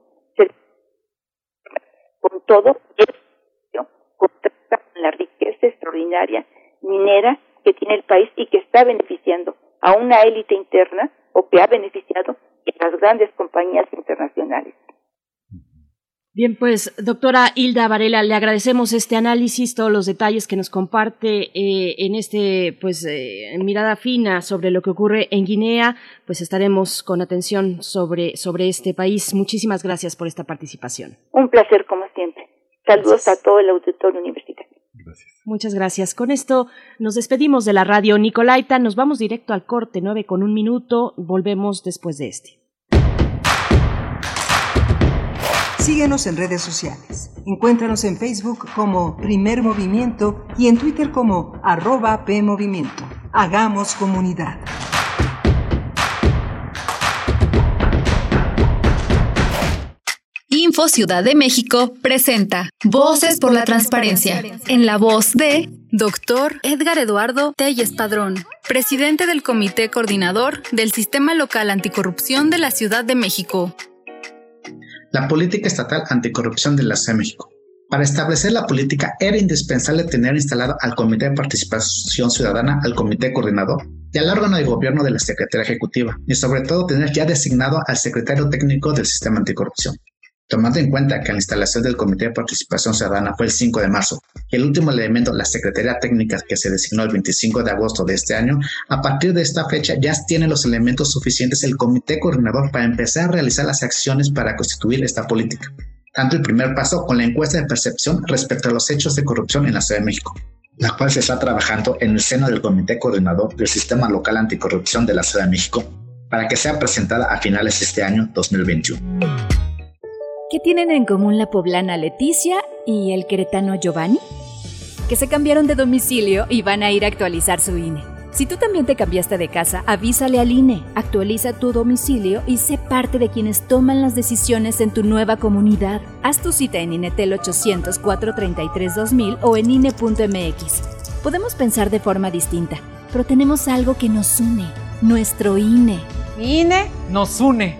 con todo. Con la riqueza extraordinaria minera que tiene el país y que está beneficiando a una élite interna o que ha beneficiado a las grandes compañías internacionales. Bien, pues doctora Hilda Varela, le agradecemos este análisis, todos los detalles que nos comparte eh, en este, pues, eh, mirada fina sobre lo que ocurre en Guinea. Pues estaremos con atención sobre, sobre este país. Muchísimas gracias por esta participación. Un placer, como siempre. Saludos a todo el auditorio universitario. Gracias. Muchas gracias. Con esto nos despedimos de la radio Nicolaita. Nos vamos directo al corte, nueve con un minuto. Volvemos después de este. Síguenos en redes sociales. Encuéntranos en Facebook como Primer Movimiento y en Twitter como arroba PMovimiento. Hagamos comunidad. Info Ciudad de México presenta Voces por la Transparencia, en la voz de Doctor Edgar Eduardo Telles Padrón, presidente del Comité Coordinador del Sistema Local Anticorrupción de la Ciudad de México. La política estatal anticorrupción de la Ciudad de México. Para establecer la política era indispensable tener instalado al Comité de Participación Ciudadana, al Comité Coordinador y al órgano de gobierno de la Secretaría Ejecutiva, y sobre todo tener ya designado al secretario técnico del Sistema Anticorrupción. Tomando en cuenta que la instalación del Comité de Participación Ciudadana fue el 5 de marzo y el último elemento, la Secretaría Técnica, que se designó el 25 de agosto de este año, a partir de esta fecha ya tiene los elementos suficientes el Comité Coordinador para empezar a realizar las acciones para constituir esta política. Tanto el primer paso con la encuesta de percepción respecto a los hechos de corrupción en la Ciudad de México, la cual se está trabajando en el seno del Comité Coordinador del Sistema Local Anticorrupción de la Ciudad de México, para que sea presentada a finales de este año 2021. ¿Qué tienen en común la poblana Leticia y el queretano Giovanni? Que se cambiaron de domicilio y van a ir a actualizar su INE. Si tú también te cambiaste de casa, avísale al INE, actualiza tu domicilio y sé parte de quienes toman las decisiones en tu nueva comunidad. Haz tu cita en INETEL 800 433 2000 o en INE.mx. Podemos pensar de forma distinta, pero tenemos algo que nos une, nuestro INE. INE nos une.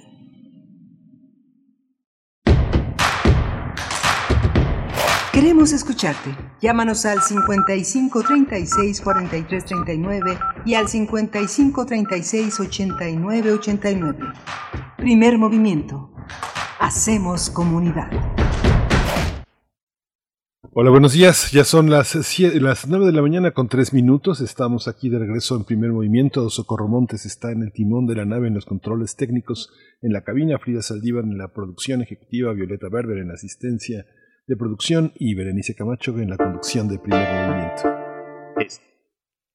Queremos escucharte. Llámanos al 55 36 43 39 y al 55 36 89 89. Primer movimiento. Hacemos comunidad. Hola, buenos días. Ya son las, sie- las 9 de la mañana con 3 minutos. Estamos aquí de regreso en primer movimiento. Socorro Montes está en el timón de la nave en los controles técnicos en la cabina. Frida Saldívar en la producción ejecutiva. Violeta Berber en asistencia de producción y Berenice Camacho en la conducción de primer movimiento.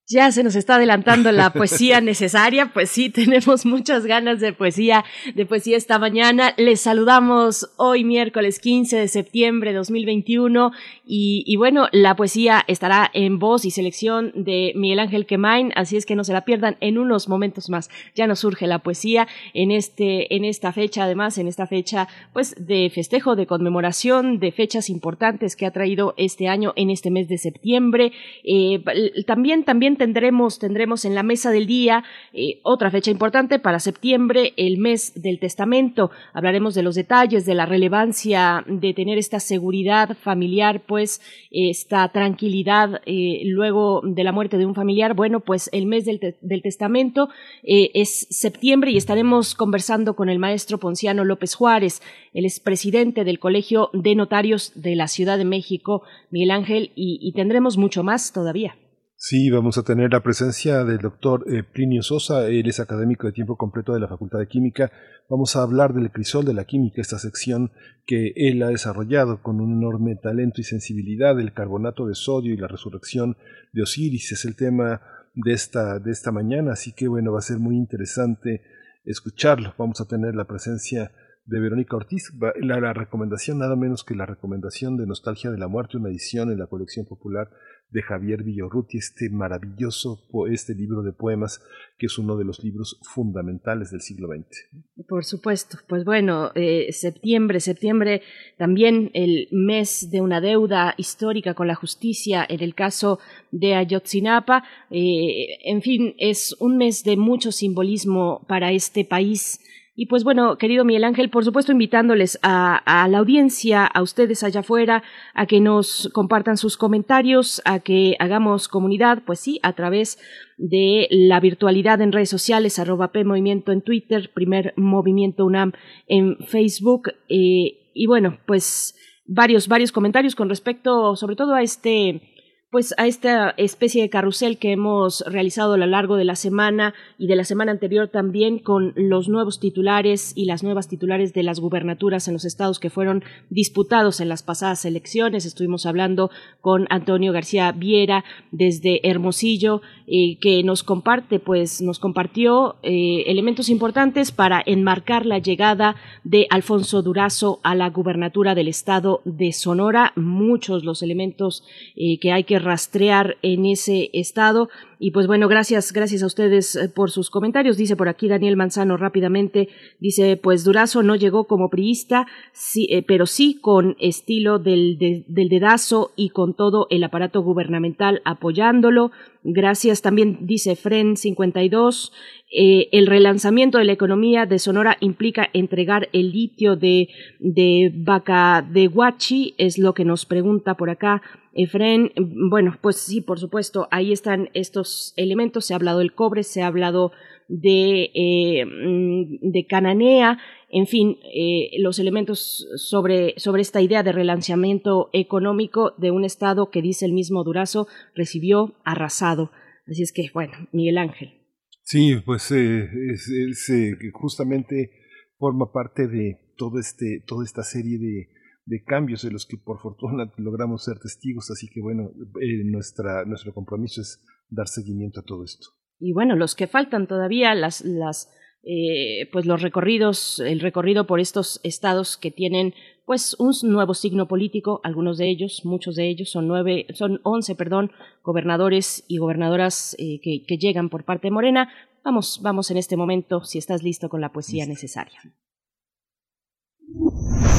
Ya se nos está adelantando la poesía necesaria, pues sí, tenemos muchas ganas de poesía, de poesía esta mañana. Les saludamos hoy miércoles 15 de septiembre de 2021 y, y bueno, la poesía estará en voz y selección de Miguel Ángel Quemain, así es que no se la pierdan en unos momentos más. Ya nos surge la poesía en este, en esta fecha, además, en esta fecha, pues de festejo, de conmemoración, de fechas importantes que ha traído este año en este mes de septiembre. Eh, también, también tendremos, tendremos en la mesa del día eh, otra fecha importante para septiembre, el mes del testamento. Hablaremos de los detalles, de la relevancia de tener esta seguridad familiar, pues esta tranquilidad eh, luego de la muerte de un familiar. Bueno, pues el mes del, te- del testamento eh, es septiembre y estaremos conversando con el maestro Ponciano López Juárez. Él es presidente del Colegio de Notarios de la Ciudad de México, Miguel Ángel, y tendremos mucho más todavía. Sí, vamos a tener la presencia del doctor eh, Plinio Sosa, él es académico de tiempo completo de la Facultad de Química. Vamos a hablar del crisol de la química, esta sección que él ha desarrollado con un enorme talento y sensibilidad, el carbonato de sodio y la resurrección de Osiris es el tema de esta, de esta mañana, así que bueno, va a ser muy interesante escucharlo. Vamos a tener la presencia de Verónica Ortiz, la, la recomendación, nada menos que la recomendación de Nostalgia de la Muerte, una edición en la colección popular de Javier Villorruti, este maravilloso este libro de poemas que es uno de los libros fundamentales del siglo XX. Por supuesto, pues bueno, eh, septiembre, septiembre también el mes de una deuda histórica con la justicia en el caso de Ayotzinapa. Eh, en fin, es un mes de mucho simbolismo para este país. Y pues bueno, querido Miguel Ángel, por supuesto invitándoles a, la audiencia, a ustedes allá afuera, a que nos compartan sus comentarios, a que hagamos comunidad, pues sí, a través de la virtualidad en redes sociales, arroba P Movimiento en Twitter, primer Movimiento UNAM en Facebook. eh, y bueno, pues varios, varios comentarios con respecto sobre todo a este pues a esta especie de carrusel que hemos realizado a lo largo de la semana y de la semana anterior también con los nuevos titulares y las nuevas titulares de las gubernaturas en los estados que fueron disputados en las pasadas elecciones. Estuvimos hablando con Antonio García Viera desde Hermosillo, eh, que nos comparte, pues nos compartió eh, elementos importantes para enmarcar la llegada de Alfonso Durazo a la gubernatura del estado de Sonora. Muchos los elementos eh, que hay que rastrear en ese estado. Y pues bueno, gracias, gracias a ustedes eh, por sus comentarios. Dice por aquí Daniel Manzano rápidamente, dice, pues Durazo no llegó como priista, sí, eh, pero sí con estilo del, de- del dedazo y con todo el aparato gubernamental apoyándolo. Gracias también, dice Fren 52. eh, el relanzamiento de la economía de Sonora implica entregar el litio de, de Vaca de Huachi, es lo que nos pregunta por acá Efren. Bueno, pues sí, por supuesto, ahí están estos elementos. Se ha hablado del cobre, se ha hablado de, eh, mm, Cananea, en fin, eh, los elementos sobre, sobre esta idea de relanzamiento económico de un Estado que, dice el mismo Durazo, recibió arrasado. Así es que, bueno, Miguel Ángel. Sí, pues eh, eh, justamente forma parte de todo este, toda esta serie de, de cambios de los que por fortuna logramos ser testigos, así que bueno, eh, nuestra, nuestro compromiso es dar seguimiento a todo esto. Y bueno, los que faltan todavía, las, las eh, pues los recorridos, el recorrido por estos estados que tienen pues un nuevo signo político, algunos de ellos, muchos de ellos, son nueve, son once, perdón, gobernadores y gobernadoras eh, que, que, llegan por parte de Morena. Vamos, vamos en este momento, si estás listo con la poesía necesaria.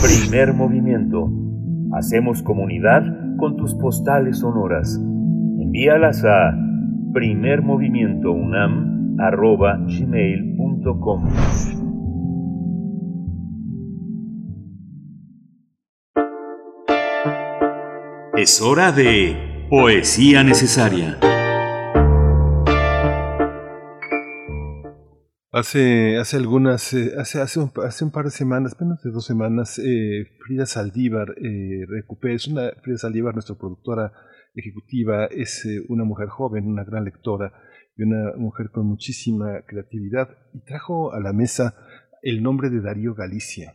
Primer movimiento. Hacemos comunidad con tus postales sonoras. Envíalas a primermovimientounam.gmail.com Es hora de Poesía Necesaria. Hace, hace algunas, eh, hace, hace, un, hace un par de semanas, menos de dos semanas, eh, Frida Saldívar eh, recupera, es una, Frida Saldívar, nuestra productora ejecutiva, es eh, una mujer joven, una gran lectora y una mujer con muchísima creatividad y trajo a la mesa el nombre de Darío Galicia,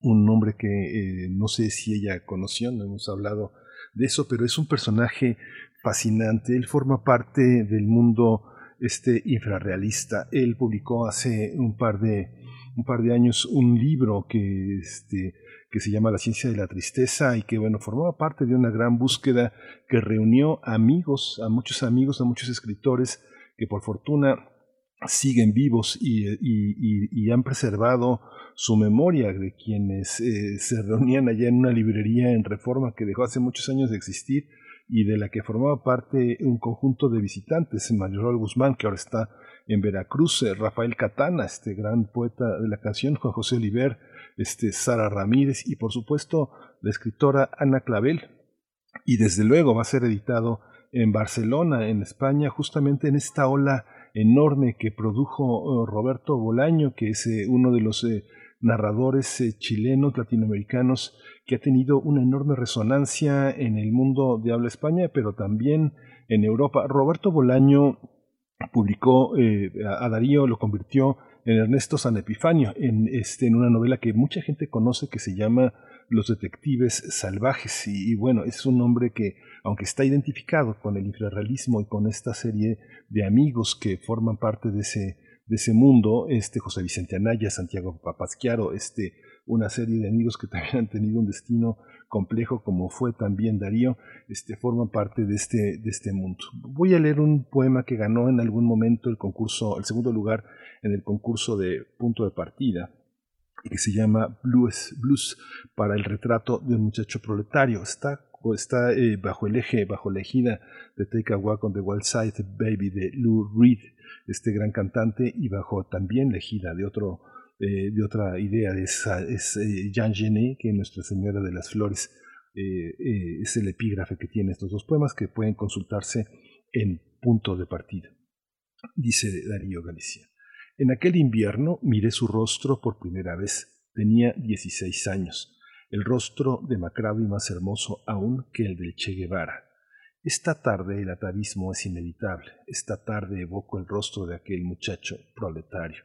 un nombre que eh, no sé si ella conoció, no hemos hablado de eso, pero es un personaje fascinante. Él forma parte del mundo este infrarrealista. Él publicó hace un par de un par de años un libro que este que se llama La ciencia de la tristeza y que bueno formaba parte de una gran búsqueda que reunió amigos, a muchos amigos, a muchos escritores que por fortuna siguen vivos y, y, y, han preservado su memoria de quienes eh, se reunían allá en una librería en Reforma que dejó hace muchos años de existir y de la que formaba parte un conjunto de visitantes, Mayor Guzmán, que ahora está en Veracruz, eh, Rafael Catana, este gran poeta de la canción, Juan José Oliver, este, Sara Ramírez y por supuesto la escritora Ana Clavel. Y desde luego va a ser editado en Barcelona, en España, justamente en esta ola enorme que produjo eh, Roberto Bolaño, que es eh, uno de los narradores chilenos, latinoamericanos, que ha tenido una enorme resonancia en el mundo de habla España, pero también en Europa. Roberto Bolaño publicó eh, a Darío, lo convirtió en Ernesto San Epifanio, en, este, en una novela que mucha gente conoce que se llama Los Detectives Salvajes. Y, y, bueno, es un hombre que, aunque está identificado con el infrarrealismo y con esta serie de amigos que forman parte de ese, de ese mundo, este José Vicente Anaya, Santiago Papasquiaro, este una serie de amigos que también han tenido un destino complejo como fue también Darío, este, forman parte de este, de este mundo. Voy a leer un poema que ganó en algún momento el concurso, el segundo lugar en el concurso de punto de partida, que se llama Blues, Blues para el retrato de un muchacho proletario. Está, está eh, bajo el eje, bajo la ejida de Take a Walk on the Wild Side Baby de Lou Reed, este gran cantante, y bajo también la ejida de otro eh, de otra idea, es, eh, Jean Genet, que Nuestra Señora de las Flores eh, es el epígrafe que tiene estos dos poemas que pueden consultarse en punto de partida. Dice Darío Galicia. En aquel invierno miré su rostro por primera vez. Tenía 16 años, el rostro demacrado y más hermoso aún que el del Che Guevara. Esta tarde el atavismo es inevitable. Esta tarde evoco el rostro de aquel muchacho proletario.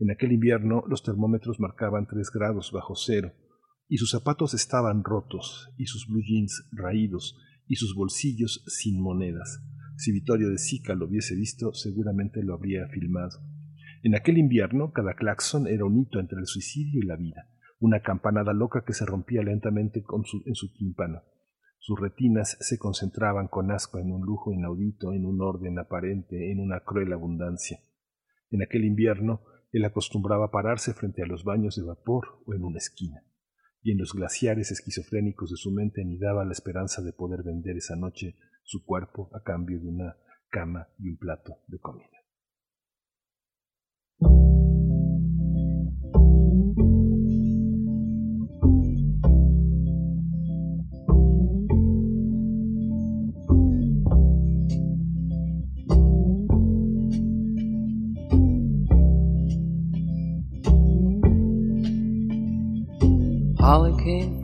En aquel invierno los termómetros marcaban tres grados bajo cero, y sus zapatos estaban rotos, y sus blue jeans raídos, y sus bolsillos sin monedas. Si Vittorio de Sica lo hubiese visto, seguramente lo habría filmado. En aquel invierno, cada claxon era un hito entre el suicidio y la vida, una campanada loca que se rompía lentamente en su tímpano. Sus retinas se concentraban con asco en un lujo inaudito, en un orden aparente, en una cruel abundancia. En aquel invierno, él acostumbraba pararse frente a los baños de vapor o en una esquina, y en los glaciares esquizofrénicos de su mente anidaba la esperanza de poder vender esa noche su cuerpo a cambio de una cama y un plato de comida.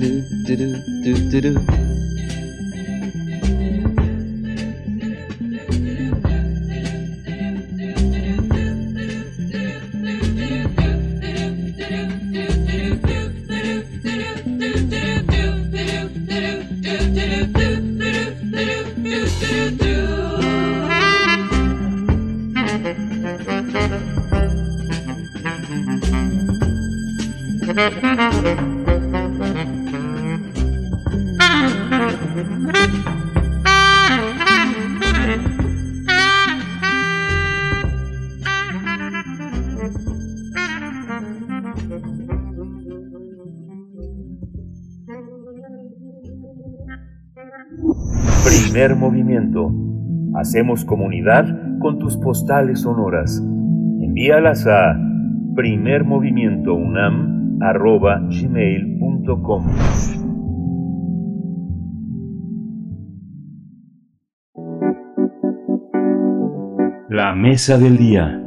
do, do, do, do, do. Primer Hacemos comunidad con tus postales sonoras. Envíalas a primermovimientounam.gmail.com La mesa del día.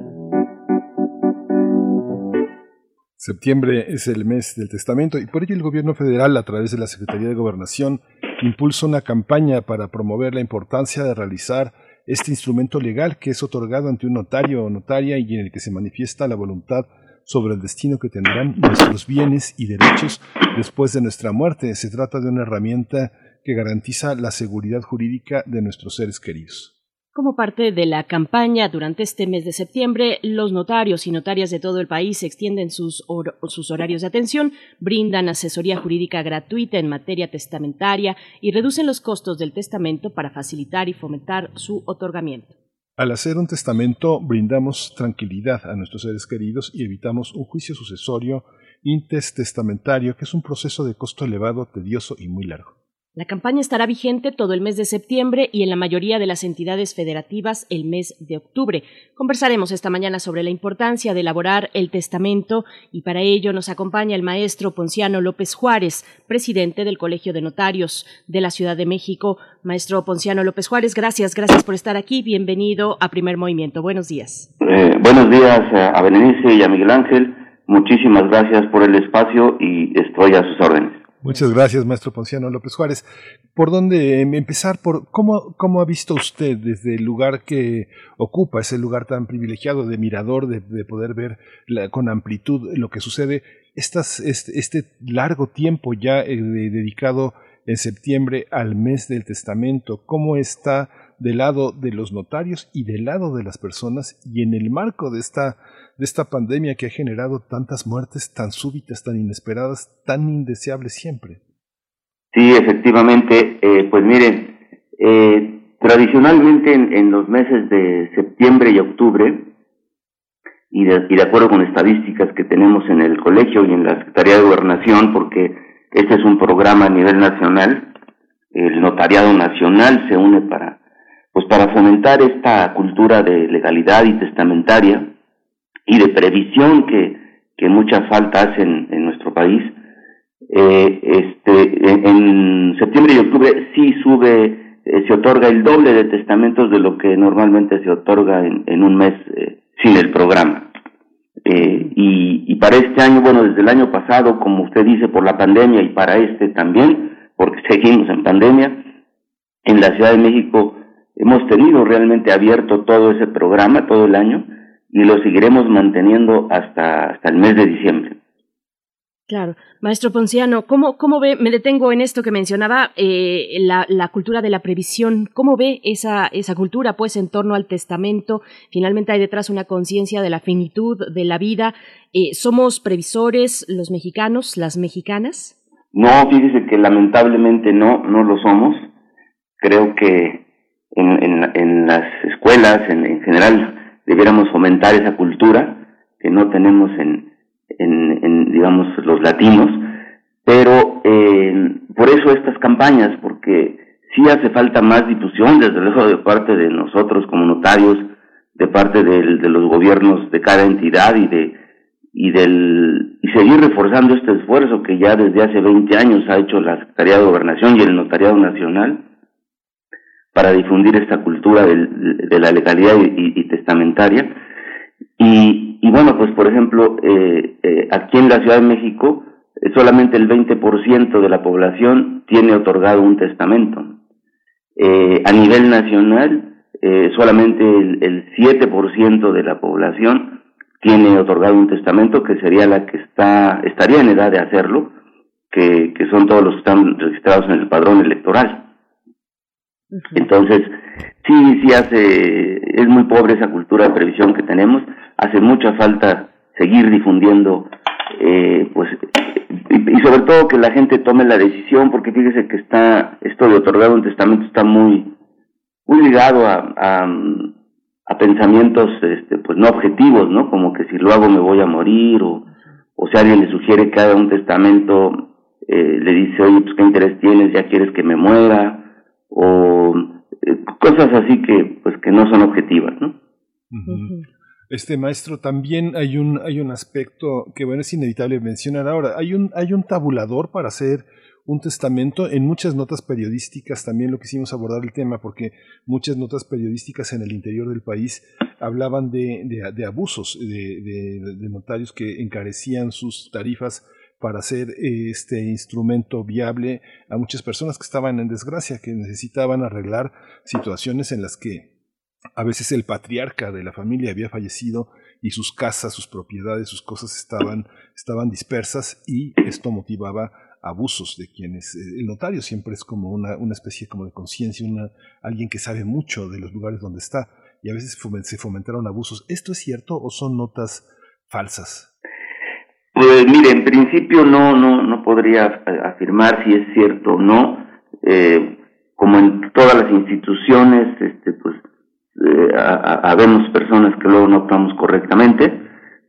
Septiembre es el mes del testamento y por ello el gobierno federal, a través de la Secretaría de Gobernación, impulsa una campaña para promover la importancia de realizar este instrumento legal que es otorgado ante un notario o notaria y en el que se manifiesta la voluntad sobre el destino que tendrán nuestros bienes y derechos después de nuestra muerte. Se trata de una herramienta que garantiza la seguridad jurídica de nuestros seres queridos. Como parte de la campaña durante este mes de septiembre, los notarios y notarias de todo el país extienden sus, hor sus, horarios de atención, brindan asesoría jurídica gratuita en materia testamentaria y reducen los costos del testamento para facilitar y fomentar su otorgamiento. Al hacer un testamento brindamos tranquilidad a nuestros seres queridos y evitamos un juicio sucesorio intestamentario, que es un proceso de costo elevado, tedioso y muy largo. La campaña estará vigente todo el mes de septiembre y en la mayoría de las entidades federativas el mes de octubre. Conversaremos esta mañana sobre la importancia de elaborar el testamento y para ello nos acompaña el maestro Ponciano López Juárez, presidente del Colegio de Notarios de la Ciudad de México. Maestro Ponciano López Juárez, gracias, gracias por estar aquí. Bienvenido a Primer Movimiento. Buenos días. Eh, buenos días a Berenice y a Miguel Ángel. Muchísimas gracias por el espacio y estoy a sus órdenes. Muchas gracias, maestro Ponciano López Juárez. ¿Por dónde em, empezar? Por cómo, ¿Cómo ha visto usted desde el lugar que ocupa, ese lugar tan privilegiado de mirador, de, poder ver con amplitud lo que sucede, estas, este, este largo tiempo ya eh, dedicado en septiembre al mes del testamento? ¿Cómo está del lado de los notarios y del lado de las personas y en el marco de esta de esta pandemia que ha generado tantas muertes tan súbitas, tan inesperadas, tan indeseables siempre. Sí, efectivamente, eh, pues miren, eh, tradicionalmente en, los meses de septiembre y octubre, y de, y de acuerdo con estadísticas que tenemos en el colegio y en la Secretaría de Gobernación, porque este es un programa a nivel nacional, el notariado nacional se une para, pues para fomentar esta cultura de legalidad y testamentaria, y de previsión que, que mucha falta hacen en nuestro país. Eh, este, en, septiembre y octubre sí sube, eh, se otorga el doble de testamentos de lo que normalmente se otorga en, en un mes eh, sin el programa. Eh, y, y para este año, bueno, desde el año pasado, como usted dice, por la pandemia y para este también, porque seguimos en pandemia, en la Ciudad de México hemos tenido realmente abierto todo ese programa todo el año y lo seguiremos manteniendo hasta, hasta el mes de diciembre. Claro. Maestro Ponciano, ¿cómo, cómo ve, me detengo en esto que mencionaba, eh, la, la, cultura de la previsión, ¿cómo ve esa, esa cultura, pues, en torno al testamento? Finalmente hay detrás una conciencia de la finitud de la vida. Eh, ¿Somos previsores los mexicanos, las mexicanas? No, fíjese que lamentablemente no, no lo somos. Creo que en, en, en las escuelas, en, en general, debiéramos fomentar esa cultura que no tenemos en, en, digamos, los latinos, pero eh, por eso estas campañas, porque sí hace falta más difusión, desde luego, de parte de nosotros como notarios, de parte de los gobiernos de cada entidad y de y del y seguir reforzando este esfuerzo que ya desde hace 20 años ha hecho la Secretaría de Gobernación y el Notariado Nacional para difundir esta cultura de, la legalidad y, testamentaria. Y, y, bueno, pues por ejemplo, eh, eh, aquí en la Ciudad de México, eh, solamente el 20% de la población tiene otorgado un testamento. a nivel nacional, solamente el, el 7% de la población tiene otorgado un testamento, que sería la que está, estaría en edad de hacerlo, que, que son todos los que están registrados en el padrón electoral. Entonces, sí, sí hace, es muy pobre esa cultura de previsión que tenemos, hace mucha falta seguir difundiendo, eh, pues, y, sobre todo que la gente tome la decisión, porque fíjese que está, esto de otorgar un testamento está muy, muy ligado a, a, a pensamientos, este, pues no objetivos, ¿no? Como que si lo hago me voy a morir, o, o si alguien le sugiere que haga un testamento, eh, le dice, oye, pues qué interés tienes, ya quieres que me muera, o eh, cosas así que pues que no son objetivas, ¿no? Este maestro también hay un hay un aspecto que bueno es inevitable mencionar ahora. Hay un hay un tabulador para hacer un testamento. En muchas notas periodísticas también lo quisimos abordar el tema porque muchas notas periodísticas en el interior del país hablaban de, de, abusos de, de, notarios que encarecían sus tarifas para hacer este instrumento viable a muchas personas que estaban en desgracia, que necesitaban arreglar situaciones en las que a veces el patriarca de la familia había fallecido y sus casas, sus propiedades, sus cosas estaban, estaban dispersas y esto motivaba abusos de quienes eh, el notario siempre es como una, una especie como de conciencia, alguien que sabe mucho de los lugares donde está y a veces se fomentaron abusos. ¿Esto es cierto o son notas falsas? Pues mire, en principio no, no, no podría afirmar si es cierto o no. Eh, como en todas las instituciones, este, pues, eh, habemos personas que luego no actuamos correctamente,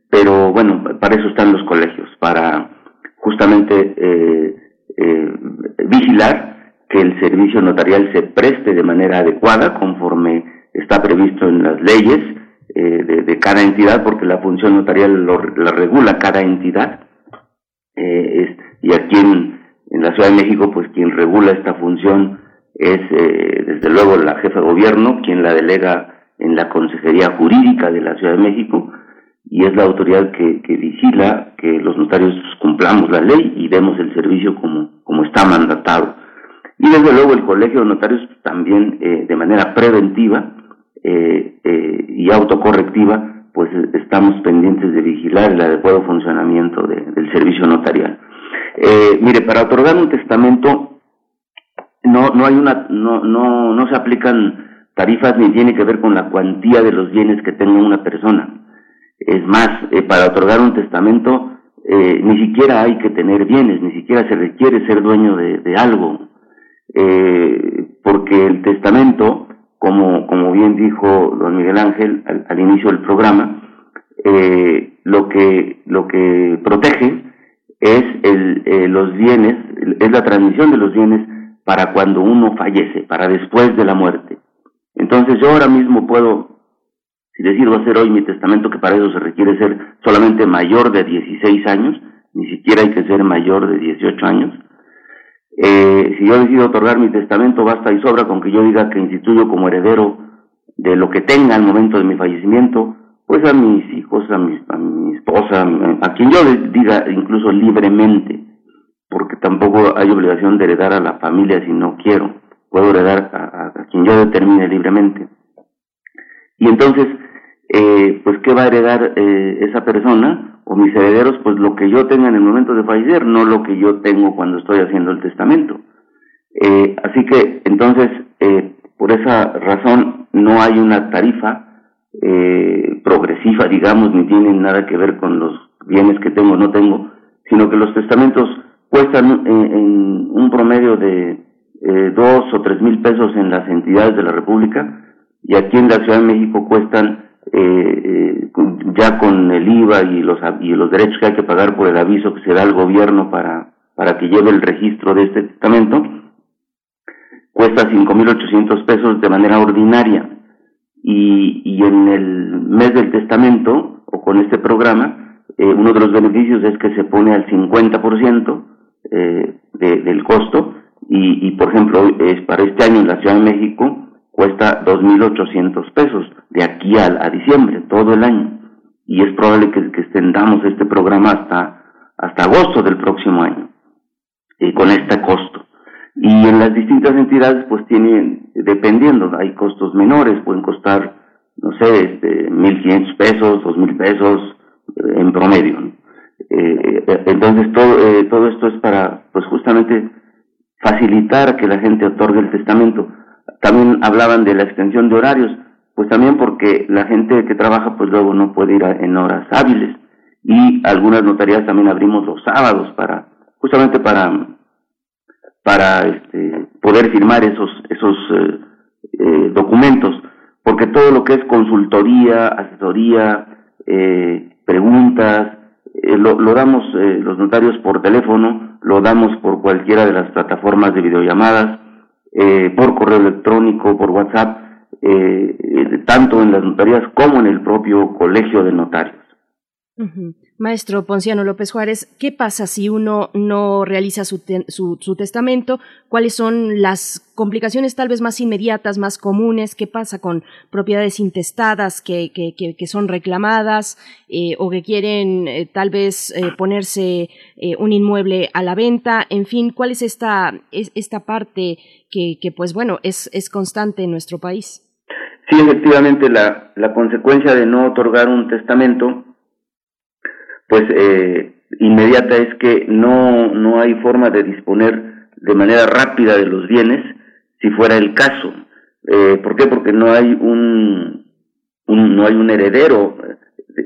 pero bueno, para eso están los colegios, para justamente eh, eh, vigilar que el servicio notarial se preste de manera adecuada conforme está previsto en las leyes eh, de, cada entidad, porque la función notarial la regula cada entidad. Eh, y aquí en, en, la Ciudad de México, pues quien regula esta función es, eh, desde luego, la jefa de gobierno, quien la delega en la Consejería Jurídica de la Ciudad de México, y es la autoridad que, que vigila que los notarios cumplamos la ley y demos el servicio como, como está mandatado. Y desde luego el Colegio de Notarios también eh, de manera preventiva eh, eh, y autocorrectiva, pues estamos pendientes de vigilar el adecuado funcionamiento del servicio notarial. mire, para otorgar un testamento no no hay una no no no se aplican tarifas ni tiene que ver con la cuantía de los bienes que tenga una persona. Es más, para otorgar un testamento ni siquiera hay que tener bienes, ni siquiera se requiere ser dueño de, de algo eh, porque el testamento, como, como bien dijo don Miguel Ángel al, inicio del programa, eh, lo que lo que protege es el, eh, los bienes, es la transmisión de los bienes para cuando uno fallece, para después de la muerte. Entonces yo ahora mismo puedo, si decido hacer hoy mi testamento, que para eso se requiere ser solamente mayor de 16 años, ni siquiera hay que ser mayor de 18 años, eh, si yo decido otorgar mi testamento, basta y sobra con que yo diga que instituyo como heredero de lo que tenga al momento de mi fallecimiento, pues a mis hijos, a mi, a mi esposa, a quien yo les diga incluso libremente, porque tampoco hay obligación de heredar a la familia si no quiero, puedo heredar a, quien yo determine libremente. Y entonces, eh, pues, ¿qué va a heredar eh, esa persona? o mis herederos, pues lo que yo tenga en el momento de fallecer, no lo que yo tengo cuando estoy haciendo el testamento. Eh, así que, entonces, eh, por esa razón, no hay una tarifa eh, progresiva, digamos, ni tiene nada que ver con los bienes que tengo o no tengo, sino que los testamentos cuestan en, un promedio de dos o tres mil pesos en las entidades de la República y aquí en la Ciudad de México cuestan eh, ya con el IVA y los, y los derechos que hay que pagar por el aviso que se da al gobierno para, para que lleve el registro de este testamento, cuesta 5.800 pesos de manera ordinaria. Y, y en el mes del testamento, o con este programa, eh, uno de los beneficios es que se pone al 50% eh, de, del costo. Y, y, por ejemplo, es para este año en la Ciudad de México, cuesta 2.800 pesos de aquí a, a, diciembre, todo el año. Y es probable que, extendamos este programa hasta, hasta agosto del próximo año, y con este costo. Y en las distintas entidades, pues tienen, dependiendo, hay costos menores, pueden costar, no sé, este, 1.500 pesos, 2.000 pesos eh, en promedio. Eh, eh, entonces, todo, todo esto es para, pues justamente, facilitar que la gente otorgue el testamento también hablaban de la extensión de horarios, pues también porque la gente que trabaja pues luego no puede ir en horas hábiles. Y algunas notarías también abrimos los sábados para justamente para para este, poder firmar esos esos eh, eh, documentos. Porque todo lo que es consultoría asesoría eh, preguntas lo, lo, damos los notarios por teléfono lo damos por cualquiera de las plataformas de videollamadas eh, por correo electrónico, por WhatsApp, eh, eh, tanto en las notarías como en el propio colegio de notarios. Maestro Ponciano López Juárez, ¿qué pasa si uno no realiza su, su, testamento? ¿Cuáles son las complicaciones tal vez más inmediatas, más comunes? ¿Qué pasa con propiedades intestadas que, que, que, son reclamadas eh, o que quieren eh, tal vez ponerse un inmueble a la venta? En fin, ¿cuál es esta, esta parte que, pues bueno, es, es constante en nuestro país? Sí, efectivamente, la, la consecuencia de no otorgar un testamento pues eh, inmediata es que no, no hay forma de disponer de manera rápida de los bienes si fuera el caso. Eh, ¿Por qué? Porque no hay un, no hay un heredero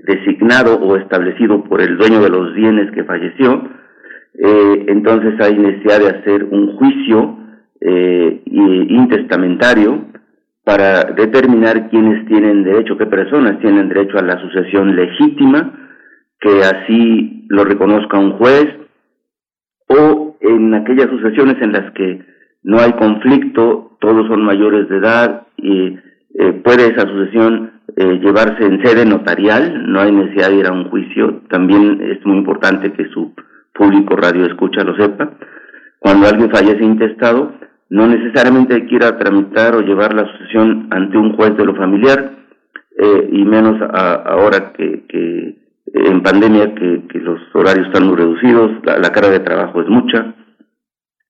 designado o establecido por el dueño de los bienes que falleció. Eh, entonces hay necesidad de hacer un juicio eh, intestamentario para determinar quiénes tienen derecho, qué personas tienen derecho a la sucesión legítima que así lo reconozca un juez, o en aquellas sucesiones en las que no hay conflicto, todos son mayores de edad y eh, puede esa sucesión eh, llevarse en sede notarial, no hay necesidad de ir a un juicio, también es muy importante que su público radio escucha lo sepa. Cuando alguien fallece intestado, no necesariamente hay que ir a tramitar o llevar la sucesión ante un juez de lo familiar, eh, y menos ahora que, que en pandemia que, los horarios están muy reducidos, la, la carga de trabajo es mucha.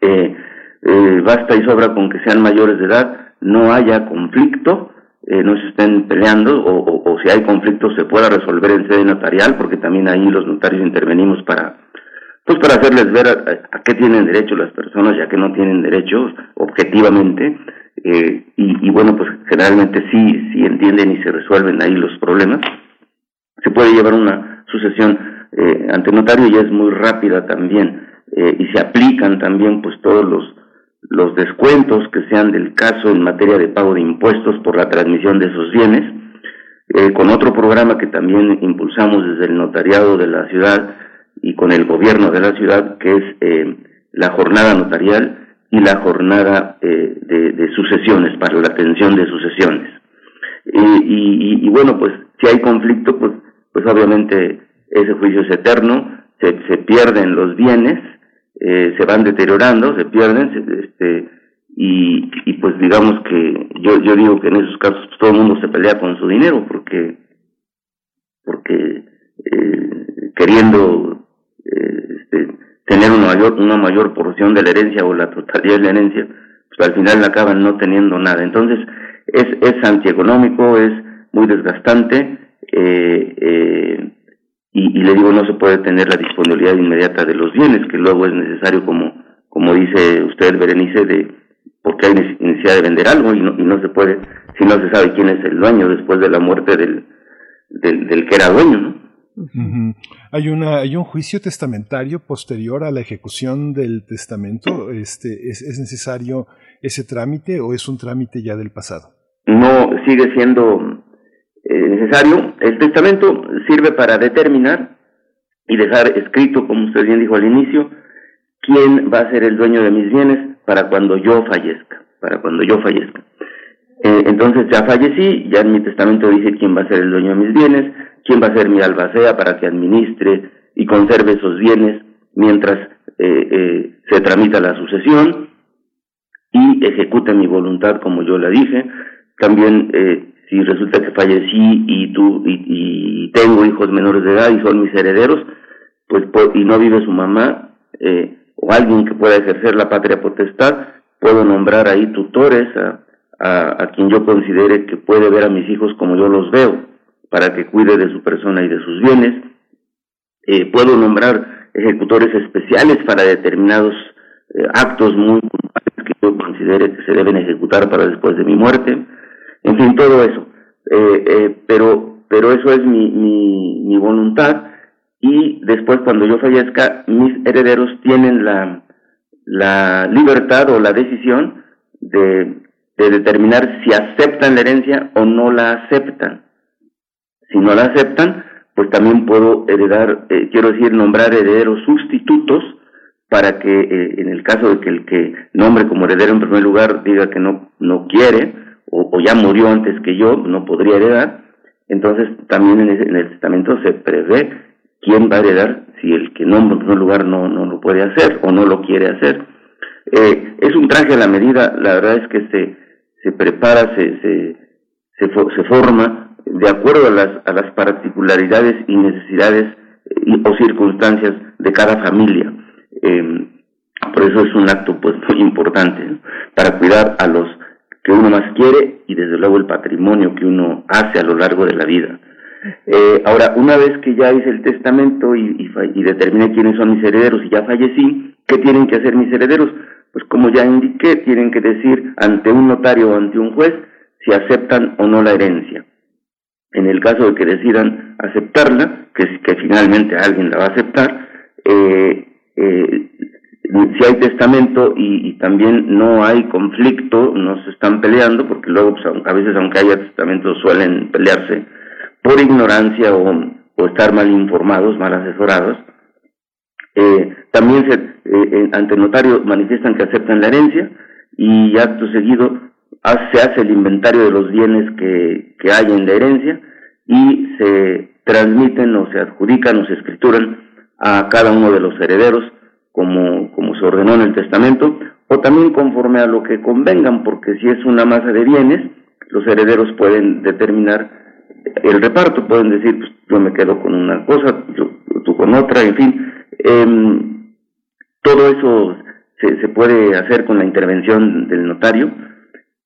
Eh, eh, basta y sobra con que sean mayores de edad, no haya conflicto, eh, no se estén peleando o, o, si hay conflicto se pueda resolver en sede notarial, porque también ahí los notarios intervenimos para pues para hacerles ver a, qué tienen derecho las personas ya que no tienen derecho objetivamente eh, y, y, bueno pues generalmente sí sí entienden y se resuelven ahí los problemas. Se puede llevar una sucesión eh, ante notario y es muy rápida también eh, y se aplican también pues todos los los descuentos que sean del caso en materia de pago de impuestos por la transmisión de esos bienes, eh, con otro programa que también impulsamos desde el notariado de la ciudad y con el gobierno de la ciudad, que es eh, la jornada notarial y la jornada eh, de, sucesiones, para la atención de sucesiones. Y, y, bueno, pues si hay conflicto, pues, pues obviamente ese juicio es eterno, se, se pierden los bienes, eh, se van deteriorando, se pierden, este, y, y pues digamos que yo, yo digo que en esos casos pues, todo el mundo se pelea con su dinero porque, porque eh, queriendo eh, este, tener una mayor, una mayor porción de la herencia o la totalidad de la herencia, pues al final acaban no teniendo nada. Entonces es, es antieconómico, es muy desgastante, eh, eh, y, le digo no se puede tener la disponibilidad inmediata de los bienes que luego es necesario como como dice usted Berenice de porque hay necesidad de vender algo y no, y no se puede si no se sabe quién es el dueño después de la muerte del del, del que era dueño ¿no? Hay una hay un juicio testamentario posterior a la ejecución del testamento este es, es necesario ese trámite o es un trámite ya del pasado no sigue siendo eh, necesario. El testamento sirve para determinar y dejar escrito, como usted bien dijo al inicio, quién va a ser el dueño de mis bienes para cuando yo fallezca, para cuando yo fallezca. Eh, entonces ya fallecí, ya en mi testamento dice quién va a ser el dueño de mis bienes, quién va a ser mi albacea para que administre y conserve esos bienes mientras eh, se tramita la sucesión y ejecute mi voluntad como yo la dije. También si resulta que fallecí y tú y, tengo hijos menores de edad y son mis herederos, pues y no vive su mamá eh, o alguien que pueda ejercer la patria potestad, puedo nombrar ahí tutores a, a, quien yo considere que puede ver a mis hijos como yo los veo, para que cuide de su persona y de sus bienes. Eh, puedo nombrar ejecutores especiales para determinados eh, actos muy puntuales que yo considere que se deben ejecutar para después de mi muerte en fin, todo eso. Eh, pero, pero eso es mi, mi, mi voluntad y después cuando yo fallezca, mis herederos tienen la, la libertad o la decisión de, de determinar si aceptan la herencia o no la aceptan. Si no la aceptan, pues también puedo heredar, eh, quiero decir, nombrar herederos sustitutos para que eh, en el caso de que el que nombre como heredero en primer lugar diga que no, no quiere, o, ya murió antes que yo, no podría heredar, entonces también en, el testamento se prevé quién va a heredar si el que nombra en primer lugar no, no lo puede hacer o no lo quiere hacer. Eh, es un traje a la medida, la verdad es que se, se prepara, se, se, se, forma de acuerdo a las, a las particularidades y necesidades eh, o circunstancias de cada familia. Eh, por eso es un acto pues muy importante para cuidar a los que uno más quiere y desde luego el patrimonio que uno hace a lo largo de la vida. Eh, ahora, una vez que ya hice el testamento y, y, y, determiné quiénes son mis herederos y ya fallecí, ¿qué tienen que hacer mis herederos? Pues como ya indiqué, tienen que decir ante un notario o ante un juez si aceptan o no la herencia. En el caso de que decidan aceptarla, que, que finalmente alguien la va a aceptar, eh, eh, si hay testamento y, también no hay conflicto, no se están peleando, porque luego pues, a veces aunque haya testamento suelen pelearse por ignorancia o, o estar mal informados, mal asesorados. Eh, también se, eh, ante el notario manifiestan que aceptan la herencia y acto seguido se hace el inventario de los bienes que, que hay en la herencia y se transmiten o se adjudican o se escrituran a cada uno de los herederos como, como se ordenó en el testamento, o también conforme a lo que convengan, porque si es una masa de bienes, los herederos pueden determinar el reparto, pueden decir, pues yo me quedo con una cosa, yo, tú con otra, en fin. Em, todo eso se, se puede hacer con la intervención del notario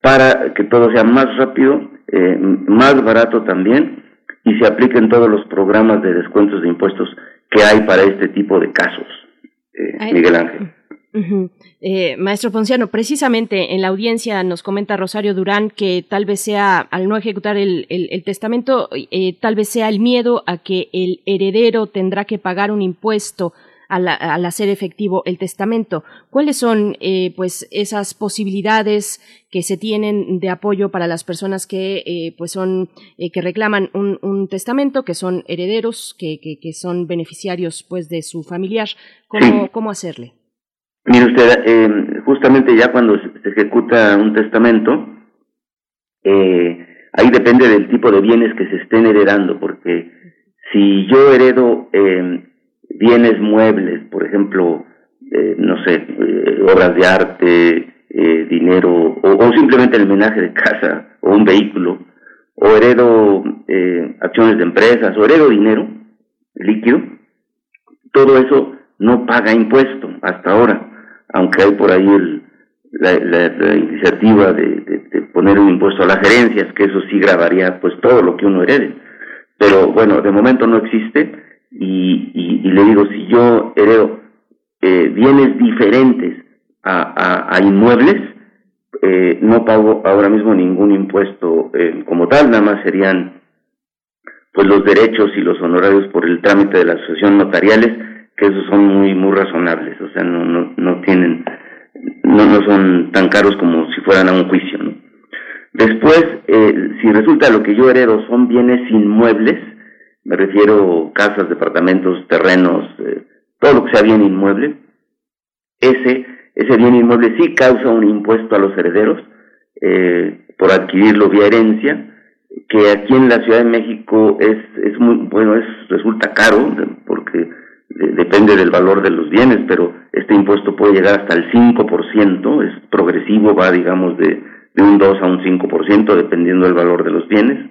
para que todo sea más rápido, eh, más barato también y se apliquen todos los programas de descuentos de impuestos que hay para este tipo de casos, eh, Miguel Ángel. Eh, maestro Ponciano, precisamente en la audiencia nos comenta Rosario Durán que tal vez sea, al no ejecutar el, testamento, eh, tal vez sea el miedo a que el heredero tendrá que pagar un impuesto al, hacer efectivo el testamento. ¿Cuáles son eh, pues esas posibilidades que se tienen de apoyo para las personas que pues son que reclaman un, testamento, que son herederos, que, que, son beneficiarios pues de su familiar? ¿Cómo, cómo hacerle? Mire usted, eh, justamente ya cuando se ejecuta un testamento, eh, ahí depende del tipo de bienes que se estén heredando, porque si yo heredo eh, bienes muebles, por ejemplo, eh, no sé, eh, obras de arte, dinero, o, simplemente el menaje de casa o un vehículo, o heredo acciones de empresas, o heredo dinero líquido, todo eso no paga impuesto hasta ahora aunque hay por ahí el, la, iniciativa de, poner un impuesto a las gerencias, que eso sí grabaría pues todo lo que uno herede. Pero bueno, de momento no existe y, y, le digo, si yo heredo eh, bienes diferentes a, a, inmuebles, eh, no pago ahora mismo ningún impuesto eh, como tal, nada más serían pues los derechos y los honorarios por el trámite de la asociación notariales que esos son muy muy razonables, o sea, no no no tienen no no son tan caros como si fueran a un juicio, ¿no? Después, eh, si resulta lo que yo heredo son bienes inmuebles, me refiero casas, departamentos, terrenos, eh, todo lo que sea bien inmueble, ese ese bien inmueble sí causa un impuesto a los herederos eh, por adquirirlo vía herencia, que aquí en la Ciudad de México es es muy bueno, es resulta caro porque depende del valor de los bienes, pero este impuesto puede llegar hasta el 5%, es progresivo, va digamos de, un 2 a un 5%, dependiendo del valor de los bienes.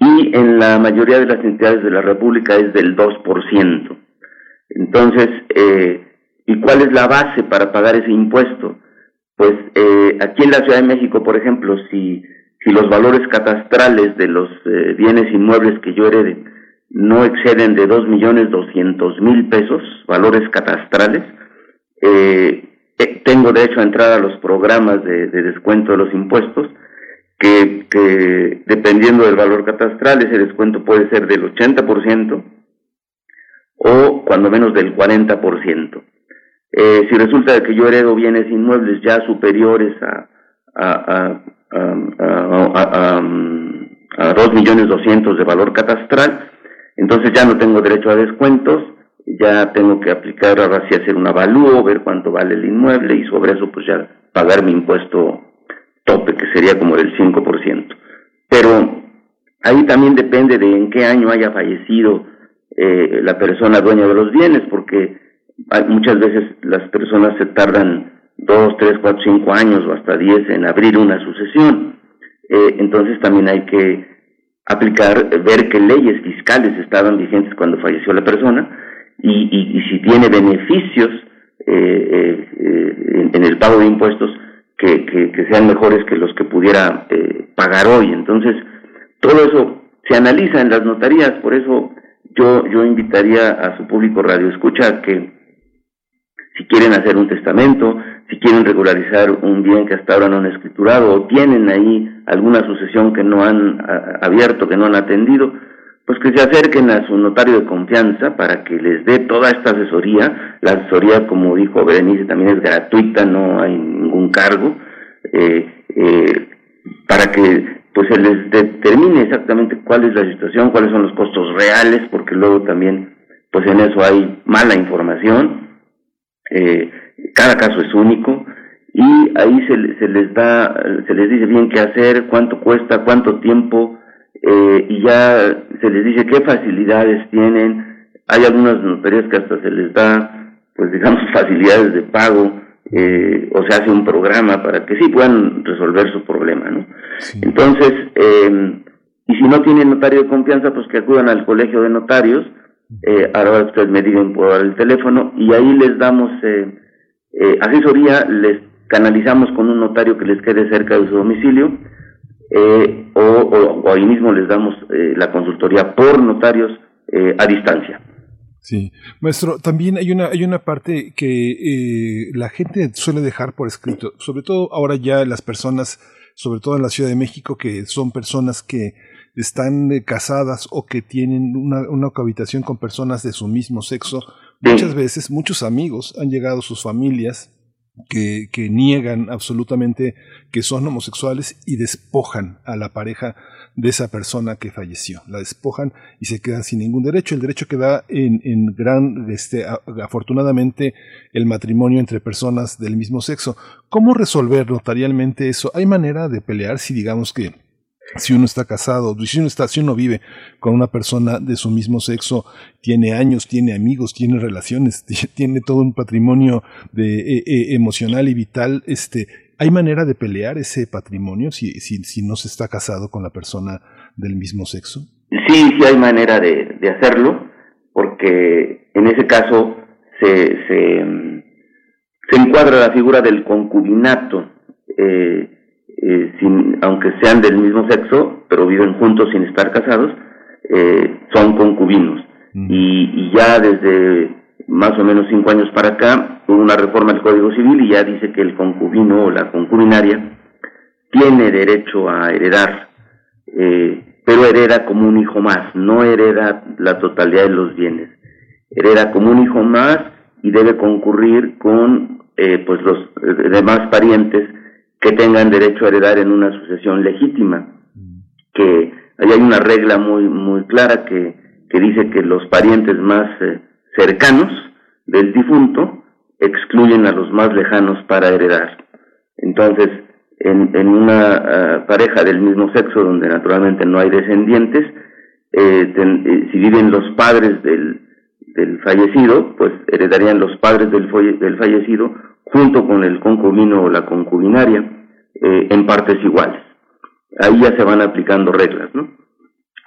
Y en la mayoría de las entidades de la República es del 2%. Entonces, eh, ¿y cuál es la base para pagar ese impuesto? Pues eh, aquí en la Ciudad de México, por ejemplo, si, si los valores catastrales de los eh, bienes inmuebles que yo herede no exceden de dos millones doscientos mil pesos, valores catastrales. Eh, eh, tengo derecho a entrar a los programas de, descuento de los impuestos, que, dependiendo del valor catastral, ese descuento puede ser del 80% o cuando menos del 40%. Eh, si resulta que yo heredo bienes inmuebles ya superiores a, a, a, a, millones doscientos de valor catastral, entonces ya no tengo derecho a descuentos, ya tengo que aplicar ahora sí hacer un avalúo, ver cuánto vale el inmueble y sobre eso pues ya pagar mi impuesto tope, que sería como del 5%. Pero ahí también depende de en qué año haya fallecido eh, la persona dueña de los bienes, porque muchas veces las personas se tardan dos, tres, cuatro, cinco años o hasta diez en abrir una sucesión. Eh, entonces también hay que aplicar, ver qué leyes fiscales estaban vigentes cuando falleció la persona y, si tiene beneficios eh, eh, eh, en, el pago de impuestos que, que, sean mejores que los que pudiera eh, pagar hoy. Entonces, todo eso se analiza en las notarías, por eso yo, yo invitaría a su público radio escucha que si quieren hacer un testamento, si quieren regularizar un bien que hasta ahora no han escriturado o tienen ahí alguna sucesión que no han abierto, que no han atendido, pues que se acerquen a su notario de confianza para que les dé toda esta asesoría. La asesoría, como dijo Berenice, también es gratuita, no hay ningún cargo, eh, eh, para que pues se les determine exactamente cuál es la situación, cuáles son los costos reales, porque luego también pues en eso hay mala información. Eh, cada caso es único y ahí se, se les da, se les dice bien qué hacer, cuánto cuesta, cuánto tiempo, eh, y ya se les dice qué facilidades tienen. Hay algunas notarías que hasta se les da, pues digamos, facilidades de pago, eh, o se hace un programa para que sí puedan resolver su problema, ¿no? Entonces, eh, Y si no tienen notario de confianza, pues que acudan al colegio de notarios. Eh, ahora ustedes me digan por el teléfono y ahí les damos eh, eh, asesoría, les canalizamos con un notario que les quede cerca de su domicilio eh, o, ahí mismo les damos eh, la consultoría por notarios a distancia. Sí, maestro, también hay una, hay una parte que eh, la gente suele dejar por escrito, sobre todo ahora ya las personas, sobre todo en la Ciudad de México, que son personas que están eh, casadas o que tienen una, una cohabitación con personas de su mismo sexo, muchas veces muchos amigos han llegado sus familias que, que niegan absolutamente que son homosexuales y despojan a la pareja de esa persona que falleció. La despojan y se quedan sin ningún derecho. El derecho que da en, en gran, este, a- afortunadamente, el matrimonio entre personas del mismo sexo. ¿Cómo resolver notarialmente eso? ¿Hay manera de pelear si digamos que si uno está casado, si uno está, si uno vive con una persona de su mismo sexo, tiene años, tiene amigos, tiene relaciones, tiene todo un patrimonio de, eh, eh, emocional y vital, este, ¿hay manera de pelear ese patrimonio si, si, si no se está casado con la persona del mismo sexo? Sí, sí hay manera de, de hacerlo, porque en ese caso se, se, mm, se encuadra la figura del concubinato, eh, eh, sin, aunque sean del mismo sexo, pero viven juntos sin estar casados, eh, son concubinos. Y, y ya desde más o menos cinco años para acá hubo una reforma del Código Civil y ya dice que el concubino o la concubinaria tiene derecho a heredar, eh, pero hereda como un hijo más, no hereda la totalidad de los bienes. Hereda como un hijo más y debe concurrir con eh, pues los demás parientes que tengan derecho a heredar en una sucesión legítima. Que ahí hay una regla muy muy clara que, que dice que los parientes más eh, cercanos del difunto excluyen a los más lejanos para heredar. Entonces, en, una ah, pareja del mismo sexo, donde naturalmente no hay descendientes, eh, eh, si viven los padres del, del fallecido, pues heredarían los padres del fallecido junto con el concubino o la concubinaria eh, en partes iguales. Ahí ya se van aplicando reglas, ¿no?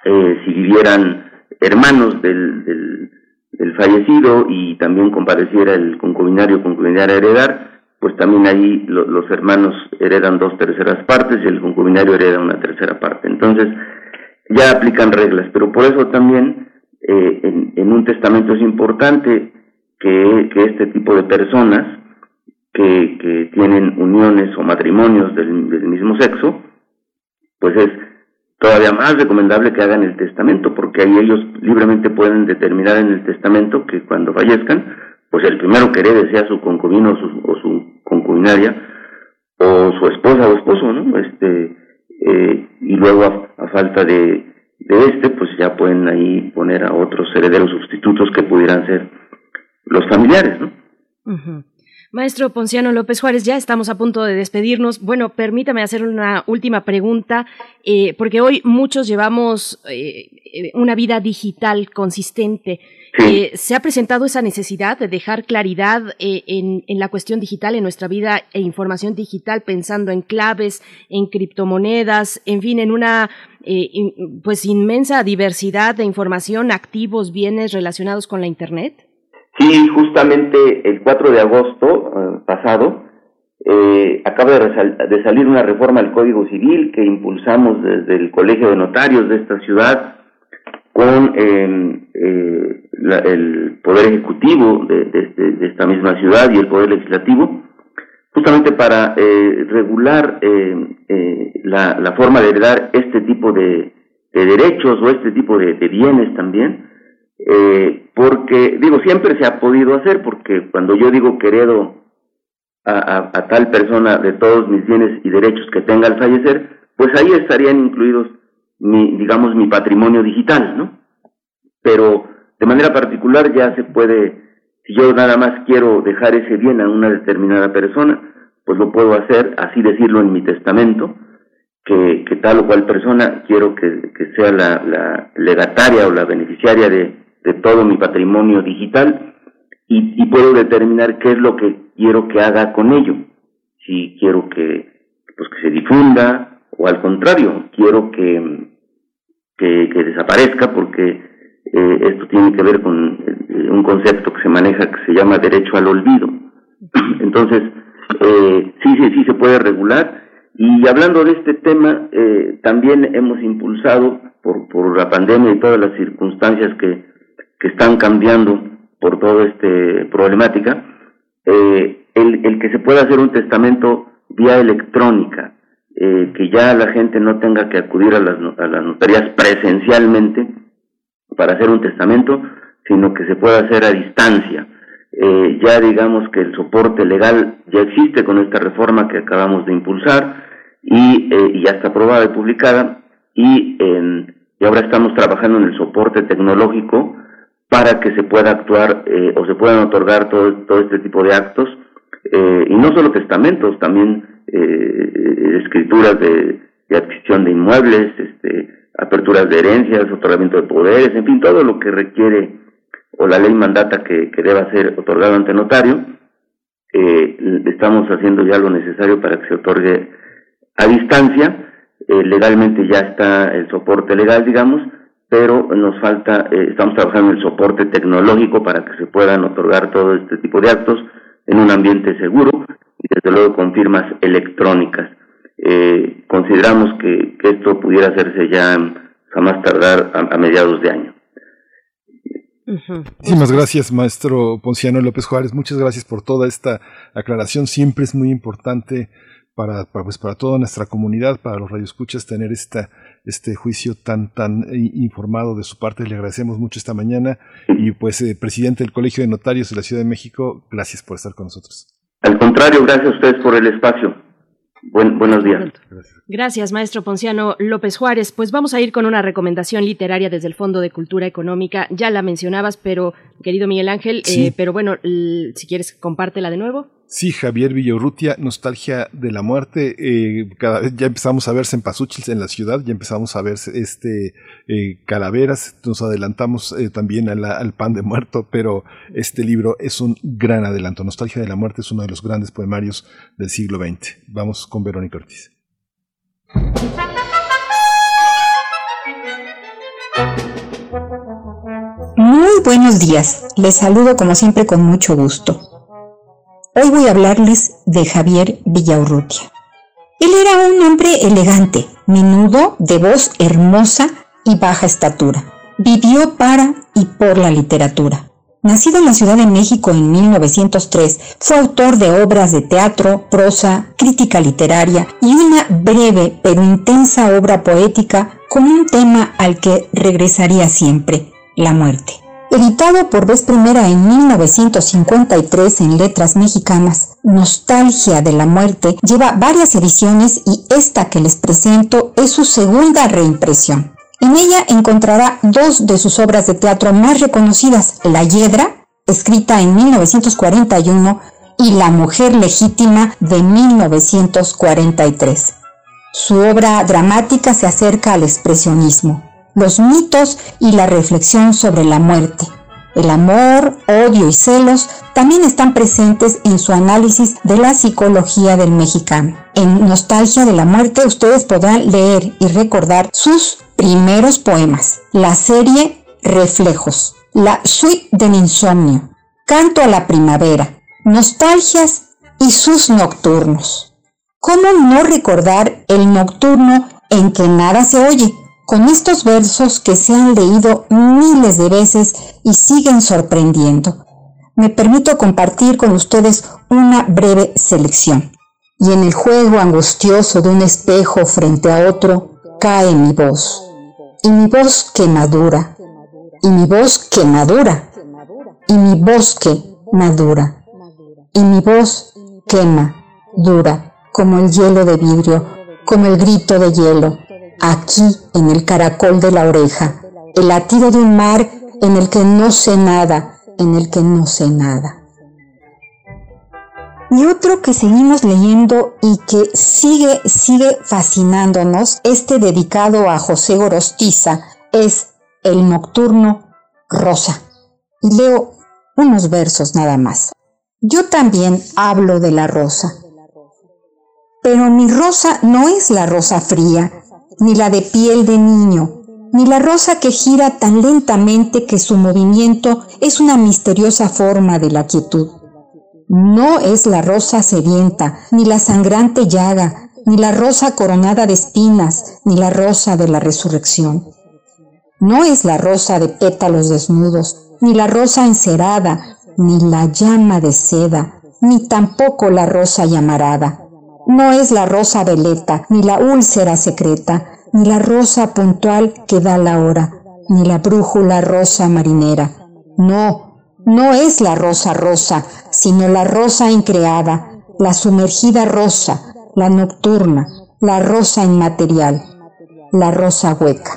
Eh, si vivieran hermanos del, del, fallecido y también compareciera el concubinario o concubinaria a heredar, pues también ahí lo- los hermanos heredan dos terceras partes y el concubinario hereda una tercera parte. Entonces, ya aplican reglas, pero por eso también eh, en, en un testamento es importante que, que este tipo de personas que, que tienen uniones o matrimonios del, mismo sexo, pues es todavía más recomendable que hagan el testamento, porque ahí ellos libremente pueden determinar en el testamento que cuando fallezcan, pues el primero que herede sea su concubino o su, o su concubinaria, o su esposa o esposo, ¿no? Este, eh, y luego a, falta de, este, pues ya pueden ahí poner a otros herederos sustitutos que pudieran ser los familiares, ¿no? Ujú. Maestro Ponciano López Juárez, ya estamos a punto de despedirnos. Bueno, permítame hacer una última pregunta, eh, porque hoy muchos llevamos eh, eh, una vida digital consistente. Eh, ¿Se ha presentado esa necesidad de dejar claridad en, en la cuestión digital, en nuestra vida e información digital, pensando en claves, en criptomonedas, en fin, en una in- pues inmensa diversidad de información, activos, bienes relacionados con la Internet? Sí, justamente el 4 de agosto eh, pasado eh, acaba de, de salir una reforma al Código Civil que impulsamos desde el Colegio de Notarios de esta ciudad con eh, eh, la- el Poder Ejecutivo de, este- de esta misma ciudad y el Poder Legislativo, justamente para regular eh, la, forma de heredar este tipo de, de derechos o este tipo de bienes también, eh, porque, digo, siempre se ha podido hacer, porque cuando yo digo que a, tal persona de todos mis bienes y derechos que tenga al fallecer, pues ahí estarían incluidos, mi, digamos, mi patrimonio digital, ¿no? Pero de manera particular ya se puede, si yo nada más quiero dejar ese bien a una determinada persona, pues lo puedo hacer, así decirlo en mi testamento, que, tal o cual persona quiero que, sea la legataria o la beneficiaria de, de todo mi patrimonio digital y, y puedo determinar qué es lo que quiero que haga con ello. Si quiero que, pues que se difunda o al contrario, quiero que, que, desaparezca porque eh, esto tiene que ver con eh, un concepto que se maneja que se llama derecho al olvido. Entonces, eh, sí, sí, sí se puede regular. Y hablando de este tema, eh, también hemos impulsado por, por la pandemia y todas las circunstancias que, que están cambiando por toda esta problemática, eh, el, el que se pueda hacer un testamento vía electrónica, eh, que ya la gente no tenga que acudir a las, a las notarías presencialmente para hacer un testamento, sino que se pueda hacer a distancia. Eh, ya digamos que el soporte legal ya existe con esta reforma que acabamos de impulsar y, y ya está aprobada y publicada y, y ahora estamos trabajando en el soporte tecnológico para que se pueda actuar eh, o se puedan otorgar todo, todo este tipo de actos eh, y no solo testamentos, también eh, escrituras de, adquisición de inmuebles, este, aperturas de herencias, otorgamiento de poderes, en fin, todo lo que requiere o la ley mandata que, que deba ser otorgado ante notario, eh, estamos haciendo ya lo necesario para que se otorgue a distancia, eh, legalmente ya está el soporte legal, digamos, pero nos falta, eh, estamos trabajando en el soporte tecnológico para que se puedan otorgar todo este tipo de actos en un ambiente seguro y desde luego con firmas electrónicas. Eh, consideramos que, que, esto pudiera hacerse ya a más tardar a, a mediados de año. Muchísimas gracias, maestro Ponciano López Juárez. Muchas gracias por toda esta aclaración. Siempre es muy importante para, para, pues, para toda nuestra comunidad, para los radioescuchas, tener esta, este juicio tan, tan informado de su parte. Le agradecemos mucho esta mañana. Y pues, eh, presidente del Colegio de Notarios de la Ciudad de México, gracias por estar con nosotros. Al contrario, gracias a ustedes por el espacio. Buen, buenos días. Gracias, maestro Ponciano López Juárez. Pues vamos a ir con una recomendación literaria desde el Fondo de Cultura Económica. Ya la mencionabas, pero, querido Miguel Ángel, Sí. eh, pero bueno, si quieres, compártela de nuevo. Sí, Javier Villaurrutia, Nostalgia de la Muerte. eh, cada vez ya empezamos a ver cempasúchiles en la ciudad, ya empezamos a ver este eh, calaveras, nos adelantamos eh, también al pan de muerto, pero este libro es un gran adelanto. Nostalgia de la Muerte es uno de los grandes poemarios del siglo XX. Vamos con Verónica Ortiz. Muy buenos días, les saludo como siempre con mucho gusto. Hoy voy a hablarles de Javier Villaurrutia. Él era un hombre elegante, menudo, de voz hermosa y baja estatura. Vivió para y por la literatura. Nacido en la Ciudad de México en 1903, fue autor de obras de teatro, prosa, crítica literaria y una breve pero intensa obra poética con un tema al que regresaría siempre, la muerte. Editado por vez primera en 1953 en Letras Mexicanas, Nostalgia de la Muerte lleva varias ediciones y esta que les presento es su segunda reimpresión. En ella encontrará dos de sus obras de teatro más reconocidas, La Hiedra, escrita en 1941, y La Mujer Legítima de 1943. Su obra dramática se acerca al expresionismo, los mitos y la reflexión sobre la muerte. El amor, odio y celos también están presentes en su análisis de la psicología del mexicano. En Nostalgia de la Muerte ustedes podrán leer y recordar sus primeros poemas, la serie Reflejos, la suite del insomnio, Canto a la primavera, Nostalgias y sus nocturnos. ¿Cómo no recordar el nocturno en que nada se oye? Con estos versos que se han leído miles de veces y siguen sorprendiendo. Me permito compartir con ustedes una breve selección. Y en el juego angustioso de un espejo frente a otro, cae mi voz. Y mi voz que madura. Y mi voz que madura. Y mi bosque madura. Y mi voz quema, dura, como el hielo de vidrio, como el grito de hielo, aquí en el caracol de la oreja, el latido de un mar en el que no sé nada, en el que no sé nada. Y otro que seguimos leyendo y que sigue, sigue fascinándonos, este dedicado a José Gorostiza, es El Nocturno Rosa. Y leo unos versos nada más. Yo también hablo de la rosa, pero mi rosa no es la rosa fría, ni la de piel de niño, ni la rosa que gira tan lentamente que su movimiento es una misteriosa forma de la quietud. No es la rosa sedienta, ni la sangrante llaga, ni la rosa coronada de espinas, ni la rosa de la resurrección. No es la rosa de pétalos desnudos, ni la rosa encerada, ni la llama de seda, ni tampoco la rosa llamarada. No es la rosa veleta, ni la úlcera secreta, ni la rosa puntual que da la hora, ni la brújula rosa marinera. No, no es la rosa rosa, sino la rosa increada, la sumergida rosa, la nocturna, la rosa inmaterial, la rosa hueca.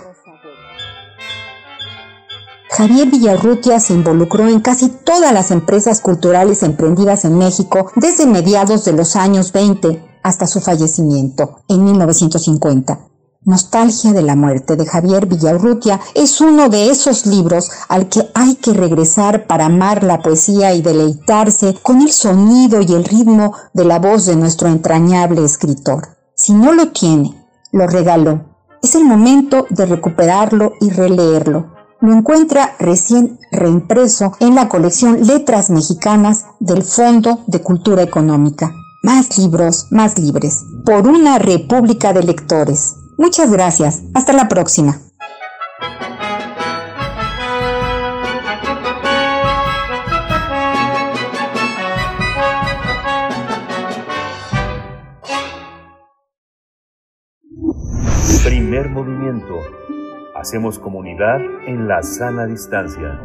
Javier Villarrutia se involucró en casi todas las empresas culturales emprendidas en México desde mediados de los años 20 hasta su fallecimiento en 1950. Nostalgia de la muerte de Javier Villarrutia es uno de esos libros al que hay que regresar para amar la poesía y deleitarse con el sonido y el ritmo de la voz de nuestro entrañable escritor. Si no lo tiene, lo regaló. Es el momento de recuperarlo y releerlo. Lo encuentra recién reimpreso en la colección Letras Mexicanas del Fondo de Cultura Económica. Más libros, más libres. Por una república de lectores. Muchas gracias. Hasta la próxima. Primer movimiento. Hacemos comunidad en la sana distancia.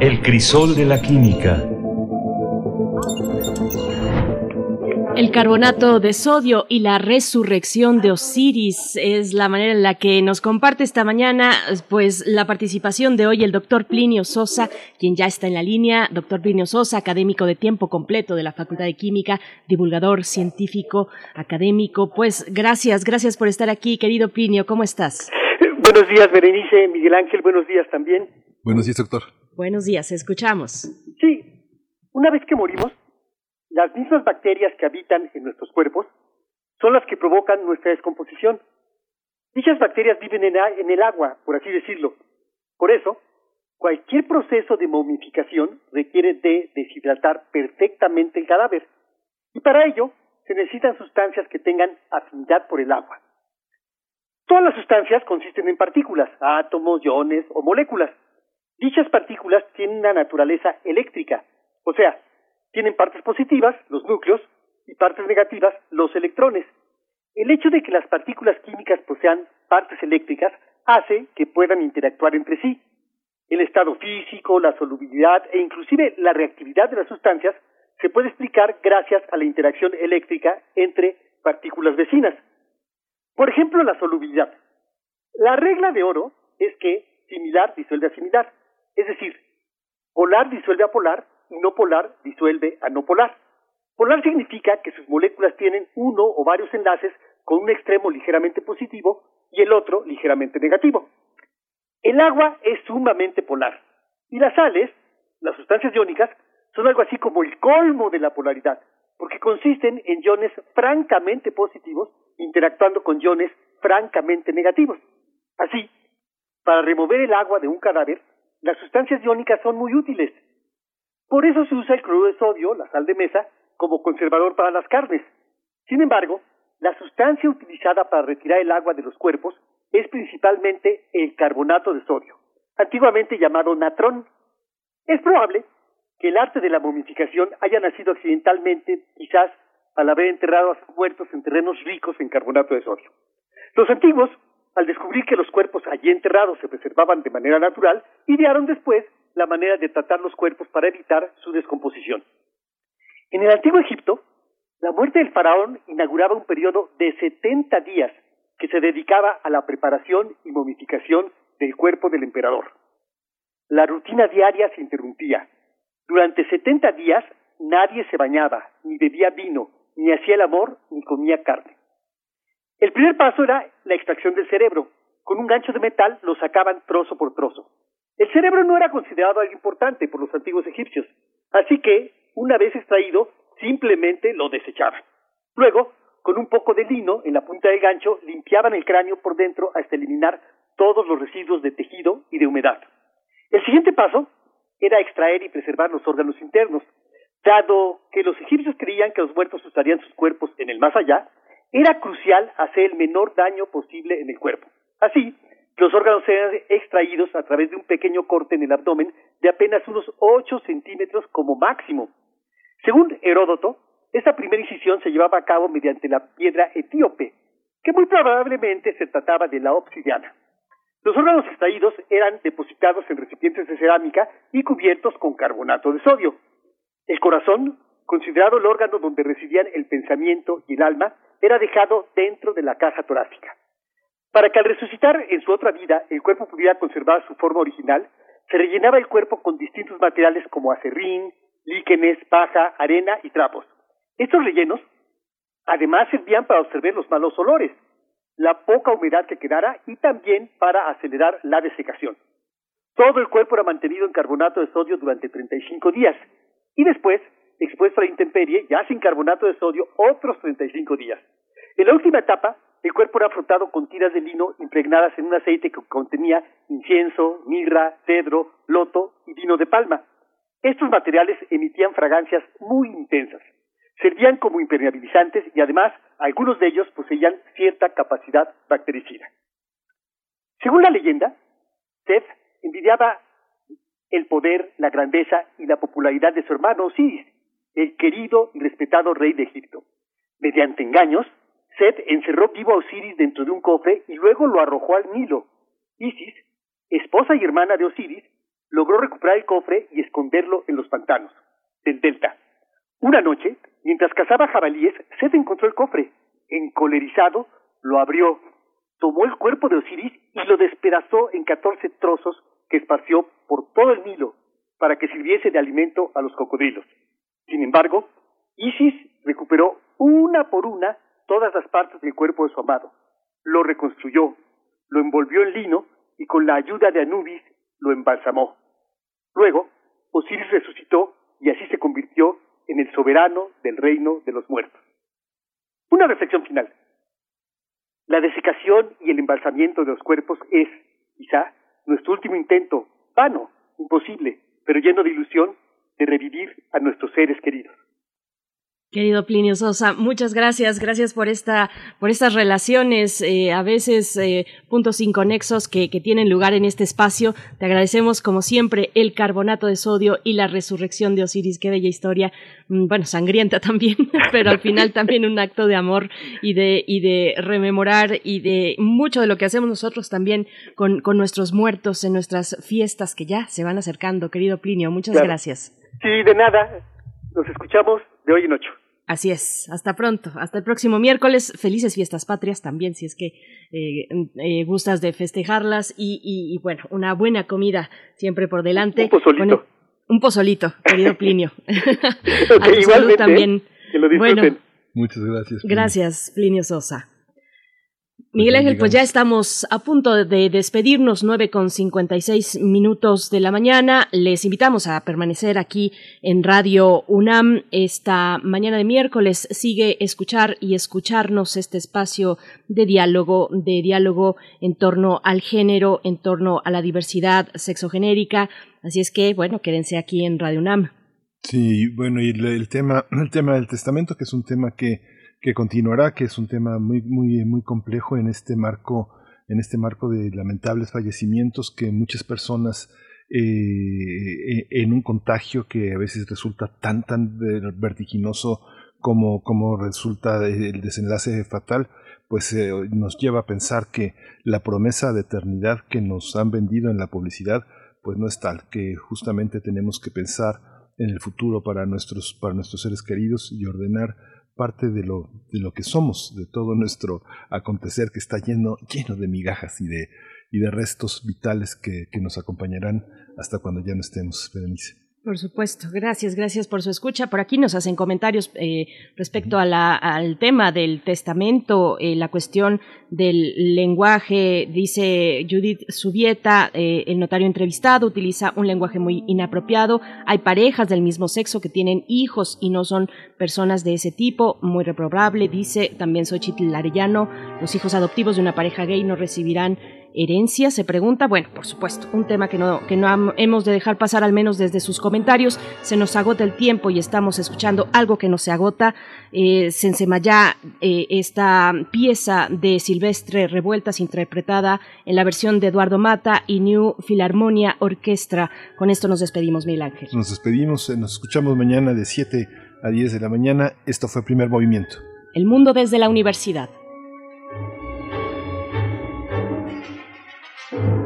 El crisol de la química. El carbonato de sodio y la resurrección de Osiris es la manera en la que nos comparte esta mañana pues la participación de hoy el doctor Plinio Sosa, quien ya está en la línea, doctor Plinio Sosa, académico de tiempo completo de la Facultad de Química, divulgador científico, académico. Pues gracias, gracias por estar aquí, querido Plinio, ¿cómo estás? Buenos días, Berenice, Miguel Ángel, buenos días también. Buenos días, doctor. Buenos días, escuchamos. Sí, una vez que morimos, las mismas bacterias que habitan en nuestros cuerpos son las que provocan nuestra descomposición. Dichas bacterias viven en, el agua, por así decirlo. Por eso, cualquier proceso de momificación requiere de deshidratar perfectamente el cadáver. Y para ello, se necesitan sustancias que tengan afinidad por el agua. Todas las sustancias consisten en partículas, átomos, iones o moléculas. Dichas partículas tienen una naturaleza eléctrica, o sea, tienen partes positivas, los núcleos, y partes negativas, los electrones. El hecho de que las partículas químicas posean partes eléctricas hace que puedan interactuar entre sí. El estado físico, la solubilidad e inclusive la reactividad de las sustancias se puede explicar gracias a la interacción eléctrica entre partículas vecinas. Por ejemplo, la solubilidad. La regla de oro es que similar disuelve a similar, es decir, polar disuelve a polar no polar disuelve a no polar. Polar significa que sus moléculas tienen uno o varios enlaces con un extremo ligeramente positivo y el otro ligeramente negativo. El agua es sumamente polar y las sales, las sustancias iónicas, son algo así como el colmo de la polaridad, porque consisten en iones francamente positivos interactuando con iones francamente negativos. Así, para remover el agua de un cadáver, las sustancias iónicas son muy útiles, por eso se usa el cloruro de sodio, la sal de mesa, como conservador para las carnes. Sin embargo, la sustancia utilizada para retirar el agua de los cuerpos es principalmente el carbonato de sodio, antiguamente llamado natrón. Es probable que el arte de la momificación haya nacido accidentalmente, quizás al haber enterrado a sus muertos en terrenos ricos en carbonato de sodio. Los antiguos, al descubrir que los cuerpos allí enterrados se preservaban de manera natural, idearon después la manera de tratar los cuerpos para evitar su descomposición. En el antiguo Egipto, la muerte del faraón inauguraba un periodo de 70 días que se dedicaba a la preparación y momificación del cuerpo del emperador. La rutina diaria se interrumpía. Durante 70 días nadie se bañaba, ni bebía vino, ni hacía el amor, ni comía carne. El primer paso era la extracción del cerebro. Con un gancho de metal lo sacaban trozo por trozo. El cerebro no era considerado algo importante por los antiguos egipcios, así que, una vez extraído, simplemente lo desechaban. Luego, Con un poco de lino en la punta del gancho limpiaban el cráneo por dentro hasta eliminar todos los residuos de tejido y de humedad. El siguiente paso era extraer y preservar los órganos internos. Dado que los egipcios creían que los muertos usarían sus cuerpos en el más allá, era crucial hacer el menor daño posible en el cuerpo. Así, los órganos eran extraídos a través de un pequeño corte en el abdomen de apenas unos 8 centímetros como máximo. Según Heródoto, esta primera incisión se llevaba a cabo mediante la piedra etíope, que muy probablemente se trataba de la obsidiana. Los órganos extraídos eran depositados en recipientes de cerámica y cubiertos con carbonato de sodio. El corazón, considerado el órgano donde residían el pensamiento y el alma, era dejado dentro de la caja torácica. Para que al resucitar en su otra vida el cuerpo pudiera conservar su forma original, se rellenaba el cuerpo con distintos materiales como acerrín, líquenes, paja, arena y trapos. Estos rellenos además servían para observar los malos olores, la poca humedad que quedara y también para acelerar la desecación. Todo el cuerpo era mantenido en carbonato de sodio durante 35 días y después expuesto a la intemperie, ya sin carbonato de sodio, otros 35 días. En la última etapa, el cuerpo era frotado con tiras de lino impregnadas en un aceite que contenía incienso, mirra, cedro, loto y vino de palma. Estos materiales emitían fragancias muy intensas. Servían como impermeabilizantes y además algunos de ellos poseían cierta capacidad bactericida. Según la leyenda, Seth envidiaba el poder, la grandeza y la popularidad de su hermano Osiris, el querido y respetado rey de Egipto. Mediante engaños, Seth encerró vivo a Osiris dentro de un cofre y luego lo arrojó al Nilo. Isis, esposa y hermana de Osiris, logró recuperar el cofre y esconderlo en los pantanos del delta. Una noche, mientras cazaba jabalíes, Seth encontró el cofre. Encolerizado, lo abrió, tomó el cuerpo de Osiris y lo despedazó en catorce trozos que esparció por todo el Nilo para que sirviese de alimento a los cocodrilos. Sin embargo, Isis recuperó una por una todas las partes del cuerpo de su amado, lo reconstruyó, lo envolvió en lino y con la ayuda de Anubis lo embalsamó. Luego, Osiris resucitó y así se convirtió en el soberano del reino de los muertos. Una reflexión final. La desecación y el embalsamiento de los cuerpos es, quizá, nuestro último intento, vano, imposible, pero lleno de ilusión, de revivir a nuestros seres queridos. Querido Plinio Sosa, muchas gracias, gracias por esta, por estas relaciones, eh, a veces eh, puntos inconexos que, que tienen lugar en este espacio. Te agradecemos como siempre el carbonato de sodio y la resurrección de Osiris, qué bella historia, mm, bueno, sangrienta también, pero al final también un acto de amor y de, y de rememorar y de mucho de lo que hacemos nosotros también con, con nuestros muertos en nuestras fiestas que ya se van acercando. Querido Plinio, muchas Claro. gracias. Sí, de nada. Nos escuchamos de hoy en ocho. Así es, hasta pronto, hasta el próximo miércoles. Felices fiestas patrias también, si es que eh, eh, gustas de festejarlas y, y- y, bueno, una buena comida siempre por delante. Un pozolito. Un pozolito, querido Plinio. Ok, A tu salud igualmente, también. Que lo disfruten. Bueno, Muchas gracias. Plinio. gracias, Plinio Sosa. Miguel Ángel, pues ya estamos a punto de despedirnos, 9 con 56 minutos de la mañana. Les invitamos a permanecer aquí en Radio UNAM esta mañana de miércoles. Sigue escuchar y escucharnos este espacio de diálogo, de diálogo en torno al género, en torno a la diversidad sexogenérica. Así es que, bueno, quédense aquí en Radio UNAM. Sí, bueno, y el, el tema, el tema del testamento, que es un tema que, que continuará, que es un tema muy, muy, muy complejo en este marco, en este marco de lamentables fallecimientos que muchas personas eh, en un contagio que a veces resulta tan, tan vertiginoso como, como resulta el desenlace fatal, pues eh, nos lleva a pensar que la promesa de eternidad que nos han vendido en la publicidad, pues no es tal, que justamente tenemos que pensar en el futuro para nuestros, para nuestros seres queridos y ordenar parte de lo, de lo que somos, de todo nuestro acontecer que está lleno, lleno de migajas y de, y de restos vitales que, que nos acompañarán hasta cuando ya no estemos, Berenice. Por supuesto, gracias, gracias por su escucha. Por aquí nos hacen comentarios eh, respecto a la, al tema del testamento, eh, la cuestión del lenguaje. Dice Judith Subieta, eh, el notario entrevistado utiliza un lenguaje muy inapropiado. Hay parejas del mismo sexo que tienen hijos y no son personas de ese tipo, muy reprobable. Dice también Xochitl Arellano, los hijos adoptivos de una pareja gay no recibirán herencia, se pregunta. Bueno, por supuesto, un tema que no, que no hemos de dejar pasar al menos desde sus comentarios. Se nos agota el tiempo y estamos escuchando algo que no se agota. Eh, Sensemayá, eh, esta pieza de Silvestre Revueltas interpretada en la versión de Eduardo Mata y New Philharmonia Orquestra. Con esto nos despedimos, Miguel Ángel. Nos despedimos, eh, nos escuchamos mañana de 7 a 10 de la mañana. Esto fue Primer Movimiento. El mundo desde la universidad. Thank you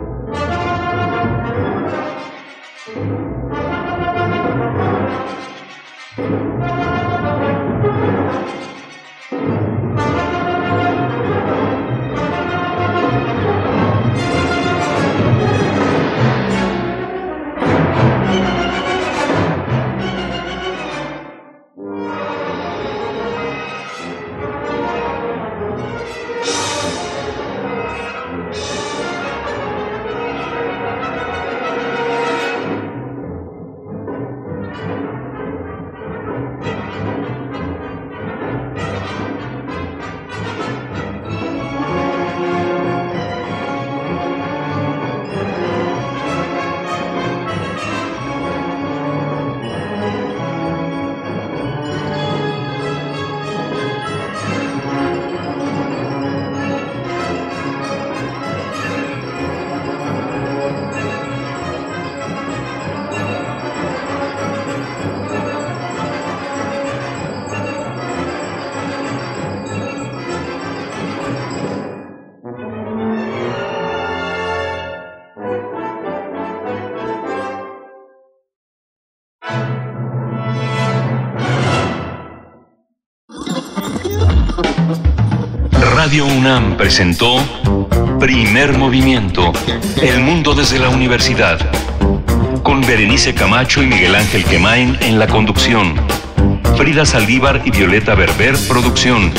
UNAM presentó Primer Movimiento, El Mundo desde la Universidad, con Berenice Camacho y Miguel Ángel Quemain en la conducción, Frida Saldívar y Violeta Berber, producción,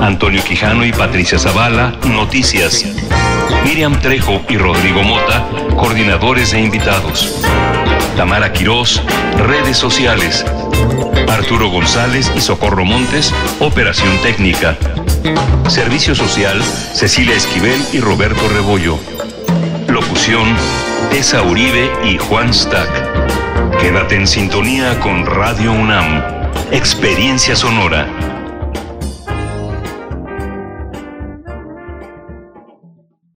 Antonio Quijano y Patricia Zavala, noticias, Miriam Trejo y Rodrigo Mota, coordinadores e invitados, Tamara Quirós, redes sociales, Arturo González y Socorro Montes, operación técnica. Servicio Social, Cecilia Esquivel y Roberto Rebollo. Locución, Tessa Uribe y Juan Stack. Quédate en sintonía con Radio UNAM. Experiencia Sonora.